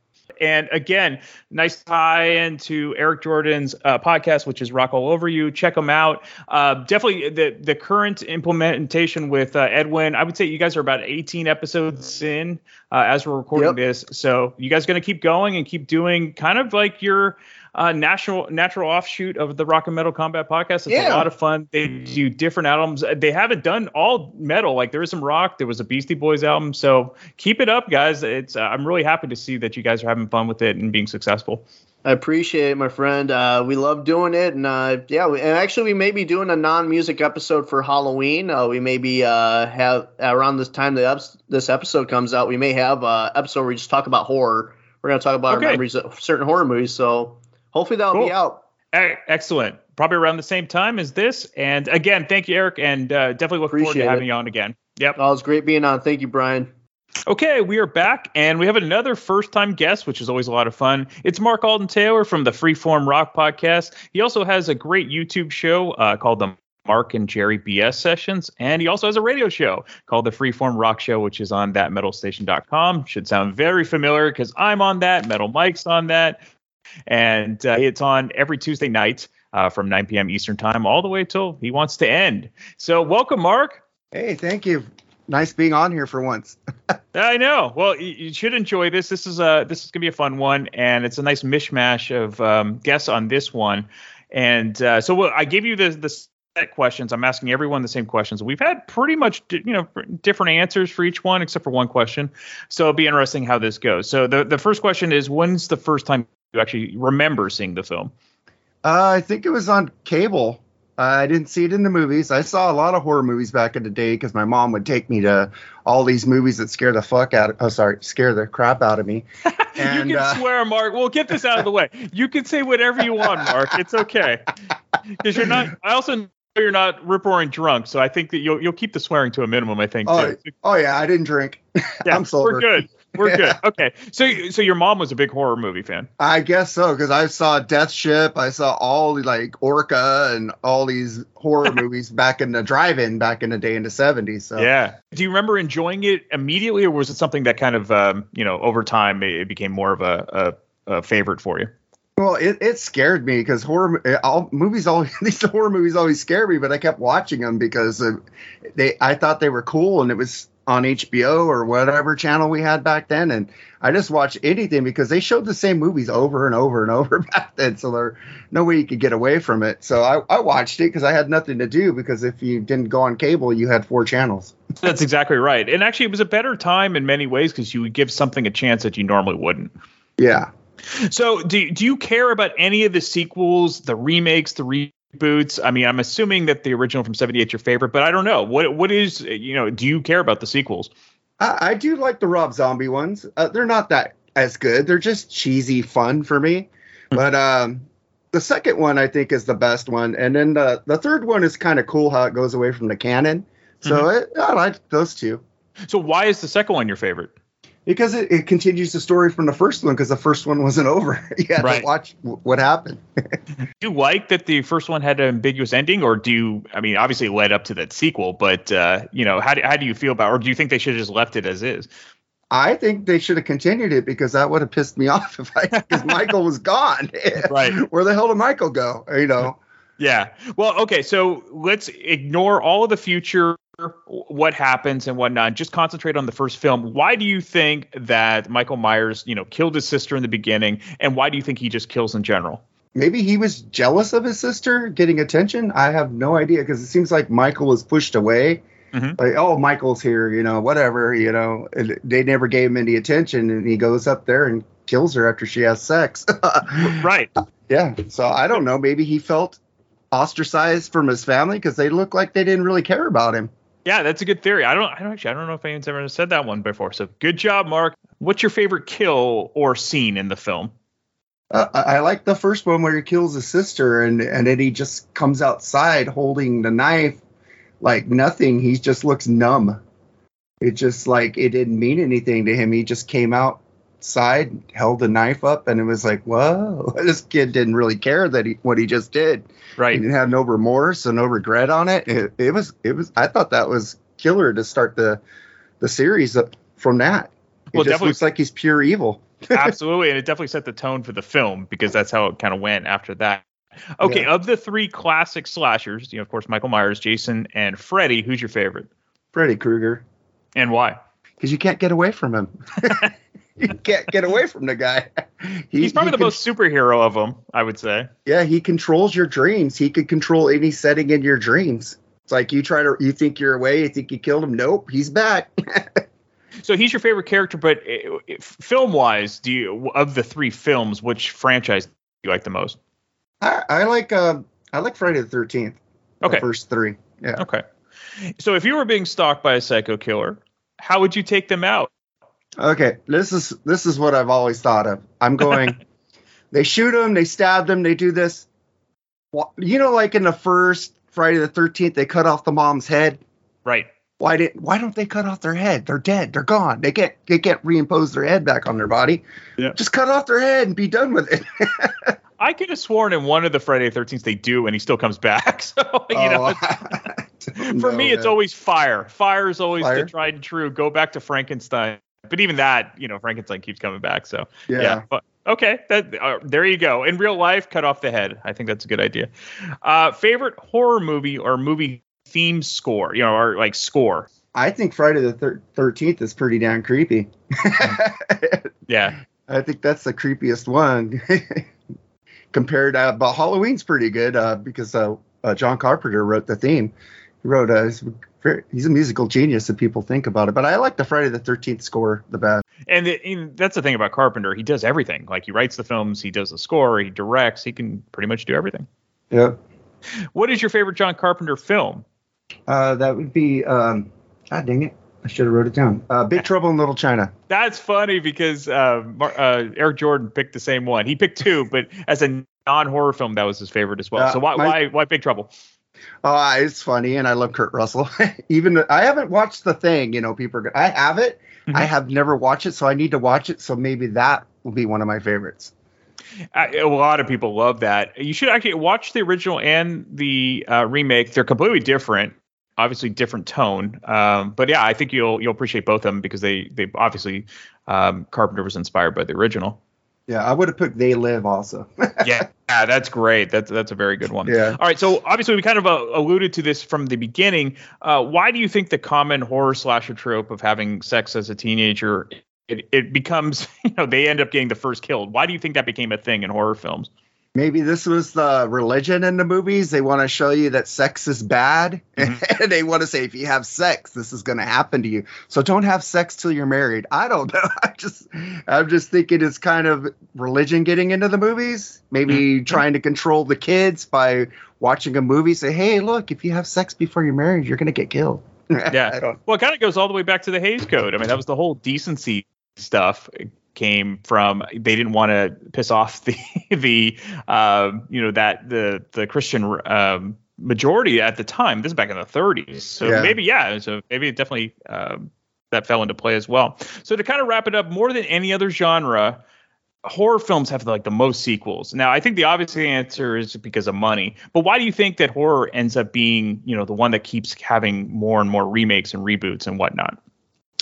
A: And again, nice tie into Eric Jordan's uh, podcast, which is Rock All Over You. Check them out. Uh, definitely the the current implementation with uh, Edwin. I would say you guys are about 18 episodes in uh, as we're recording
S: Yep.
A: this. So you guys going to keep going and keep doing kind of like your uh, natural natural offshoot of the Rock and Metal Combat podcast. It's a lot of fun. They do different albums. They haven't done all metal. Like there is some rock. There was a Beastie Boys album. So keep it up, guys. It's uh, I'm really happy to see that you guys are having fun with it and being successful.
S: I appreciate it, my friend. Uh, we love doing it, and uh, yeah, we, and actually, we may be doing a non-music episode for Halloween. Uh, we maybe uh, have around this time the ups, this episode comes out. We may have a episode where we just talk about horror. We're gonna talk about
A: Okay.
S: our memories of certain horror movies. So hopefully that'll
A: Cool.
S: be out.
A: E- Excellent. Probably around the same time as this. And again, thank you, Eric, and uh, definitely look forward
S: Appreciate
A: to having
S: it.
A: you on again. Yep.
S: Oh, was great being on. Thank you, Brian.
A: Okay, we are back, and we have another first-time guest, which is always a lot of fun. It's Mark Alden Taylor from the Freeform Rock podcast. He also has a great YouTube show uh, called the Mark and Jerry BS Sessions, and he also has a radio show called the Freeform Rock Show, which is on thatmetalstation.com. Should sound very familiar because I'm on that. Metal Mike's on that, and uh, it's on every Tuesday night uh, from 9 p.m. Eastern Time all the way till he wants to end. So, welcome, Mark.
U: Hey, thank you. Nice being on here for once.
A: I know. Well, you, you should enjoy this. This is a this is gonna be a fun one, and it's a nice mishmash of um, guests on this one. And uh, so well, I gave you the the set questions. I'm asking everyone the same questions. We've had pretty much you know different answers for each one, except for one question. So it'll be interesting how this goes. So the the first question is, when's the first time you actually remember seeing the film?
U: Uh, I think it was on cable. I didn't see it in the movies. I saw a lot of horror movies back in the day because my mom would take me to all these movies that scare the fuck out. Of, oh, sorry, scare the crap out of me. And
A: you can
U: uh,
A: swear, Mark. We'll get this out of the way. You can say whatever you want, Mark. It's okay. Because you're not. I also know you're not rip roaring drunk, so I think that you'll you'll keep the swearing to a minimum. I think.
U: oh,
A: too.
U: oh yeah, I didn't drink.
A: Yeah,
U: I'm sober.
A: We're good. We're good. Okay. So so your mom was a big horror movie fan.
U: I guess so because I saw Death Ship. I saw all like Orca and all these horror movies back in the drive-in back in the day in the 70s. So
A: Yeah. Do you remember enjoying it immediately, or was it something that kind of um, you know over time it, became more of a, a, a favorite for you?
U: Well, it, it scared me because horror all movies always these horror movies always scare me, but I kept watching them because they I thought they were cool and it was on HBO or whatever channel we had back then, and I just watched anything because they showed the same movies over and over and over back then, so there no way you could get away from it. So I, I watched it because I had nothing to do because if you didn't go on cable, you had four channels.
A: That's exactly right. And actually, it was a better time in many ways because you would give something a chance that you normally wouldn't.
U: Yeah.
A: So, do do you care about any of the sequels, the remakes, the reboots? I mean, I'm assuming that the original from '78 is your favorite, but I don't know. What what is you know? Do you care about the sequels?
U: I, I do like the Rob Zombie ones. Uh, they're not that as good. They're just cheesy fun for me. But um, the second one I think is the best one, and then the the third one is kind of cool how it goes away from the canon. So it, I like those two
A: So, why is the second one your favorite?
U: Because it, it continues the story from the first one because the first one wasn't over. you had
A: Right.
U: to watch w- what happened.
A: Do you like that the first one had an ambiguous ending, or do you? I mean, obviously led up to that sequel, but uh, you know, how do, how do you feel about, or do you think they should have just left it as is?
U: I think they should have continued it because that would have pissed me off if I because Michael was gone.
A: Right.
U: Where the hell did Michael go? You know.
A: Yeah. Well, okay. So let's ignore all of the future, what happens and whatnot. Just concentrate on the first film. Why do you think that Michael Myers, you know, killed his sister in the beginning, and why do you think he just kills in general?
U: maybe he was jealous of his sister getting attention. I have no idea because it seems like Michael was pushed away.
A: Mhm.
U: Like, oh, Michael's here, you know, whatever, you know. And they never gave him any attention, and he goes up there and kills her after she has sex.
A: right.
U: Yeah. So I don't know. Maybe he felt ostracized from his family because they look like they didn't really care about him.
A: Yeah, that's a good theory. I don't. I don't actually. I don't know if anyone's ever said that one before. So good job, Mark. What's your favorite kill or scene in the film?
U: Uh, I, like the first one where he kills his sister, and and then he just comes outside holding the knife like nothing. He just looks numb. It just like it didn't mean anything to him. He just came outside, held the knife up, and it was like, whoa, this kid didn't really care that he what he just did.
A: Right.
U: He didn't have no remorse and no regret on it. It, it was it was. I thought that was killer to start the the series up from that. It
A: Well,
U: just
A: definitely-
U: looks like he's pure evil.
A: Absolutely, and it definitely set the tone for the film because that's how it kind of went after that. Okay,
U: Yeah.
A: of the three classic slashers, you know, of course, Michael Myers, Jason, and Freddy. Who's your favorite,
U: Freddy Krueger.
A: and why?
U: Because you can't get away from him. you can't get away from the guy. He-
A: He's probably
U: he
A: the most superhero of them, I would say.
U: Yeah, he controls your dreams. He could control any setting in your dreams. It's like you try to, you think you're away, you think you killed him. Nope, he's back.
A: So he's your favorite character, but film wise, do you of the three films, which franchise do you like the most?
U: I, I like, uh, I like Friday the Thirteenth.
A: Okay.
U: The first three. Yeah.
A: Okay. So if you were being stalked by a psycho killer, how would you take them out?
U: Okay, this is this is what I've always thought of. I'm going. they shoot him, they stab them, they do this. You know, like in the first Friday the Thirteenth, they cut off the mom's head.
A: Right.
U: Why did Why don't they cut off their head? They're dead. They're gone. They can't they can't reimpose their head back on their body.
A: Yeah.
U: Just cut off their head and be done with it.
A: I could have sworn in one of the Friday the 13th they do, and he still comes back. So you oh, know, it's- for me, it's always fire. Fire is always
U: Fire?
A: the tried and true. Go back to Frankenstein, but even that, you know, Frankenstein keeps coming back. So
U: Yeah.
A: but, okay, that uh, there you go. In real life, cut off the head. I think that's a good idea. Uh, favorite horror movie or movie theme score, you know, or like score.
U: I think Friday the Thirteenth is pretty damn creepy.
A: Yeah.
U: I think that's the creepiest one. Compared, uh, but Halloween's pretty good uh, because uh, uh, John Carpenter wrote the theme. He wrote a. He's very- he's a musical genius if people think about it. But I like the Friday the Thirteenth score the best.
A: And, the, and that's the thing about Carpenter. He does everything. Like he writes the films, he does the score, he directs. He can pretty much do everything.
U: Yep.
A: What is your favorite John Carpenter film?
U: Uh, that would be. Um, God dang it! I should have wrote it down. Uh, Big Trouble in Little China.
A: That's funny because uh, Mar- uh, Eric Jordan picked the same one. He picked two, but as a non-horror film, that was his favorite as well. So why
U: my-
A: why why Big Trouble?
U: Oh, it's funny, and I love Kurt Russell. Even I haven't watched the thing. You know, people are. I have it.
A: Mm-hmm.
U: I have never watched it, so I need to watch it. So maybe that will be one of my favorites.
A: I, a lot of people love that. You should actually watch the original and the uh, remake. They're completely different, obviously different tone. Um, but yeah, I think you'll you'll appreciate both of them because they they obviously um, Carpenter was inspired by the original.
U: Yeah, I would have put They Live also.
A: yeah, yeah, that's great. That's that's a very good one.
U: Yeah.
A: All right, so obviously we kind of uh, alluded to this from the beginning. Uh, why do you think the common horror slasher trope of having sex as a teenager it, it becomes you know they end up getting the first killed? Why do you think that became a thing in horror films?
U: Maybe this was the religion in the movies. They want to show you that sex is bad,
A: Mm-hmm.
U: and they want to say if you have sex, this is going to happen to you. So don't have sex till you're married. I don't know. I just, I'm just thinking it's kind of religion getting into the movies. Maybe
A: Mm-hmm.
U: trying to control the kids by watching a movie. Say, hey, look, if you have sex before you're married, you're going to get killed.
A: Yeah.
U: I don't.
A: Well, it kind of goes all the way back to the Hays Code. I mean, that was the whole decency stuff came from they didn't want to piss off the the um, you know that the the Christian um, majority at the time. This is back in the 30s, so
U: Yeah.
A: maybe yeah, so maybe it definitely um, that fell into play as well. So to kind of wrap it up, more than any other genre. Horror films have like the most sequels. Now, I think the obvious answer is because of money. But why do you think that horror ends up being, you know, the one that keeps having more and more remakes and reboots and whatnot?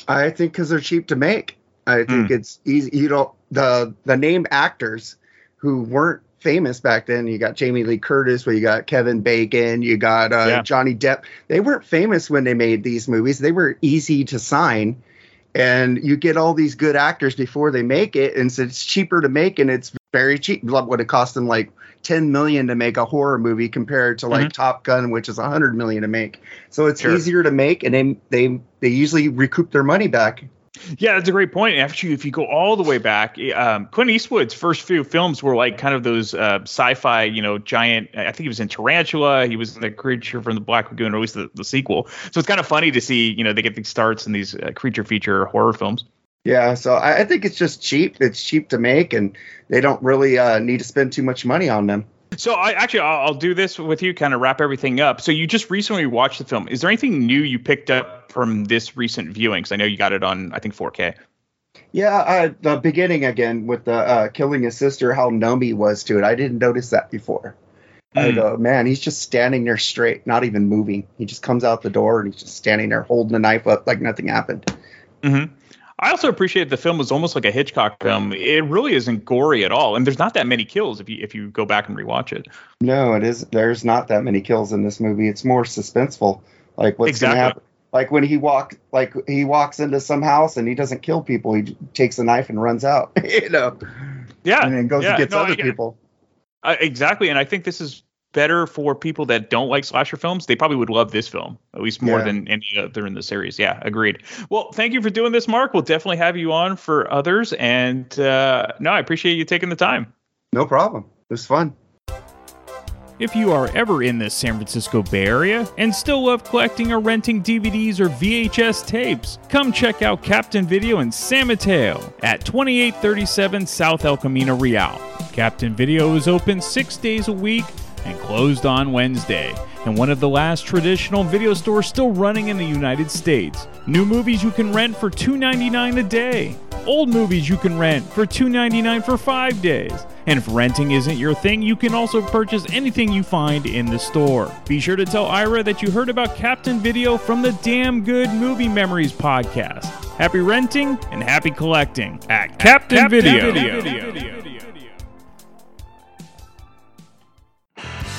U: I think because they're cheap to make. I think it's easy. You know, the the name actors who weren't famous back then. You got Jamie Lee Curtis, where you got Kevin Bacon, you got uh,
A: Yeah.
U: Johnny Depp. They weren't famous when they made these movies. They were easy to sign, and you get all these good actors before they make it, and so it's cheaper to make, and it's very cheap. What would it cost them like? 10 million to make a horror movie compared to like
A: Mhm.
U: Top Gun which is a 100 million to make. So it's
A: Sure.
U: easier to make and they they they usually recoup their money back.
A: Yeah, that's a great point. Actually, if you go all the way back, um, Clint Eastwood's first few films were like kind of those uh, sci-fi, you know, giant. I think he was in Tarantula. He was the creature from the Black Lagoon, or at least the, the sequel. So it's kind of funny to see, you know, they get these starts in these uh, creature feature horror films.
U: Yeah, so I, I think it's just cheap. It's cheap to make, and they don't really uh, need to spend too much money on them.
A: So I actually I'll, I'll do this with you, kind of wrap everything up. So you just recently watched the film. Is there anything new you picked up from this recent viewing? Because I know you got it on I think 4K.
U: Yeah, uh, the beginning again with the uh, killing his sister, how numb he was to it. I didn't notice that before. I
A: Mm.
U: go, man, he's just standing there straight, not even moving. He just comes out the door and he's just standing there holding the knife up like nothing happened.
A: hmm I also appreciate the film was almost like a Hitchcock film. It really isn't gory at all, and there's not that many kills if you if you go back and rewatch it.
U: No, it is. There's not that many kills in this movie. It's more suspenseful. Like what's
A: Exactly.
U: gonna happen? Like when he walk, like he walks into some house and he doesn't kill people. He takes a knife and runs out. you know.
A: Yeah,
U: And then goes
A: yeah,
U: and gets
A: no,
U: other
A: it.
U: people.
A: Uh, exactly, and I think this is better for people that don't like slasher films. They probably would love this film at least more
U: Yeah.
A: than any other in the series. Yeah, agreed. Well, thank you for doing this, Mark. We'll definitely have you on for others, and uh, no, I appreciate you taking the time.
U: No problem. It was fun.
I: If you are ever in the San Francisco Bay Area and still love collecting or renting DVDs or VHS tapes, come check out Captain Video in San Mateo at 2837 South El Camino Real. Captain Video is open six days a week and closed on Wednesday, and one of the last traditional video stores still running in the United States. New movies you can rent for $2.99 a day. Old movies you can rent for $2.99 for five days. And if renting isn't your thing, you can also purchase anything you find in the store. Be sure to tell Ira that you heard about Captain Video from the Damn Good Movie Memories podcast. Happy renting and happy collecting at Captain,
V: Captain
I: Video.
V: Video.